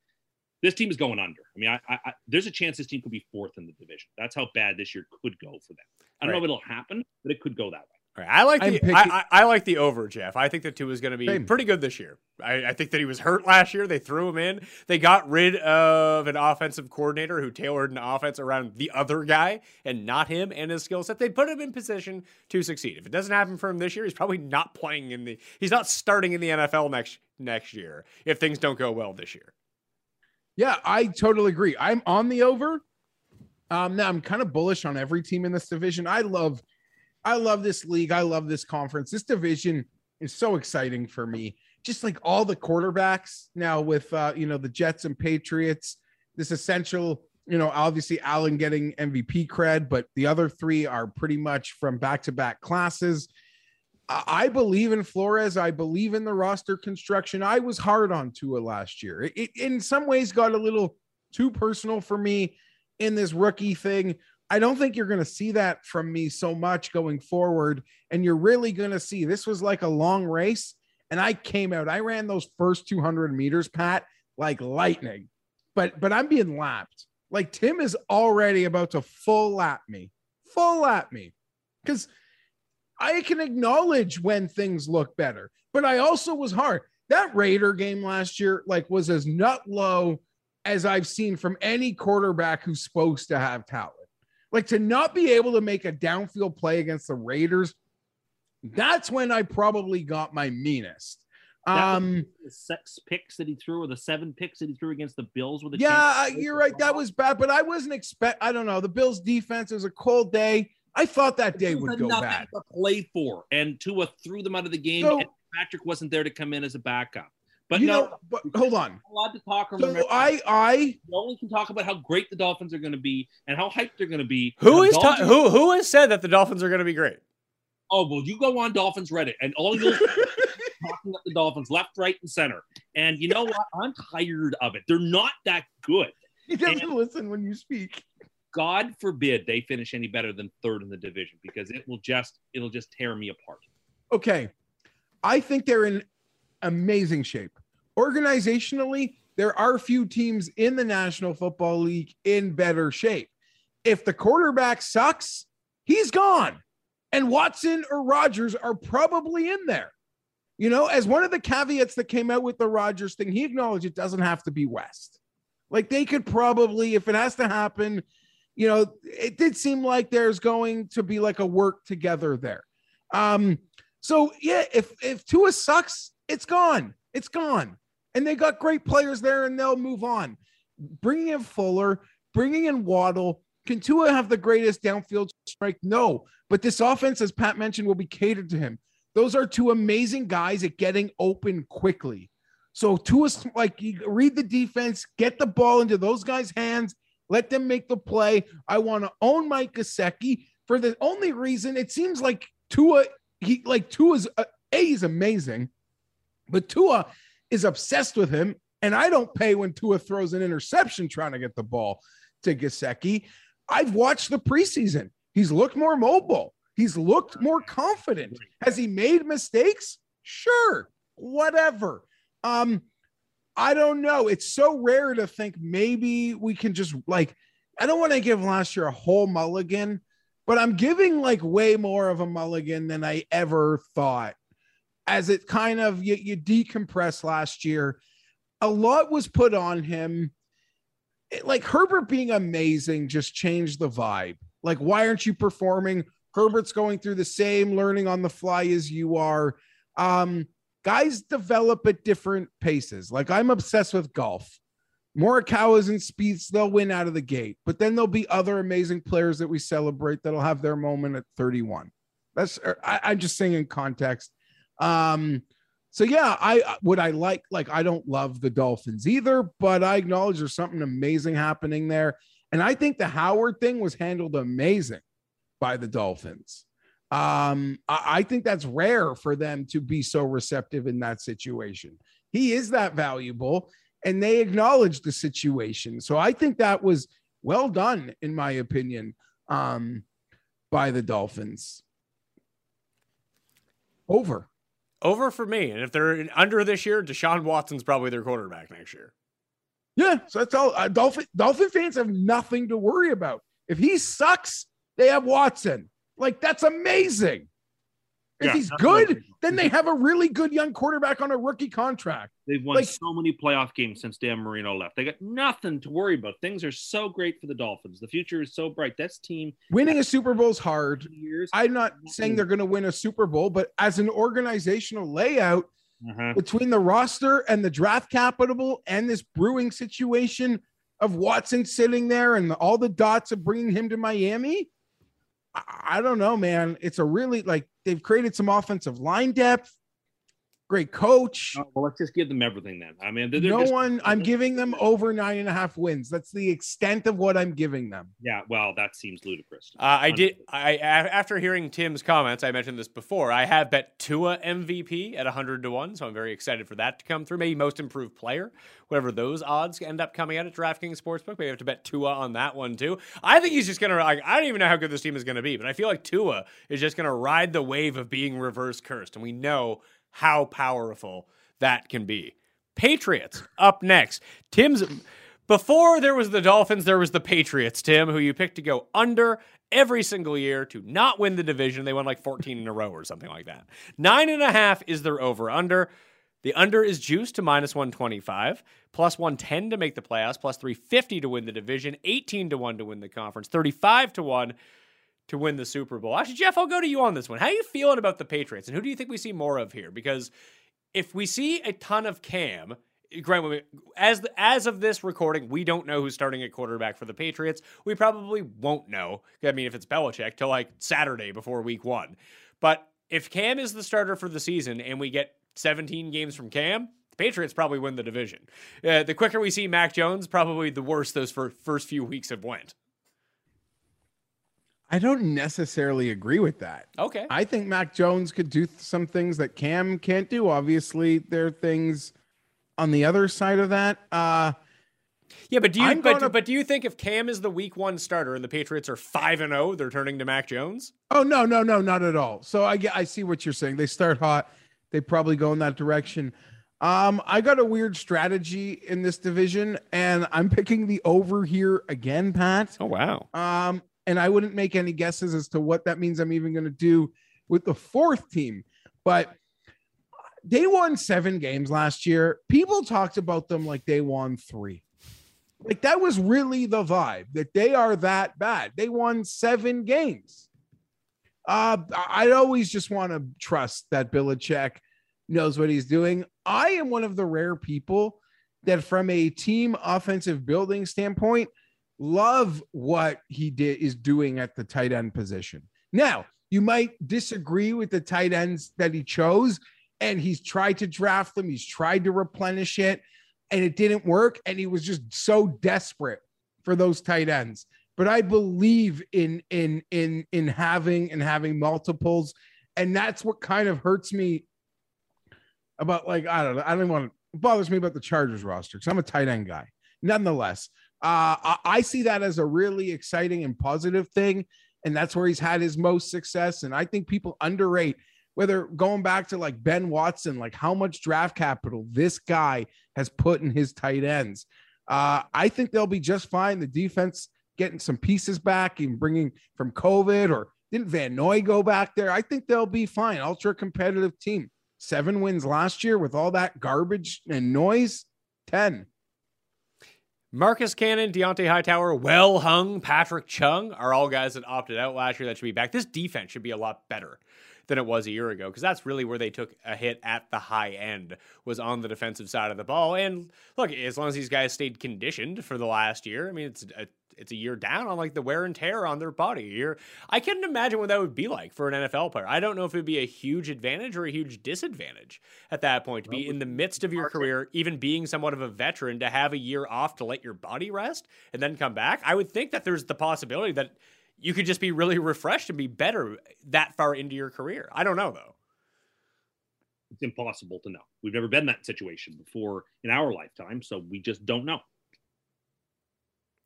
this team is going under. I mean, I, I, I there's a chance this team could be fourth in the division. That's how bad this year could go for them. I don't know if it'll happen, but it could go that way. Right, I like I'm the picking- I, I, I like the over, Jeff. I think that Tua is going to be Same. pretty good this year. I, I think that he was hurt last year. They threw him in. They got rid of an offensive coordinator who tailored an offense around the other guy and not him and his skill set. They put him in position to succeed. If it doesn't happen for him this year, he's probably not playing in the. He's not starting in the NFL next next year if things don't go well this year. Yeah, I totally agree. I'm on the over. Um, now I'm kind of bullish on every team in this division. I love, I love this league. I love this conference. This division is so exciting for me. Just like all the quarterbacks now with uh, you know, the Jets and Patriots, this essential, you know, obviously Allen getting MVP cred, but the other three are pretty much from back-to-back classes. I believe in Flores. I believe in the roster construction. I was hard on Tua last year. It, it in some ways got a little too personal for me in this rookie thing. I don't think you're going to see that from me so much going forward. And you're really going to see this was like a long race. And I came out, I ran those first 200 meters, Pat, like lightning. But but I'm being lapped. Like Tim is already about to full lap me, full lap me. Because I can acknowledge when things look better, but I also was hard. That Raider game last year, like, was as nut low as I've seen from any quarterback who's supposed to have talent. Like to not be able to make a downfield play against the Raiders, that's when I probably got my meanest. Um, the six picks that he threw, or the seven picks that he threw against the Bills with the yeah, you're right. That was bad, but I wasn't expect. I don't know. The Bills' defense it was a cold day. I thought that day would go bad. to play for, and Tua threw them out of the game. So- and Patrick wasn't there to come in as a backup. But you no, know, but hold on. I'm allowed to talk. or So remember- I, I, you only can talk about how great the Dolphins are going to be and how hyped they're going to be. Who is The ta- who who has said that the Dolphins are going to be great? Oh well, you go on Dolphins Reddit, and all you'll talking up the Dolphins left, right, and center. And you know what? I'm tired of it. They're not that good. he doesn't listen when you speak. God forbid they finish any better than third in the division because it will just it'll just tear me apart. okay, I think they're in amazing shape. Organizationally, there are few teams in the National Football League in better shape. If the quarterback sucks, he's gone. And Watson or Rodgers are probably in there. You know, as one of the caveats that came out with the Rodgers thing, he acknowledged it doesn't have to be West. Like they could probably, if it has to happen, you know, it did seem like there's going to be like a work together there. Um, so yeah, if if Tua sucks, it's gone. It's gone. And they got great players there, and they'll move on. Bringing in Fuller, bringing in Waddle. Can Tua have the greatest downfield strike? No, but this offense, as Pat mentioned, will be catered to him. Those are two amazing guys at getting open quickly. So Tua's like read the defense, get the ball into those guys' hands, let them make the play. I want to own Mike Gesicki for the only reason it seems like Tua he like Tua's uh, a he's amazing, but Tua is obsessed with him, and I don't pay when Tua throws an interception trying to get the ball to Gesicki. I've watched the preseason. He's looked more mobile. He's looked more confident. Has he made mistakes? Sure, whatever. Um, I don't know. It's so rare to think maybe we can just like. I don't want to give last year a whole mulligan, but I'm giving like way more of a mulligan than I ever thought. As it kind of you, you decompress last year, a lot was put on him. It- like Herbert being amazing just changed the vibe. Like, why aren't you performing? Herbert's going through the same learning on the fly as you are. Um, guys develop at different paces. Like, I'm obsessed with golf. Morikawa's and Spieths, they'll win out of the gate, but then there'll be other amazing players that we celebrate that'll have their moment at 31. That's er, I, I'm just saying in context. Um, so yeah, I would I like like I don't love the Dolphins either, but I acknowledge there's something amazing happening there. And I think the Howard thing was handled amazing by the Dolphins. Um, I, I think that's rare for them to be so receptive in that situation. He is that valuable, and they acknowledge the situation. So I think that was well done, in my opinion, um, by the Dolphins. Over. Over for me. And if they're under this year, Deshaun Watson's probably their quarterback next year. Yeah, so that's all. Uh, Dolphin Dolphin fans have nothing to worry about. If he sucks, they have Watson. Like that's amazing. If Yeah, he's that's what I good, then they have a really good young quarterback on a rookie contract. They've won Like- so many playoff games since Dan Marino left. They got nothing to worry about. Things are so great for the Dolphins. The future is so bright. That's team Winning a Super Bowl is hard. years. I'm not saying they're going to win a Super Bowl, but as an organizational layout Uh-huh. between the roster and the draft capital and this brewing situation of Watson sitting there and all the dots of bringing him to Miami, I, don't know, man. It's a really like they've created some offensive line depth, great coach. Oh, well, let's just give them everything then. I mean, they're, they're no just- one, I'm giving them over nine and a half wins. That's the extent of what I'm giving them. Yeah, well, that seems ludicrous. Uh, I did. I after hearing Tim's comments, I mentioned this before. I have bet Tua MVP at hundred to one, so I'm very excited for that to come through. Maybe most improved player, whatever those odds end up coming out at DraftKings Sportsbook. Maybe I have to bet Tua on that one too. I think he's just gonna. Like, I don't even know how good this team is gonna be, but I feel like Tua is just gonna ride the wave of being reverse cursed, and we know how powerful that can be. Patriots up next. Tim's before there was the Dolphins, there was the Patriots, Tim, who you picked to go under every single year to not win the division. They won like 14 in a row or something like that. Nine and a half is their over under. The under is juiced to minus 125, plus 110 to make the playoffs, plus 350 to win the division, 18 to 1 to win the conference, 35 to 1 to win the Super Bowl. Actually, Jeff, I'll go to you on this one. How are you feeling about the Patriots, and who do you think we see more of here? Because if we see a ton of Cam, Grant, as as of this recording, we don't know who's starting at quarterback for the Patriots. We probably won't know. I mean, if it's Belichick, till like Saturday before Week One. But if Cam is the starter for the season, and we get 17 games from Cam, the Patriots probably win the division. Uh, the quicker we see Mac Jones, probably the worse those fir- first few weeks have went. I don't necessarily agree with that. Okay. I think Mac Jones could do some things that Cam can't do. Obviously, there are things on the other side of that. Uh, Yeah, but do you but, gonna- but do you think if Cam is the week one starter and the Patriots are five and zero, they're turning to Mac Jones? oh no, no, no, not at all. So I get, I see what you're saying. They start hot, they probably go in that direction. Um, I got a weird strategy in this division, and I'm picking the over here again, Pat. Oh wow. Um, and I wouldn't make any guesses as to what that means I'm even going to do with the fourth team. But they won seven games last year. People talked about them like they won three. Like that was really the vibe that they are that bad. They won seven games. Uh, I always just want to trust that Belichick knows what he's doing. I am one of the rare people that, from a team offensive building standpoint, love what he did is doing at the tight end position. Now, you might disagree with the tight ends that he chose, and he's tried to draft them, he's tried to replenish it, and it didn't work. And he was just so desperate for those tight ends. But I believe in in in in having and having multiples And that's what kind of hurts me about like I don't know. I don't want to bothers me about the Chargers roster because I'm a tight end guy. Nonetheless, uh, I, I see that as a really exciting and positive thing, and that's where he's had his most success. And I think people underrate whether going back to like Ben Watson, like how much draft capital this guy has put in his tight ends. Uh, I think they'll be just fine. The defense getting some pieces back and bringing from COVID or didn't Van Noy go back there? I think they'll be fine. Ultra competitive team. Seven wins last year with all that garbage and noise. 10. Marcus Cannon, Dont'a Hightower, well hung, Patrick Chung are all guys that opted out last year that should be back. This defense should be a lot better than it was a year ago because that's really where they took a hit at the high end was on the defensive side of the ball. And look, as long as these guys stayed conditioned for the last year, I mean, it's a it's a year down on like the wear and tear on their body. You're, I can't imagine what that would be like for an NFL player. I don't know if it would be a huge advantage or a huge disadvantage at that point to be in the midst of your career, even being somewhat of a veteran, to have a year off to let your body rest and then come back. I would think that there's the possibility that you could just be really refreshed and be better that far into your career. I don't know though. It's impossible to know. We've never been in that situation before in our lifetime, so we just don't know.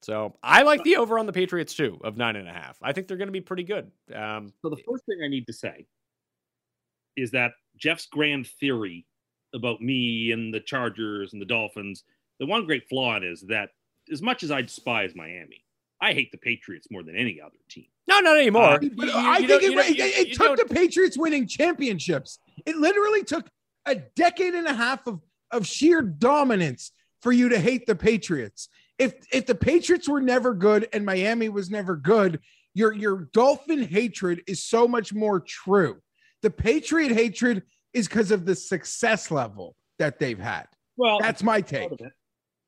So I like the over on the Patriots too of nine and a half. I think they're going to be pretty good. Um, so the first thing I need to say is that Jeff's grand theory about me and the Chargers and the Dolphins, the one great flaw in is that as much as I despise Miami, I hate the Patriots more than any other team. No, not anymore. Uh, you, I you think it, it, it, it took the Patriots winning championships. It literally took a decade and a half of, of sheer dominance for you to hate the Patriots if if the Patriots were never good and Miami was never good, your your Dolphin hatred is so much more true. The Patriot hatred is because of the success level that they've had. Well, that's my take.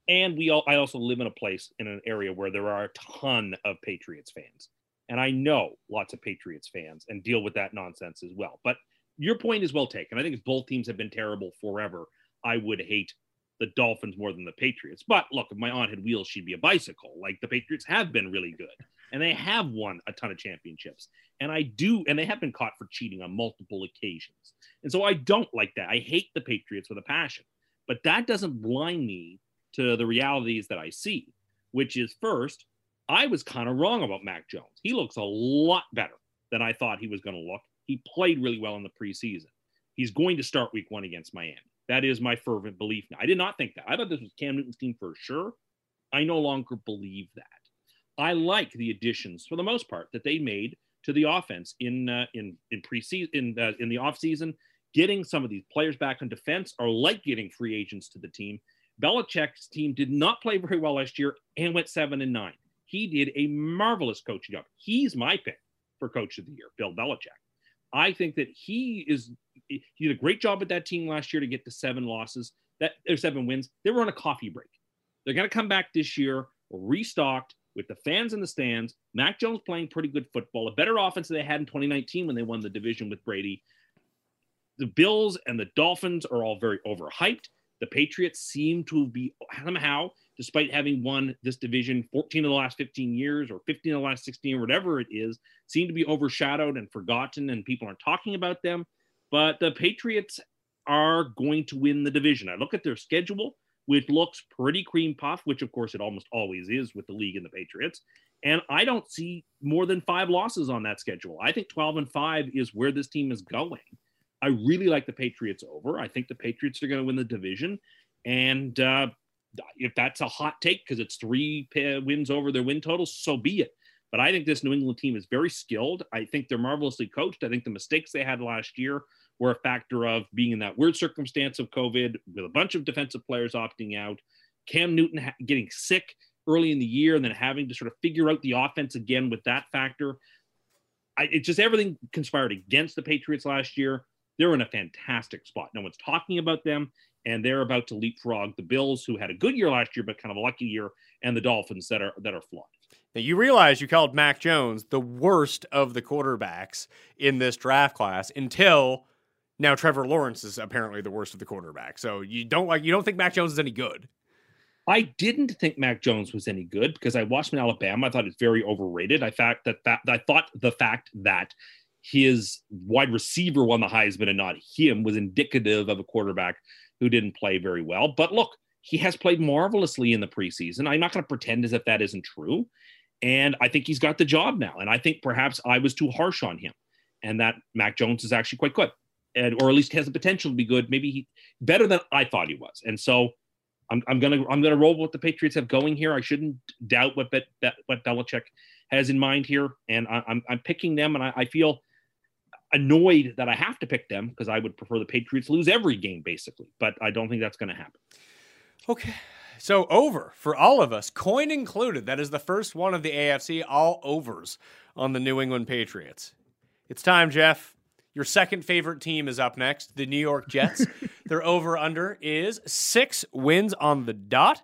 And we all I also live in a place in an area where there are a ton of Patriots fans. And I know lots of Patriots fans and deal with that nonsense as well. But your point is well taken. I think if both teams have been terrible forever, I would hate the Dolphins more than the Patriots. But look, if my aunt had wheels, she'd be a bicycle. Like the Patriots have been really good and they have won a ton of championships. And I do, and they have been caught for cheating on multiple occasions. And so I don't like that. I hate the Patriots with a passion. But that doesn't blind me to the realities that I see, which is first, I was kind of wrong about Mac Jones. He looks a lot better than I thought he was going to look. He played really well in the preseason. He's going to start week one against Miami. That is my fervent belief now. I did not think that. I thought this was Cam Newton's team for sure. I no longer believe that. I like the additions for the most part that they made to the offense in uh, in in preseason in uh, in the offseason. Getting some of these players back on defense are like getting free agents to the team. Belichick's team did not play very well last year and went seven and nine. He did a marvelous coaching job. He's my pick for coach of the year, Bill Belichick. I think that he is he did a great job with that team last year to get to seven losses that or seven wins. They were on a coffee break. They're going to come back this year restocked with the fans in the stands. Mac Jones playing pretty good football, a better offense than they had in 2019 when they won the division with Brady. The Bills and the Dolphins are all very overhyped. The Patriots seem to be somehow, despite having won this division 14 of the last 15 years or 15 of the last 16, whatever it is, seem to be overshadowed and forgotten, and people aren't talking about them. But the Patriots are going to win the division. I look at their schedule, which looks pretty cream puff, which of course it almost always is with the league and the Patriots. And I don't see more than five losses on that schedule. I think 12 and five is where this team is going. I really like the Patriots over. I think the Patriots are going to win the division. And uh, if that's a hot take because it's three wins over their win total, so be it. But I think this New England team is very skilled. I think they're marvelously coached. I think the mistakes they had last year were a factor of being in that weird circumstance of COVID with a bunch of defensive players opting out, Cam Newton getting sick early in the year, and then having to sort of figure out the offense again with that factor. I, it just everything conspired against the Patriots last year. They're in a fantastic spot. No one's talking about them, and they're about to leapfrog the Bills, who had a good year last year, but kind of a lucky year, and the Dolphins that are that are flawed. Now you realize you called Mac Jones the worst of the quarterbacks in this draft class until now Trevor Lawrence is apparently the worst of the quarterbacks. So you don't like you don't think Mac Jones is any good. I didn't think Mac Jones was any good because I watched him in Alabama. I thought it's very overrated. I fact that, that I thought the fact that his wide receiver won the Heisman and not him was indicative of a quarterback who didn't play very well. But look, he has played marvelously in the preseason. I'm not going to pretend as if that isn't true. And I think he's got the job now. And I think perhaps I was too harsh on him and that Mac Jones is actually quite good. And, or at least has the potential to be good. Maybe he better than I thought he was. And so I'm, I'm gonna I'm gonna roll what the Patriots have going here. I shouldn't doubt what Bet, what Belichick has in mind here, and I, am I'm, I'm picking them, and I, I feel annoyed that I have to pick them because I would prefer the Patriots lose every game basically, but I don't think that's going to happen. Okay. So over for all of us, coin included. That is the first one of the AFC, all overs on the New England Patriots. It's time, Jeff. Your second favorite team is up next, the New York Jets. Their over under is six wins on the dot.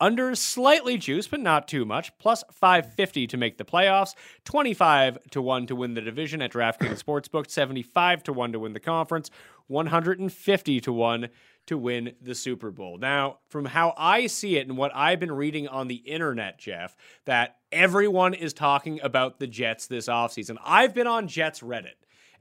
Under slightly juice, but not too much. Plus 550 to make the playoffs. 25 to 1 to win the division at DraftKings Sportsbook. 75 to 1 to win the conference. 150 to 1 to win the Super Bowl. Now, from how I see it and what I've been reading on the internet, Jeff, that everyone is talking about the Jets this offseason. I've been on Jets Reddit.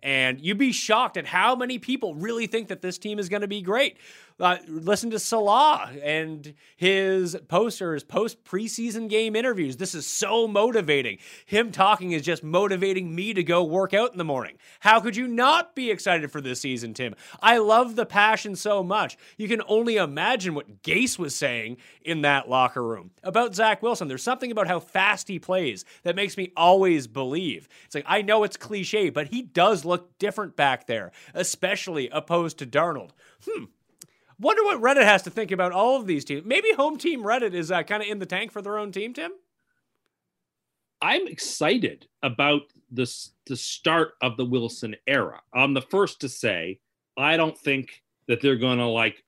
And you'd be shocked at how many people really think that this team is going to be great. Uh, listen to Salah and his posters, post preseason game interviews. This is so motivating. Him talking is just motivating me to go work out in the morning. How could you not be excited for this season, Tim? I love the passion so much. You can only imagine what Gase was saying in that locker room about Zach Wilson. There's something about how fast he plays that makes me always believe. It's like, I know it's cliche, but he does look different back there, especially opposed to Darnold. Hmm, Wonder what Reddit has to think about all of these teams. Maybe home team Reddit is uh, kind of in the tank for their own team, Tim? I'm excited about this the start of the Wilson era. I'm the first to say I don't think that they're going to like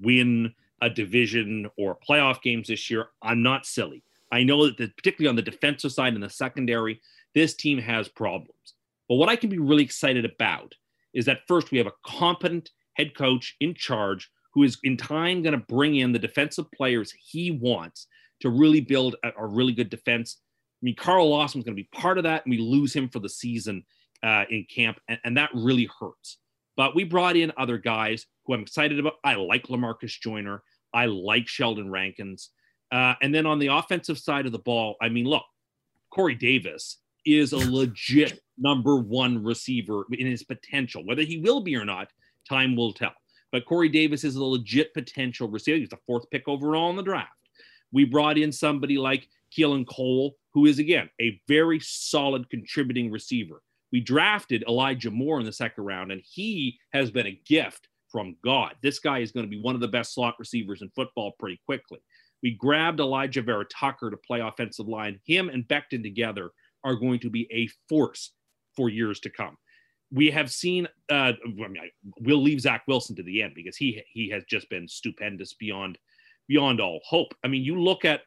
win a division or playoff games this year. I'm not silly. I know that the, particularly on the defensive side and the secondary, this team has problems. But what I can be really excited about is that first we have a competent head coach in charge who is in time going to bring in the defensive players he wants to really build a, a really good defense. I mean, Carl Lawson is going to be part of that, and we lose him for the season uh, in camp, and, and that really hurts. But we brought in other guys who I'm excited about. I like Lamarcus Joyner. I like Sheldon Rankins. Uh, and then on the offensive side of the ball, I mean, look, Corey Davis is a legit number one receiver in his potential. Whether he will be or not, time will tell. But Corey Davis is a legit potential receiver. He's the fourth pick overall in the draft. We brought in somebody like Keelan Cole, who is, again, a very solid contributing receiver. We drafted Elijah Moore in the second round, and he has been a gift from God. This guy is going to be one of the best slot receivers in football pretty quickly. We grabbed Elijah Vera-Tucker to play offensive line. Him and Becton together are going to be a force for years to come we have seen. Uh, I mean, we'll leave Zach Wilson to the end because he he has just been stupendous beyond beyond all hope. I mean, you look at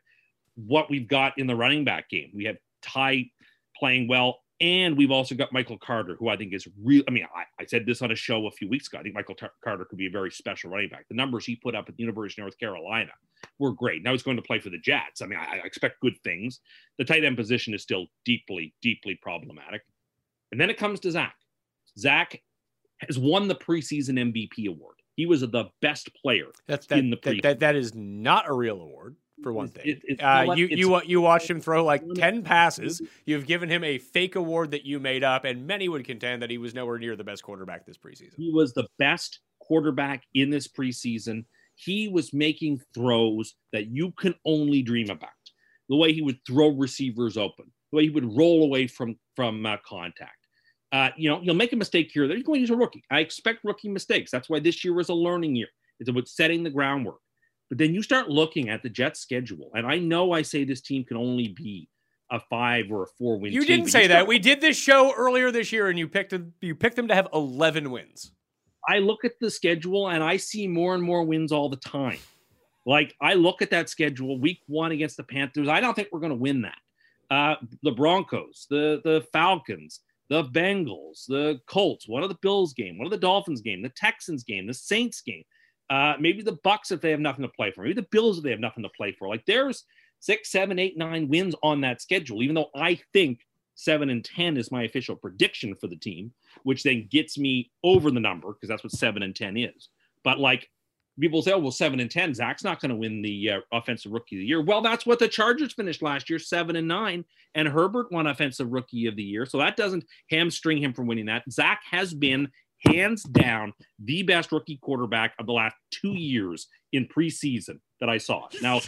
what we've got in the running back game. We have Ty playing well, and we've also got Michael Carter, who I think is real. I mean, I, I said this on a show a few weeks ago. I think Michael Carter could be a very special running back. The numbers he put up at the University of North Carolina were great. Now he's going to play for the Jets. I mean, I, I expect good things. The tight end position is still deeply, deeply problematic. And then it comes to Zach. Zach has won the preseason MVP award. He was the best player That's, that, in the preseason. That, that, that is not a real award for one thing. It, it, uh, you you you watched him throw like ten passes. You've given him a fake award that you made up, and many would contend that he was nowhere near the best quarterback this preseason. He was the best quarterback in this preseason. He was making throws that you can only dream about. The way he would throw receivers open, the way he would roll away from from uh, contact uh, you know, you'll make a mistake here. He's going to use a rookie. I expect rookie mistakes. That's why this year was a learning year. It's about setting the groundwork. But then you start looking at the Jets' schedule, and I know I say this team can only be a five or a four win. You team, didn't say you that. We did this show earlier this year, and you picked a, you picked them to have eleven wins. I look at the schedule and I see more and more wins all the time. Like I look at that schedule, week one against the Panthers. I don't think we're going to win that. Uh, the Broncos, the the Falcons, the Bengals, the Colts, one of the Bills game, one of the Dolphins game, the Texans game, the Saints game, uh, maybe the Bucks if they have nothing to play for, maybe the Bills if they have nothing to play for. Like there's six, seven, eight, nine wins on that schedule. Even though I think seven and 10 is my official prediction for the team, which then gets me over the number because that's what seven and 10 is. But like people say, oh, well, seven and 10, Zach's not going to win the uh, offensive rookie of the year. Well, that's what the Chargers finished last year, seven and nine. And Herbert won offensive rookie of the year. So that doesn't hamstring him from winning that. Zach has been hands down the best rookie quarterback of the last two years in preseason that I saw. Now,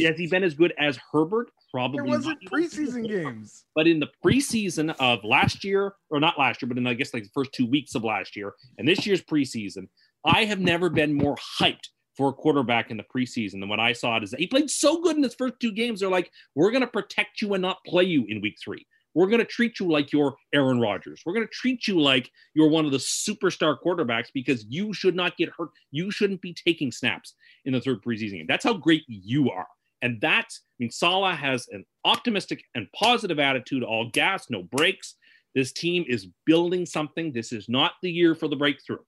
has he been as good as Herbert? Probably. It wasn't not. preseason games. But in the preseason of last year, or not last year, but in I guess like the first two weeks of last year and this year's preseason, I have never been more hyped for a quarterback in the preseason than what I saw it is that he played so good in his first two games. They're like, we're going to protect you and not play you in week three. We're going to treat you like you're Aaron Rodgers. We're going to treat you like you're one of the superstar quarterbacks because you should not get hurt. You shouldn't be taking snaps in the third preseason game. That's how great you are. And that's, I mean, Salah has an optimistic and positive attitude, all gas, no brakes. This team is building something. This is not the year for the breakthrough.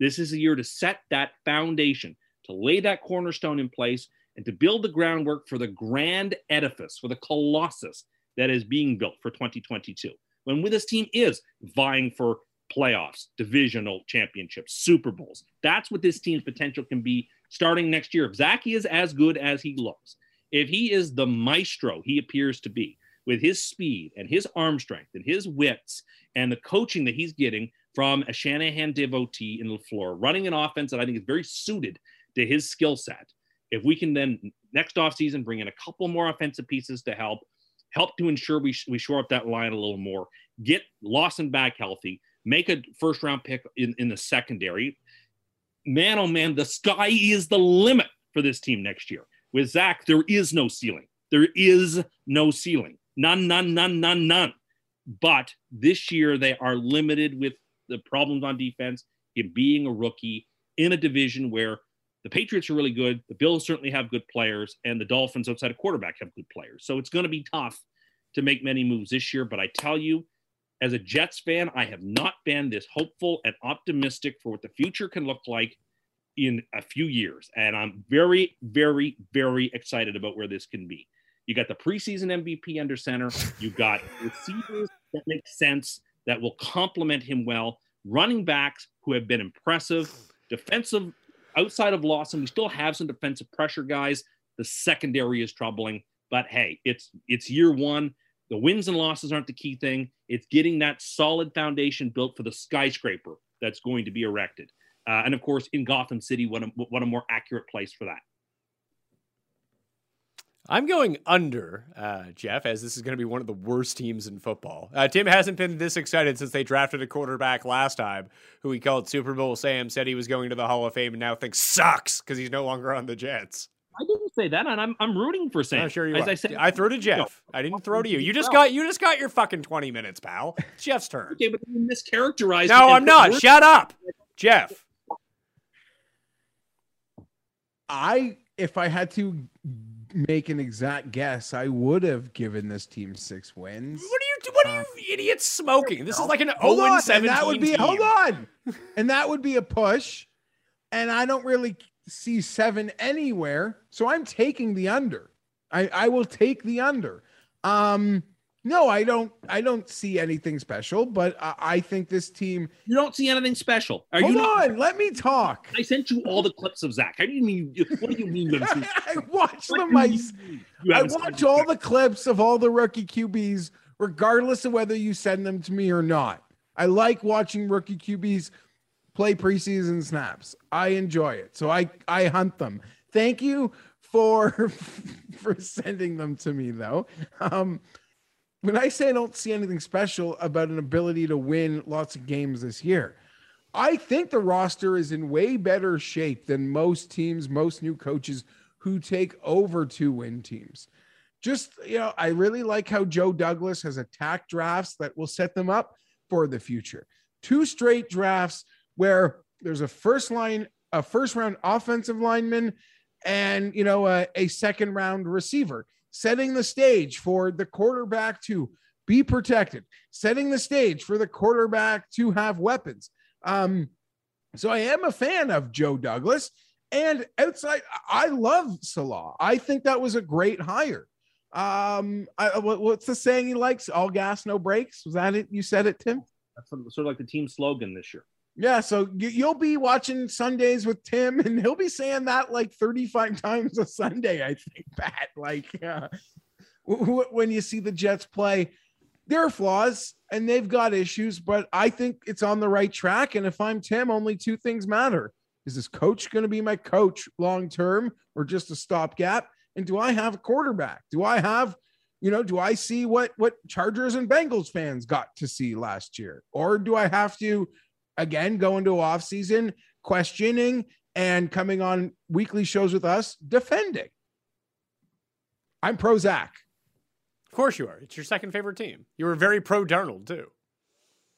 This is a year to set that foundation, to lay that cornerstone in place, and to build the groundwork for the grand edifice, for the colossus that is being built for 2022. When this team is vying for playoffs, divisional championships, Super Bowls, that's what this team's potential can be starting next year. If Zach is as good as he looks, if he is the maestro he appears to be, with his speed and his arm strength and his wits and the coaching that he's getting from a Shanahan devotee in LaFleur, running an offense that I think is very suited to his skill set. If we can then next offseason bring in a couple more offensive pieces to help, help to ensure we, we shore up that line a little more, get Lawson back healthy, make a first round pick in, in the secondary. Man, oh man, the sky is the limit for this team next year. With Zach, there is no ceiling. There is no ceiling. None, none, none, none, none. But this year they are limited with the problems on defense, him being a rookie in a division where the Patriots are really good, the Bills certainly have good players, and the Dolphins outside of quarterback have good players. So it's going to be tough to make many moves this year. But I tell you, as a Jets fan, I have not been this hopeful and optimistic for what the future can look like in a few years. And I'm very, very, very excited about where this can be. You got the preseason MVP under center. You got receivers that make sense that will complement him well. Running backs who have been impressive. Defensive outside of Lawson, we still have some defensive pressure guys. The secondary is troubling, but hey, it's it's year one. The wins and losses aren't the key thing. It's getting that solid foundation built for the skyscraper that's going to be erected. Uh, and of course, in Gotham City, what a, what a more accurate place for that. I'm going under, uh, Jeff, as this is going to be one of the worst teams in football. Uh, Tim hasn't been this excited since they drafted a quarterback last time, who he called Super Bowl Sam, said he was going to the Hall of Fame, and now thinks sucks because he's no longer on the Jets. I didn't say that, and I'm I'm rooting for Sam. I'm sure you As are. I said, I threw to Jeff. I didn't throw to you. You just got you just got your fucking 20 minutes, pal. It's Jeff's turn. okay, but you mischaracterized. No, I'm not. words- Shut up, Jeff. I, if I had to make an exact guess, I would have given this team six wins. What are you? What are you idiots smoking? This is like an Hold 0 on, and 17 that would be team. hold on, and that would be a push. And I don't really see seven anywhere, so I'm taking the under. I I will take the under. Um, no, I don't. I don't see anything special, but I, I think this team. You don't see anything special. Are hold you not? on, let me talk. I sent you all the clips of Zach. How do you mean? What do you mean? I watch what them. I, you mean you I haven't seen watch all the clips of all the rookie QBs, regardless of whether you send them to me or not. I like watching rookie QBs play preseason snaps. I enjoy it. So I I hunt them. Thank you for for sending them to me though. Um when I say I don't see anything special about an ability to win lots of games this year, I think the roster is in way better shape than most teams, most new coaches who take over two win teams. Just, you know, I really like how Joe Douglas has attacked drafts that will set them up for the future. Two straight drafts where there's a first line, a first round offensive lineman, and, you know, a, a second round receiver, setting the stage for the quarterback to be protected, setting the stage for the quarterback to have weapons. Um, so I am a fan of Joe Douglas. And outside, I love Salah. I think that was a great hire. Um, I, what, what's the saying he likes? All gas, no brakes. Was that it? You said it, Tim. That's sort of like the team slogan this year. Yeah, so you, you'll be watching Sundays with Tim, and he'll be saying that like 35 times a Sunday, I think, Pat. Like, uh, when you see the Jets play, there are flaws and they've got issues, but I think it's on the right track. And if I'm Tim, only two things matter is this coach going to be my coach long term or just a stopgap? And do I have a quarterback? Do I have you know, do I see what what Chargers and Bengals fans got to see last year? Or do I have to again go into off season questioning and coming on weekly shows with us defending? I'm pro Zach. Of course you are. It's your second favorite team. You were very pro Darnold too.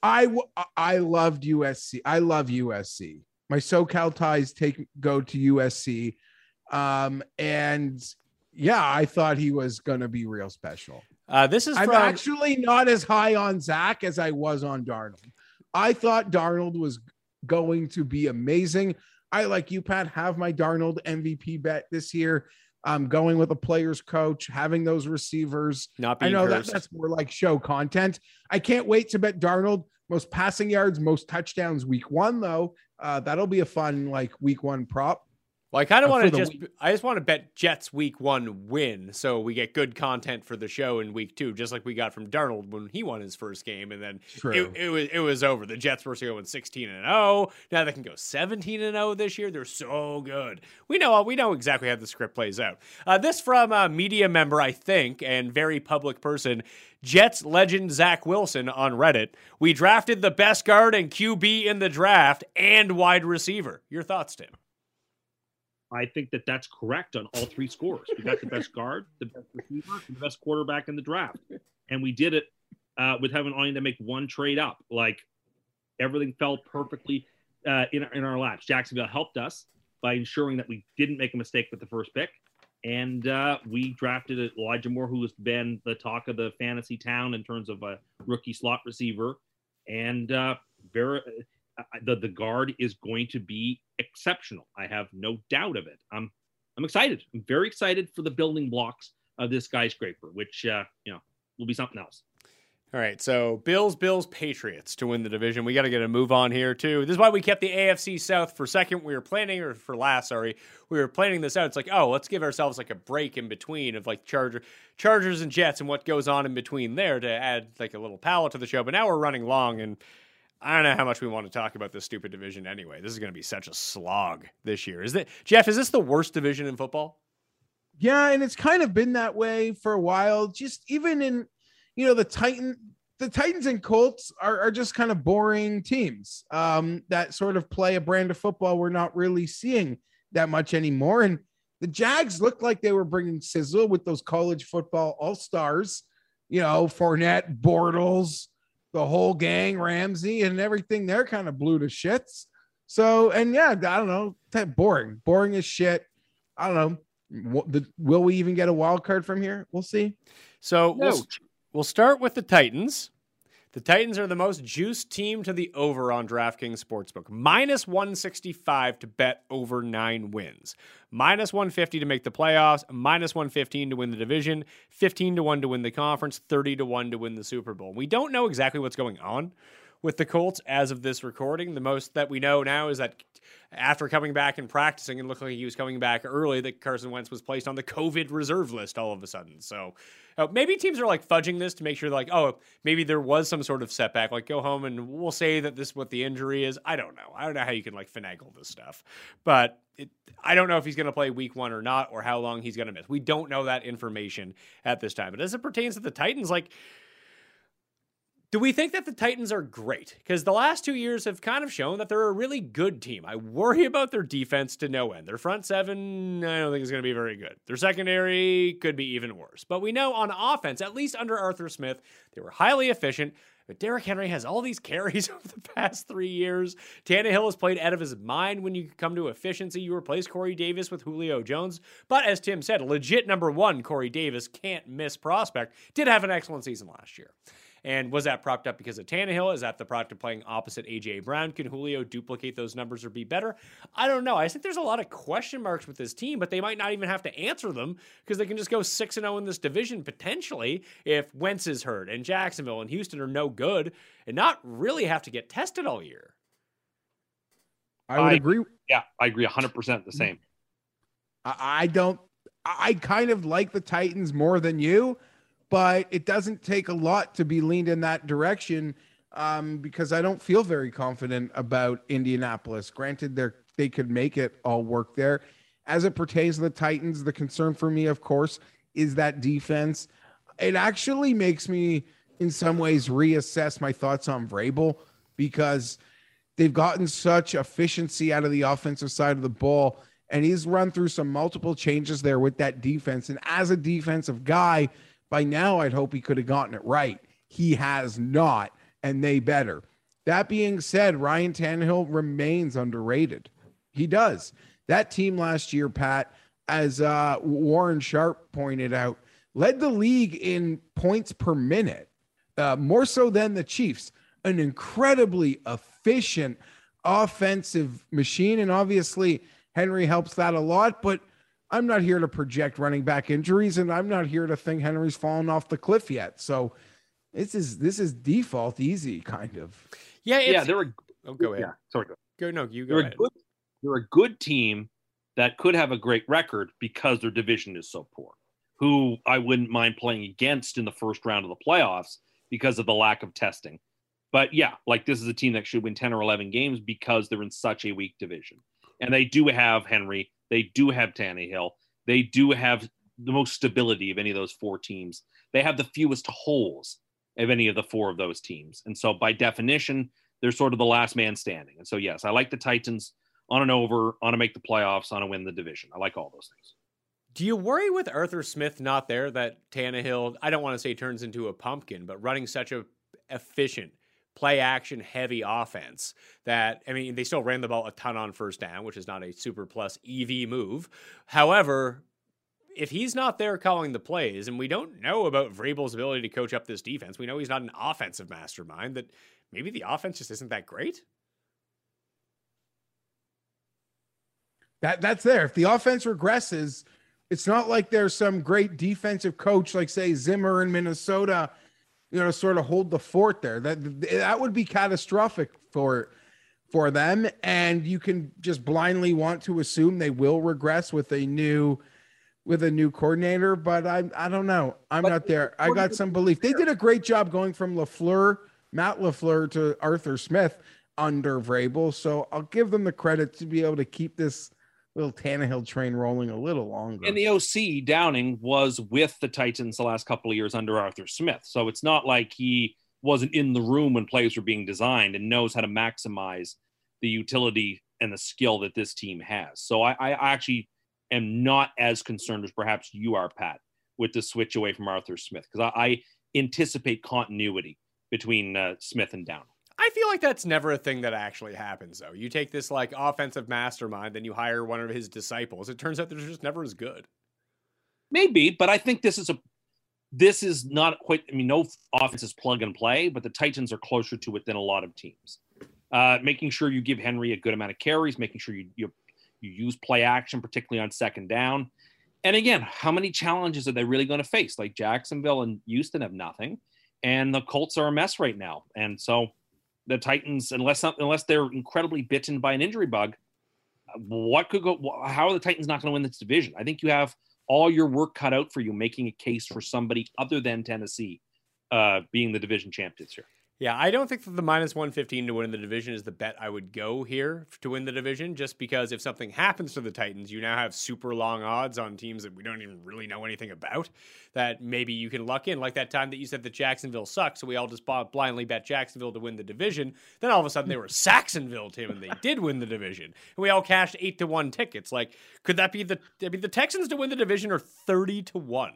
I w- I loved USC. I love USC. My SoCal ties take go to USC. Um, and yeah, I thought he was gonna be real special. Uh, this is I'm from actually not as high on Zach as I was on Darnold. I thought Darnold was going to be amazing. I like you, Pat, have my Darnold MVP bet this year. I'm going with a player's coach, having those receivers. not I being know that that's more like show content. I can't wait to bet Darnold most passing yards, most touchdowns week one, though. Uh, that'll be a fun like week one prop. Well, I kind of uh, want to just, I just want to bet Jets week one win, so we get good content for the show in week two, just like we got from Darnold when he won his first game, and then it, it was it was over. The Jets were going sixteen and zero. Now they can go seventeen and zero this year. They're so good. We know we know exactly how the script plays out. Uh, this from a media member, I think, and very public person. Jets legend Zach Wilson on Reddit. We drafted the best guard and QB in the draft and wide receiver. Your thoughts, Tim? I think that that's correct on all three scores. We got the best guard, the best receiver, and the best quarterback in the draft, and we did it uh, with having only to make one trade up. Like everything fell perfectly uh, in in our laps. Jacksonville helped us by ensuring that we didn't make a mistake with the first pick, and uh, we drafted Elijah Moore, who has been the talk of the fantasy town in terms of a rookie slot receiver, and uh, very. The, the guard is going to be exceptional. I have no doubt of it. I'm I'm excited. I'm very excited for the building blocks of this skyscraper, which uh, you know will be something else. All right, so Bills, Bills, Patriots to win the division. We got to get a move on here too. This is why we kept the AFC South for second. We were planning, or for last, sorry, we were planning this out. It's like, oh, let's give ourselves like a break in between of like Charger, Chargers and Jets and what goes on in between there to add like a little palette to the show. But now we're running long, and I don't know how much we want to talk about this stupid division anyway. This is going to be such a slog this year. Is that Jeff? Is this the worst division in football? Yeah, and it's kind of been that way for a while. Just even in, you know, the Titan, the Titans and Colts are, are just kind of boring teams um, that sort of play a brand of football we're not really seeing that much anymore. And the Jags looked like they were bringing sizzle with those college football all stars, you know, Fournette, Bortles, the whole gang, Ramsey, and everything. They're kind of blew to shits. So, and yeah, I don't know, that boring, boring as shit. I don't know. What the, will we even get a wild card from here? We'll see. So No. we'll, we'll start with the Titans. The Titans are the most juiced team to the over on DraftKings Sportsbook. Minus 165 to bet over nine wins. Minus 150 to make the playoffs. Minus 115 to win the division. 15 to 1 to win the conference. 30 to 1 to win the Super Bowl. We don't know exactly what's going on with the Colts as of this recording. The most that we know now is that after coming back and practicing and looking like he was coming back early, that Carson Wentz was placed on the COVID reserve list all of a sudden. So uh, maybe teams are like fudging this to make sure, like, oh, maybe there was some sort of setback. Like, go home and we'll say that this is what the injury is. I don't know. I don't know how you can like finagle this stuff, but it, I don't know if he's going to play week one or not, or how long he's going to miss. We don't know that information at this time. But as it pertains to the Titans, like. Do we think that the Titans are great? Because the last two years have kind of shown that they're a really good team. I worry about their defense to no end. Their front seven, I don't think is going to be very good. Their secondary could be even worse. But we know on offense, at least under Arthur Smith, they were highly efficient. But Derrick Henry has all these carries over the past three years. Tannehill has played out of his mind when you come to efficiency. You replace Corey Davis with Julio Jones. But as Tim said, legit number one, Corey Davis, can't miss prospect, did have an excellent season last year. And was that propped up because of Tannehill? Is that the product of playing opposite AJ Brown? Can Julio duplicate those numbers or be better? I don't know. I think there's a lot of question marks with this team, but they might not even have to answer them because they can just go 6 and 0 in this division potentially if Wentz is hurt and Jacksonville and Houston are no good and not really have to get tested all year. I would I- agree. Yeah, I agree 100% the same. I, I don't. I kind of like the Titans more than you, but it doesn't take a lot to be leaned in that direction um, because I don't feel very confident about Indianapolis. Granted, they they could make it all work there. As it pertains to the Titans, the concern for me, of course, is that defense. It actually makes me, in some ways, reassess my thoughts on Vrabel because they've gotten such efficiency out of the offensive side of the ball and he's run through some multiple changes there with that defense and as a defensive guy by now i'd hope he could have gotten it right he has not and they better that being said ryan Tannehill remains underrated he does that team last year pat as uh, warren sharp pointed out led the league in points per minute uh, more so than the chiefs an incredibly efficient offensive machine. And obviously, Henry helps that a lot. But I'm not here to project running back injuries, and I'm not here to think Henry's fallen off the cliff yet. So this is this is default easy, kind of. Yeah, it's, Yeah, they're a oh, go ahead. yeah, sorry. Go. Go no, you go They're a ahead. good they're a good team that could have a great record because their division is so poor. Who I wouldn't mind playing against in the first round of the playoffs because of the lack of testing. But yeah, like this is a team that should win 10 or 11 games because they're in such a weak division. And they do have Henry, they do have Tannehill, they do have the most stability of any of those four teams. They have the fewest holes of any of the four of those teams. And so by definition, they're sort of the last man standing. And so yes, I like the Titans on an over, on to make the playoffs, on to win the division. I like all those things. Do you worry with Arthur Smith not there that Tannehill, I don't want to say turns into a pumpkin, but running such a efficient play action heavy offense that I mean they still ran the ball a ton on first down, which is not a super plus EV move. However, if he's not there calling the plays, and we don't know about Vrabel's ability to coach up this defense, we know he's not an offensive mastermind. That maybe the offense just isn't that great. That that's there. If the offense regresses, it's not like there's some great defensive coach like say Zimmer in Minnesota, you know, sort of hold the fort there. That that would be catastrophic for for them and you can just blindly want to assume they will regress with a new with a new coordinator, but I I don't know. I'm But not there. I got some belief. They did a great job going from LaFleur, Matt LaFleur to Arthur Smith under Vrabel, so I'll give them the credit to be able to keep this little Tannehill train rolling a little longer. And the OC Downing was with the Titans the last couple of years under Arthur Smith. So it's not like he wasn't in the room when plays were being designed and knows how to maximize the utility and the skill that this team has. So I, I actually am not as concerned as perhaps you are, Pat, with the switch away from Arthur Smith because I, I anticipate continuity between uh, Smith and Downing. I feel like that's never a thing that actually happens, though. You take this like offensive mastermind, then you hire one of his disciples. It turns out they're just never as good. Maybe, but I think this is a this is not quite. I mean, no offense is plug and play, but the Titans are closer to it than a lot of teams. Uh, making sure you give Henry a good amount of carries, making sure you you, you use play action, particularly on second down. And again, how many challenges are they really going to face? Like Jacksonville and Houston have nothing, and the Colts are a mess right now. And so the Titans, unless unless they're incredibly bitten by an injury bug, what could go? How are the Titans not going to win this division? I think you have all your work cut out for you making a case for somebody other than Tennessee uh, being the division champ this year. Yeah, I don't think that the minus 115 to win the division is the bet I would go here to win the division, just because if something happens to the Titans, you now have super long odds on teams that we don't even really know anything about that maybe you can luck in. Like that time that you said that Jacksonville sucks, so we all just blindly bet Jacksonville to win the division. Then all of a sudden they were Sacksonville, Tim, and they did win the division. And we all cashed eight to one tickets. Like, could that be the, I mean, the Texans to win the division are 30 to one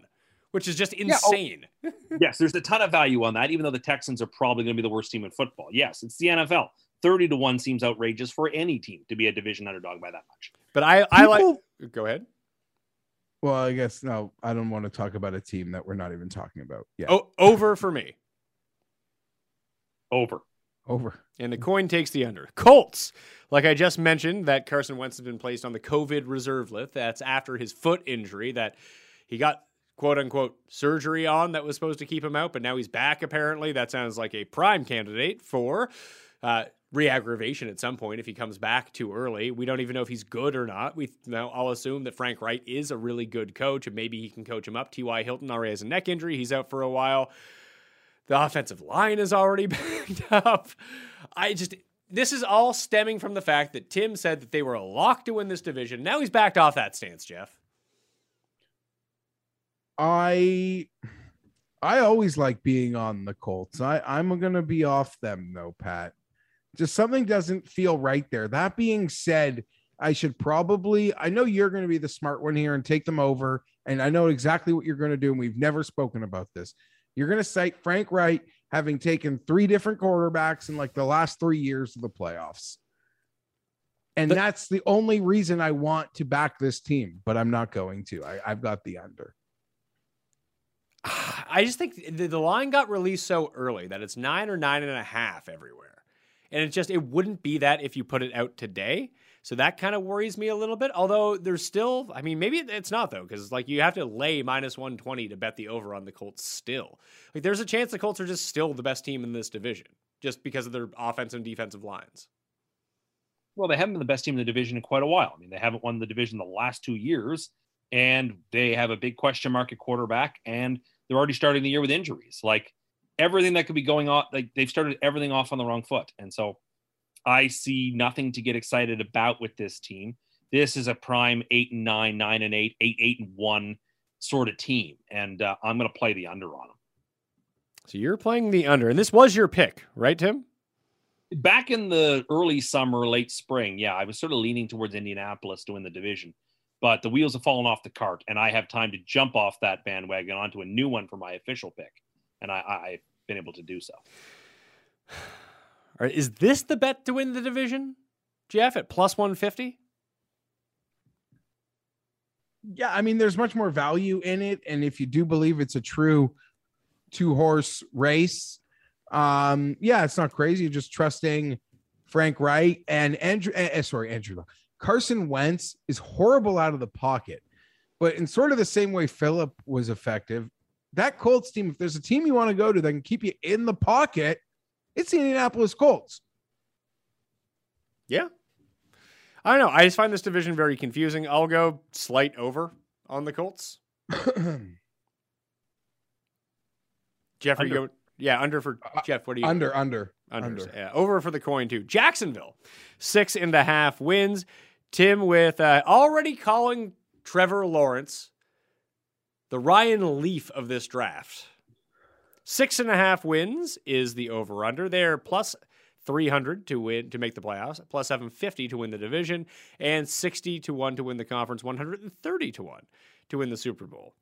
which is just oh, insane. yes, there's a ton of value on that, even though the Texans are probably going to be the worst team in football. Yes, it's the NFL. 30 to 1 seems outrageous for any team to be a division underdog by that much. But I, I like. Go ahead. well, I guess no, I don't want to talk about a team that we're not even talking about. Yeah. Oh, over for me. Over. Over. And the coin takes the under. Colts, like I just mentioned, that Carson Wentz has been placed on the COVID reserve list. That's after his foot injury that he got quote unquote surgery on that was supposed to keep him out, but now he's back apparently. That sounds like a prime candidate for uh, re-aggravation at some point if he comes back too early. We don't even know if he's good or not. We now I'll assume that Frank Reich is a really good coach and maybe he can coach him up. T.Y. Hilton already has a neck injury. He's out for a while. The offensive line is already backed up. I just this is all stemming from the fact that Tim said that they were a lock to win this division. Now he's backed off that stance, Jeff. I I always like being on the Colts. I I'm gonna be off them though, Pat. Just something doesn't feel right there. That being said, I should probably I know you're gonna be the smart one here and take them over, and I know exactly what you're gonna do. And we've never spoken about this. You're gonna cite Frank Reich having taken three different quarterbacks in like the last three years of the playoffs. And But- that's the only reason I want to back this team, but I'm not going to. I, I've got the under. I just think the, the line got released so early that it's nine or nine and a half everywhere. And it just it wouldn't be that if you put it out today. So that kind of worries me a little bit. Although there's still, I mean, maybe it's not though, because like you have to lay minus 120 to bet the over on the Colts still. Like there's a chance the Colts are just still the best team in this division, just because of their offensive and defensive lines. Well, they haven't been the best team in the division in quite a while. I mean, they haven't won the division the last two years, and they have a big question mark at quarterback, and they're already starting the year with injuries. Like everything that could be going on, like they've started everything off on the wrong foot. And so I see nothing to get excited about with this team. This is a prime eight and nine, nine and eight, eight, eight and one sort of team. And uh, I'm going to play the under on them. So you're playing the under, and this was your pick, right, Tim? back in the early summer, late spring, yeah, I was sort of leaning towards Indianapolis to win the division, but the wheels have fallen off the cart, and I have time to jump off that bandwagon onto a new one for my official pick, and I, I've been able to do so. All right, is this the bet to win the division, Jeff, at plus 150? Yeah, I mean, there's much more value in it, and if you do believe it's a true two horse race, um, yeah, it's not crazy. You're just trusting Frank Reich and Andrew. Uh, sorry, Andrew Luck. Carson Wentz is horrible out of the pocket, but in sort of the same way Philip was effective, that Colts team. If there's a team you want to go to that can keep you in the pocket, it's the Indianapolis Colts. Yeah. I don't know. I just find this division very confusing. I'll go slight over on the Colts. Jeff, are you Under. go? Yeah, under for uh, uh, Jeff. What do you under, under, Unders, under. Yeah, over for the coin too. Jacksonville, six and a half wins. Tim with uh, already calling Trevor Lawrence the Ryan Leaf of this draft. Six and a half wins is the over under. They're plus 300 to win to make the playoffs, plus 750 to win the division, and 60 to 1 to win the conference, 130 to 1 to win the Super Bowl.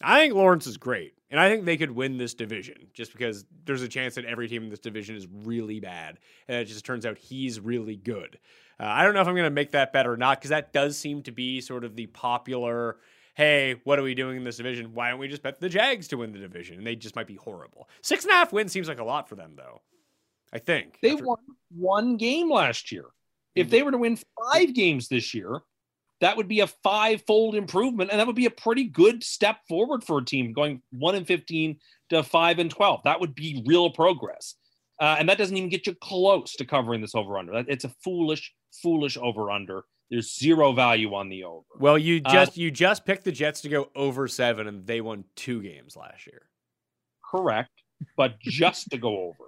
I think Lawrence is great, and I think they could win this division just because there's a chance that every team in this division is really bad, and it just turns out he's really good. Uh, I don't know if I'm going to make that bet or not because that does seem to be sort of the popular. Hey, what are we doing in this division? Why don't we just bet the Jags to win the division? And they just might be horrible. Six and a half wins seems like a lot for them, though. I think They After- won one game last year. If they were to win five games this year, that would be a five-fold improvement, and that would be a pretty good step forward for a team going one and fifteen to five and twelve. That would be real progress, uh, and that doesn't even get you close to covering this over/under. It's a foolish, foolish over/under. There's zero value on the over. Well, you Uh, just you just picked the Jets to go over seven, and they won two games last year. Correct, but just to go over.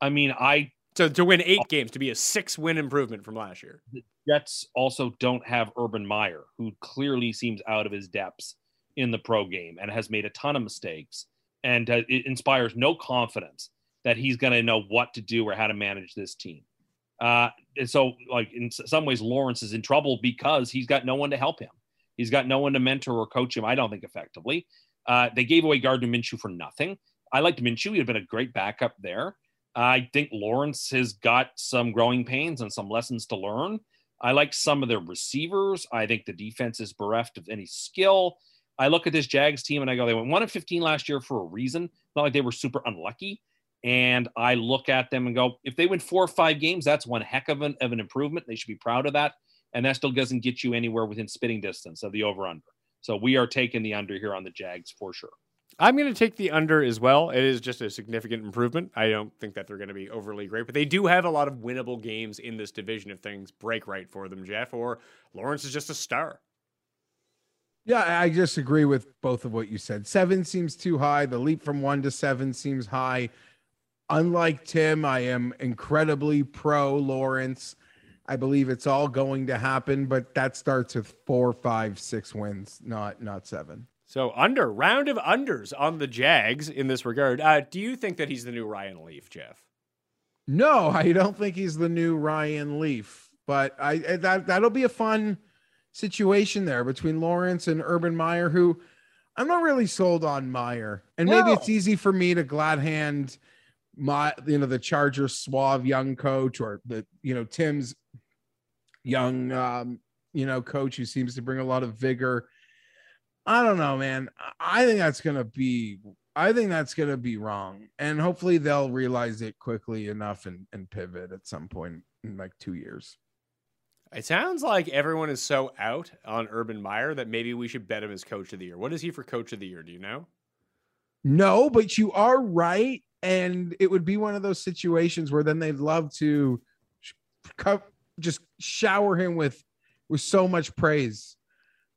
I mean, I So to win eight games to be a six win improvement from last year. Jets also don't have Urban Meyer, who clearly seems out of his depths in the pro game and has made a ton of mistakes. And uh, it inspires no confidence that he's going to know what to do or how to manage this team. Uh, and so, like in some ways, Lawrence is in trouble because he's got no one to help him. He's got no one to mentor or coach him. I don't think effectively. Uh, they gave away Gardner Minshew for nothing. I liked Minshew; he'd been a great backup there. I think Lawrence has got some growing pains and some lessons to learn. I like some of the receivers. I think the defense is bereft of any skill. I look at this Jags team and I go, they went one of 15 last year for a reason. Not like they were super unlucky. And I look at them and go, if they win four or five games, that's one heck of an, of an improvement. They should be proud of that. And that still doesn't get you anywhere within spitting distance of the over under. So we are taking the under here on the Jags for sure. I'm going to take the under as well. It is just a significant improvement. I don't think that they're going to be overly great, but they do have a lot of winnable games in this division if things break right for them, Jeff, or Lawrence is just a star. Yeah, I just agree with both of what you said. Seven seems too high. The leap from one to seven seems high. Unlike Tim, I am incredibly pro Lawrence. I believe it's all going to happen, but that starts with four, five, six wins, not not seven. So under round of unders on the Jags in this regard. Uh, do you think that he's the new Ryan Leaf, Jeff? No, I don't think he's the new Ryan Leaf, but I that that'll be a fun situation there between Lawrence and Urban Meyer, who I'm not really sold on Meyer, and maybe No. it's easy for me to glad hand my you know the Chargers suave young coach or the you know Tim's young um you know coach who seems to bring a lot of vigor. I don't know, man. I think that's gonna be I think that's going to be wrong. And hopefully they'll realize it quickly enough and, and pivot at some point in like two years. It sounds like everyone is so out on Urban Meyer that maybe we should bet him as coach of the year. What is he for coach of the year? Do you know? No, but you are right. And it would be one of those situations where then they'd love to just shower him with with so much praise.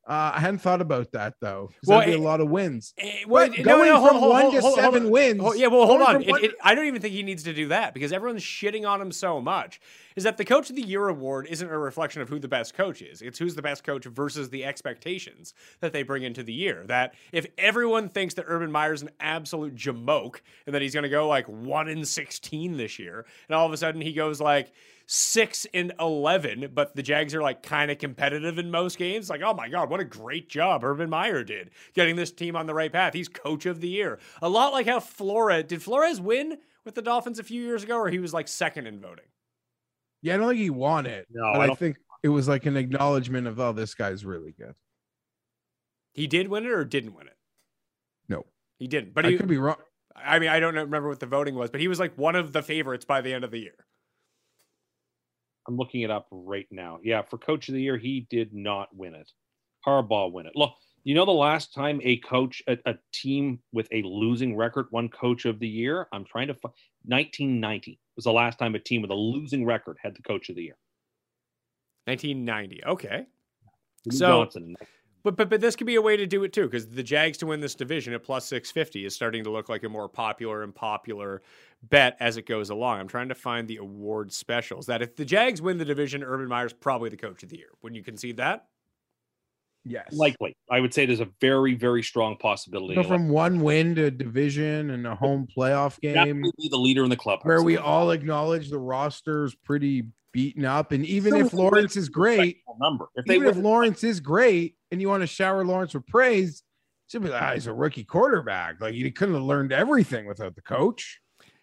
Uh, I hadn't thought about that though. Well, that'd be it- a lot of wins. Eh, But no, going no, hold- from hold- one hold- to seven wins- yeah, well, hold on. it, I don't even think he needs to do that because everyone's shitting on him so much. Is that the Coach of the Year award isn't a reflection of who the best coach is? It's who's the best coach versus the expectations that they bring into the year. That if everyone thinks that Urban Meyer's an absolute jamoke and that he's going to go like one in sixteen this year, and all of a sudden he goes like six and eleven, but the Jags are like kind of competitive in most games. Like, oh my god, what a great job Urban Meyer did getting this team on the right path. He's coach of the year. A lot like how Flores did Flores win with the Dolphins a few years ago, or he was like second in voting. Yeah, I don't think he won it. No, but I I, think it was like an acknowledgement of, oh, this guy's really good. He did win it or didn't win it. No, He didn't. But I he, could be wrong. I mean, I don't remember what the voting was, but he was like one of the favorites by the end of the year. I'm looking it up right now. Yeah, for coach of the year, he did not win it. Harbaugh win it. Look, you know the last time a coach, a, a team with a losing record won coach of the year? I'm trying to find 1990 was the last time a team with a losing record had the coach of the year. 1990. Okay. Lou So- Johnson. But, but but this could be a way to do it too, because the Jags to win this division at plus six fifty is starting to look like a more popular and popular bet as it goes along. I'm trying to find the award specials that if the Jags win the division, Urban Meyer's probably the coach of the year. Wouldn't you concede that? Yes. Likely, I would say there's a very, very strong possibility. go of from one win to division and a home playoff game definitely the leader in the club. where we all acknowledge the roster's pretty beaten up. And even if Lawrence is great, number. If they even if Lawrence is great and you want to shower Lawrence with praise, should be like, ah, he's a rookie quarterback. Like he couldn't have learned everything without the coach.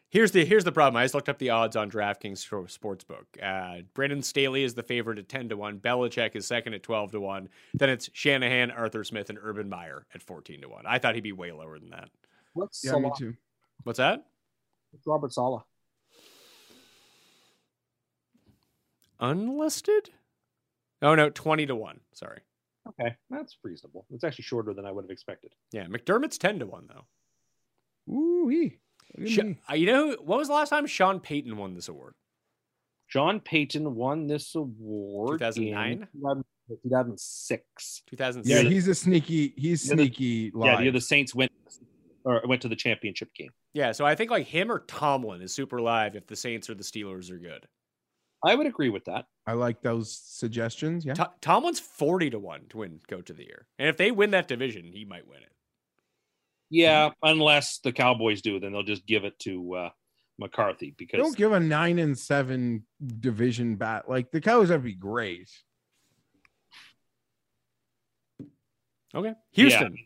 Here's the here's the problem. I just looked up the odds on DraftKings for Sportsbook. Uh, Brandon Staley is the favorite at ten to one. Belichick is second at twelve to one. Then it's Shanahan, Arthur Smith, and Urban Meyer at fourteen to one. I thought he'd be way lower than that. what's Yeah, me too. What's that? It's Robert Saleh. Unlisted? Oh no, twenty to one. Sorry. Okay, that's reasonable. It's actually shorter than I would have expected. Yeah, McDermott's ten to one though. Ooh, wee. Look at Sh- me. uh, you know who- what was the last time Sean Payton won this award? John Payton won this award 2009? in 2006. Two thousand Yeah, he's a sneaky, he's Yeah, the- sneaky. Yeah, live. the Saints went or went to the championship game. Yeah, so I think like him or Tomlin is super live if the Saints or the Steelers are good. I would agree with that. I like those suggestions. Yeah. To- Tomlin's forty to one to win Coach of the Year, and if they win that division, he might win it. Yeah, unless the Cowboys do, then they'll just give it to uh, McCarthy because Don't give a nine and seven division bat. Like the Cowboys would be great. Okay, Houston.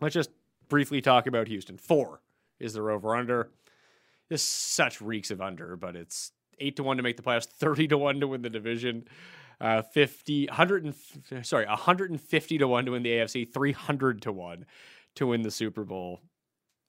Let's just briefly talk about Houston. Four is their over under. This such reeks of under, but it's eight to one to make the playoffs, thirty to one to win the division, uh, 50, 100 and, sorry, hundred and fifty to one to win the AFC, three hundred to one to win the Super Bowl.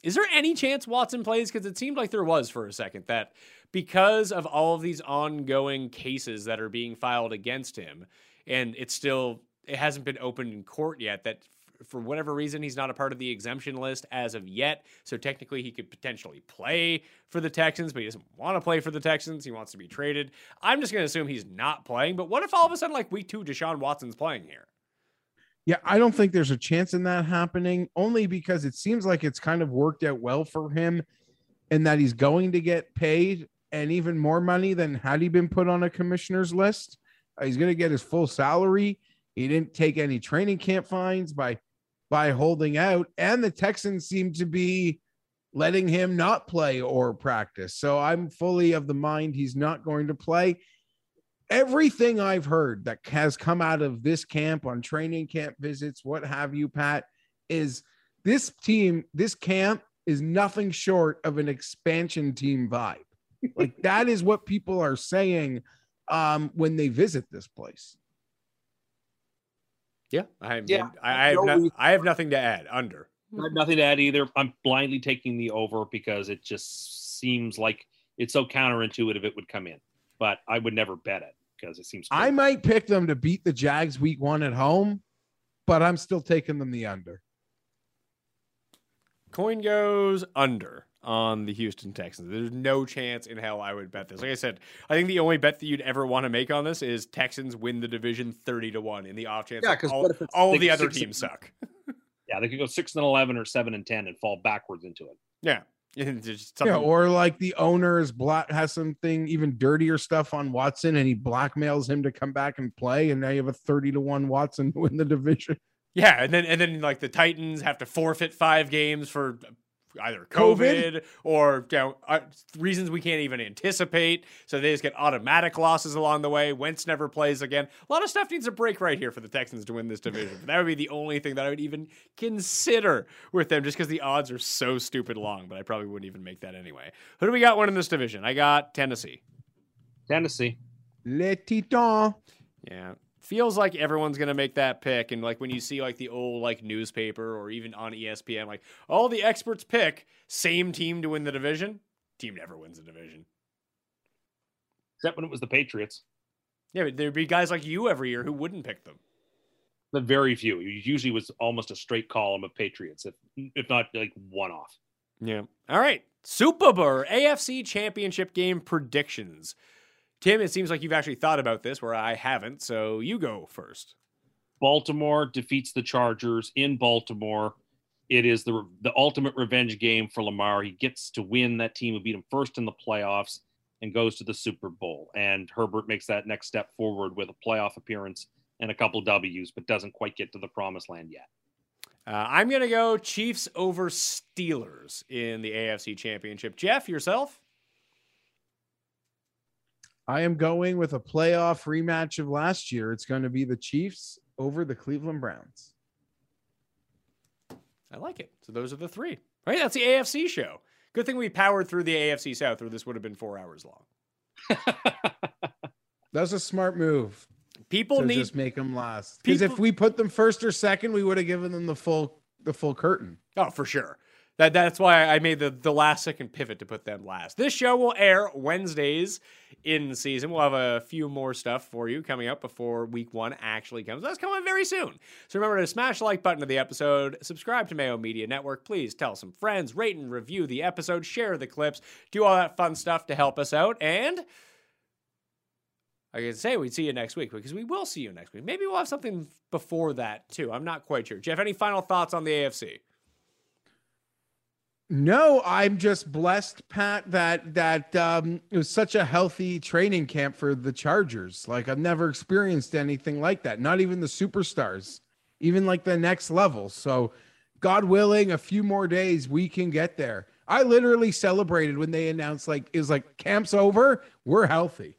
Is there any chance Watson plays? Because it seemed like there was for a second that because of all of these ongoing cases that are being filed against him, and it's still it hasn't been opened in court yet. That for whatever reason he's not a part of the exemption list as of yet. So technically he could potentially play for the Texans, but he doesn't want to play for the Texans. He wants to be traded. I'm just going to assume he's not playing. But what if all of a sudden, like week two, Deshaun Watson's playing here? Yeah, I don't think there's a chance in that happening, only because it seems like it's kind of worked out well for him and that he's going to get paid and even more money than had he been put on a commissioner's list. Uh, he's going to get his full salary. He didn't take any training camp fines by by holding out, and the Texans seem to be letting him not play or practice. So I'm fully of the mind he's not going to play everything I've heard that has come out of this camp on training camp visits, what have you, Pat, is this team, this camp is nothing short of an expansion team vibe. like that is what people are saying um, when they visit this place. Yeah, I have, Yeah, I, I have no no, I have nothing to add. Under. I have nothing to add either. I'm blindly taking the over because it just seems like it's so counterintuitive it would come in, but I would never bet it because it seems. I might pick them to beat the Jags week one at home, but I'm still taking them the under. Coin goes under on the Houston Texans. There's no chance in hell I would bet this. Like I said, I think the only bet that you'd ever want to make on this is Texans win the division 30 to 1 in the off chance Yeah, that 'cause all, what if it's all like the other six- teams suck. yeah, they could go six and eleven or seven and ten and fall backwards into it. Yeah. Yeah, or like the owner is black has something even dirtier stuff on Watson and he blackmails him to come back and play, and now you have a 30 to 1 Watson to win the division. yeah, and then and then like the Titans have to forfeit 5 games for either COVID, COVID? or you know, uh, reasons we can't even anticipate. So they just get automatic losses along the way. Wentz never plays again. A lot of stuff needs a break right here for the Texans to win this division. That would be the only thing that I would even consider with them, just because the odds are so stupid long. But I probably wouldn't even make that anyway. Who do we got winning this division? I got Tennessee. Tennessee. Le Titan. Yeah. Feels like everyone's gonna make that pick, and like when you see like the old like newspaper or even on ESPN, like all the experts pick same team to win the division. Team never wins the division. Except when it was the Patriots. Yeah, but there'd be guys like you every year who wouldn't pick them. The very few. It usually was almost a straight column of Patriots, if if not like one off. Yeah. All right. Super Bowl AFC Championship game predictions. Tim, it seems like you've actually thought about this, where I haven't. So you go first. Baltimore defeats the Chargers in Baltimore. It is the the ultimate revenge game for Lamar. He gets to win. That team who beat him first in the playoffs and goes to the Super Bowl. And Herbert makes that next step forward with a playoff appearance and a couple W's, but doesn't quite get to the promised land yet. Uh, I'm gonna go Chiefs over Steelers in the AFC Championship. Jeff, yourself. I am going with a playoff rematch of last year. It's going to be the Chiefs over the Cleveland Browns. I like it. So those are the three. Right? That's the AFC show. Good thing we powered through the AFC South, or this would have been four hours long. That's a smart move. People to need just make them last. Because if we put them first or second, we would have given them the full the full curtain. Oh, for sure. That that's why I made the the last second pivot to put them last. This show will air Wednesdays in season. We'll have a few more stuff for you coming up before week one actually comes. That's coming very soon. So remember to smash the like button to the episode, subscribe to Mayo Media Network. Please tell some friends, rate and review the episode, share the clips, do all that fun stuff to help us out. And I can say we'd see you next week because we will see you next week. Maybe we'll have something before that too. I'm not quite sure. Jeff, any final thoughts on the AFC? No, I'm just blessed, Pat, that that um, it was such a healthy training camp for the Chargers. Like I've never experienced anything like that. Not even the superstars, even like the next level. So, God willing, a few more days we can get there. I literally celebrated when they announced like it was like camp's over, we're healthy.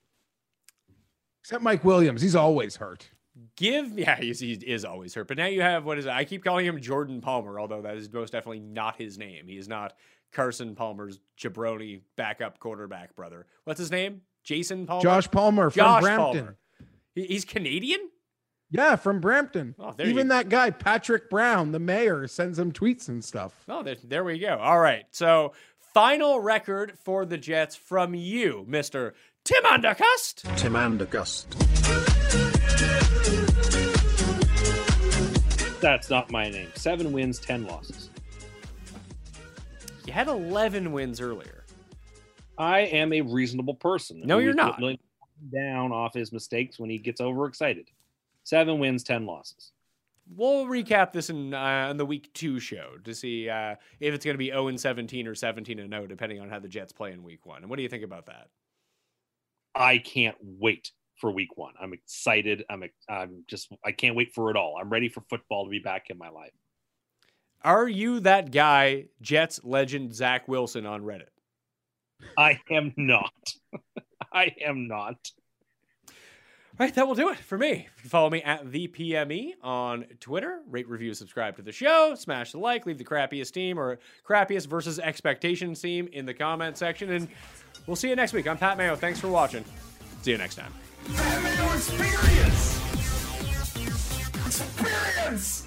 Except Mike Williams, he's always hurt. Give yeah he's, he is always hurt but now you have what is it i keep calling him jordan palmer although that is most definitely not his name he is not carson palmer's jabroni backup quarterback brother what's his name jason palmer Josh Palmer from Brampton. Palmer. He's canadian Yeah, from Brampton. Oh, there Even you- that guy, Patrick Brown, the mayor, sends him tweets and stuff. Oh, there, there we go. All right. So, final record for the Jets from you, Mr. Tim Undercust. Tim Andergust. That's not my name. Seven wins, ten losses. You had 11 wins earlier. I am a reasonable person. No, you're not. willing to come Down off his mistakes when he gets overexcited. Seven wins, ten losses. We'll recap this in, uh, in the week two show to see uh, if it's going to be 0 and 17 or 17 and 0, depending on how the Jets play in week one. And what do you think about that? I can't wait for week one. I'm excited. I'm I'm just I can't wait for it all. I'm ready for football to be back in my life. Are you that guy, Jets legend Zach Wilson on Reddit? I am not. I am not. All right, that will do it for me. You follow me at the PME on Twitter. Rate, review, subscribe to the show. Smash the like. Leave the crappiest team or crappiest versus expectations team in the comment section. And we'll see you next week. I'm Pat Mayo. Thanks for watching. See you next time. Mayo experience. Experience.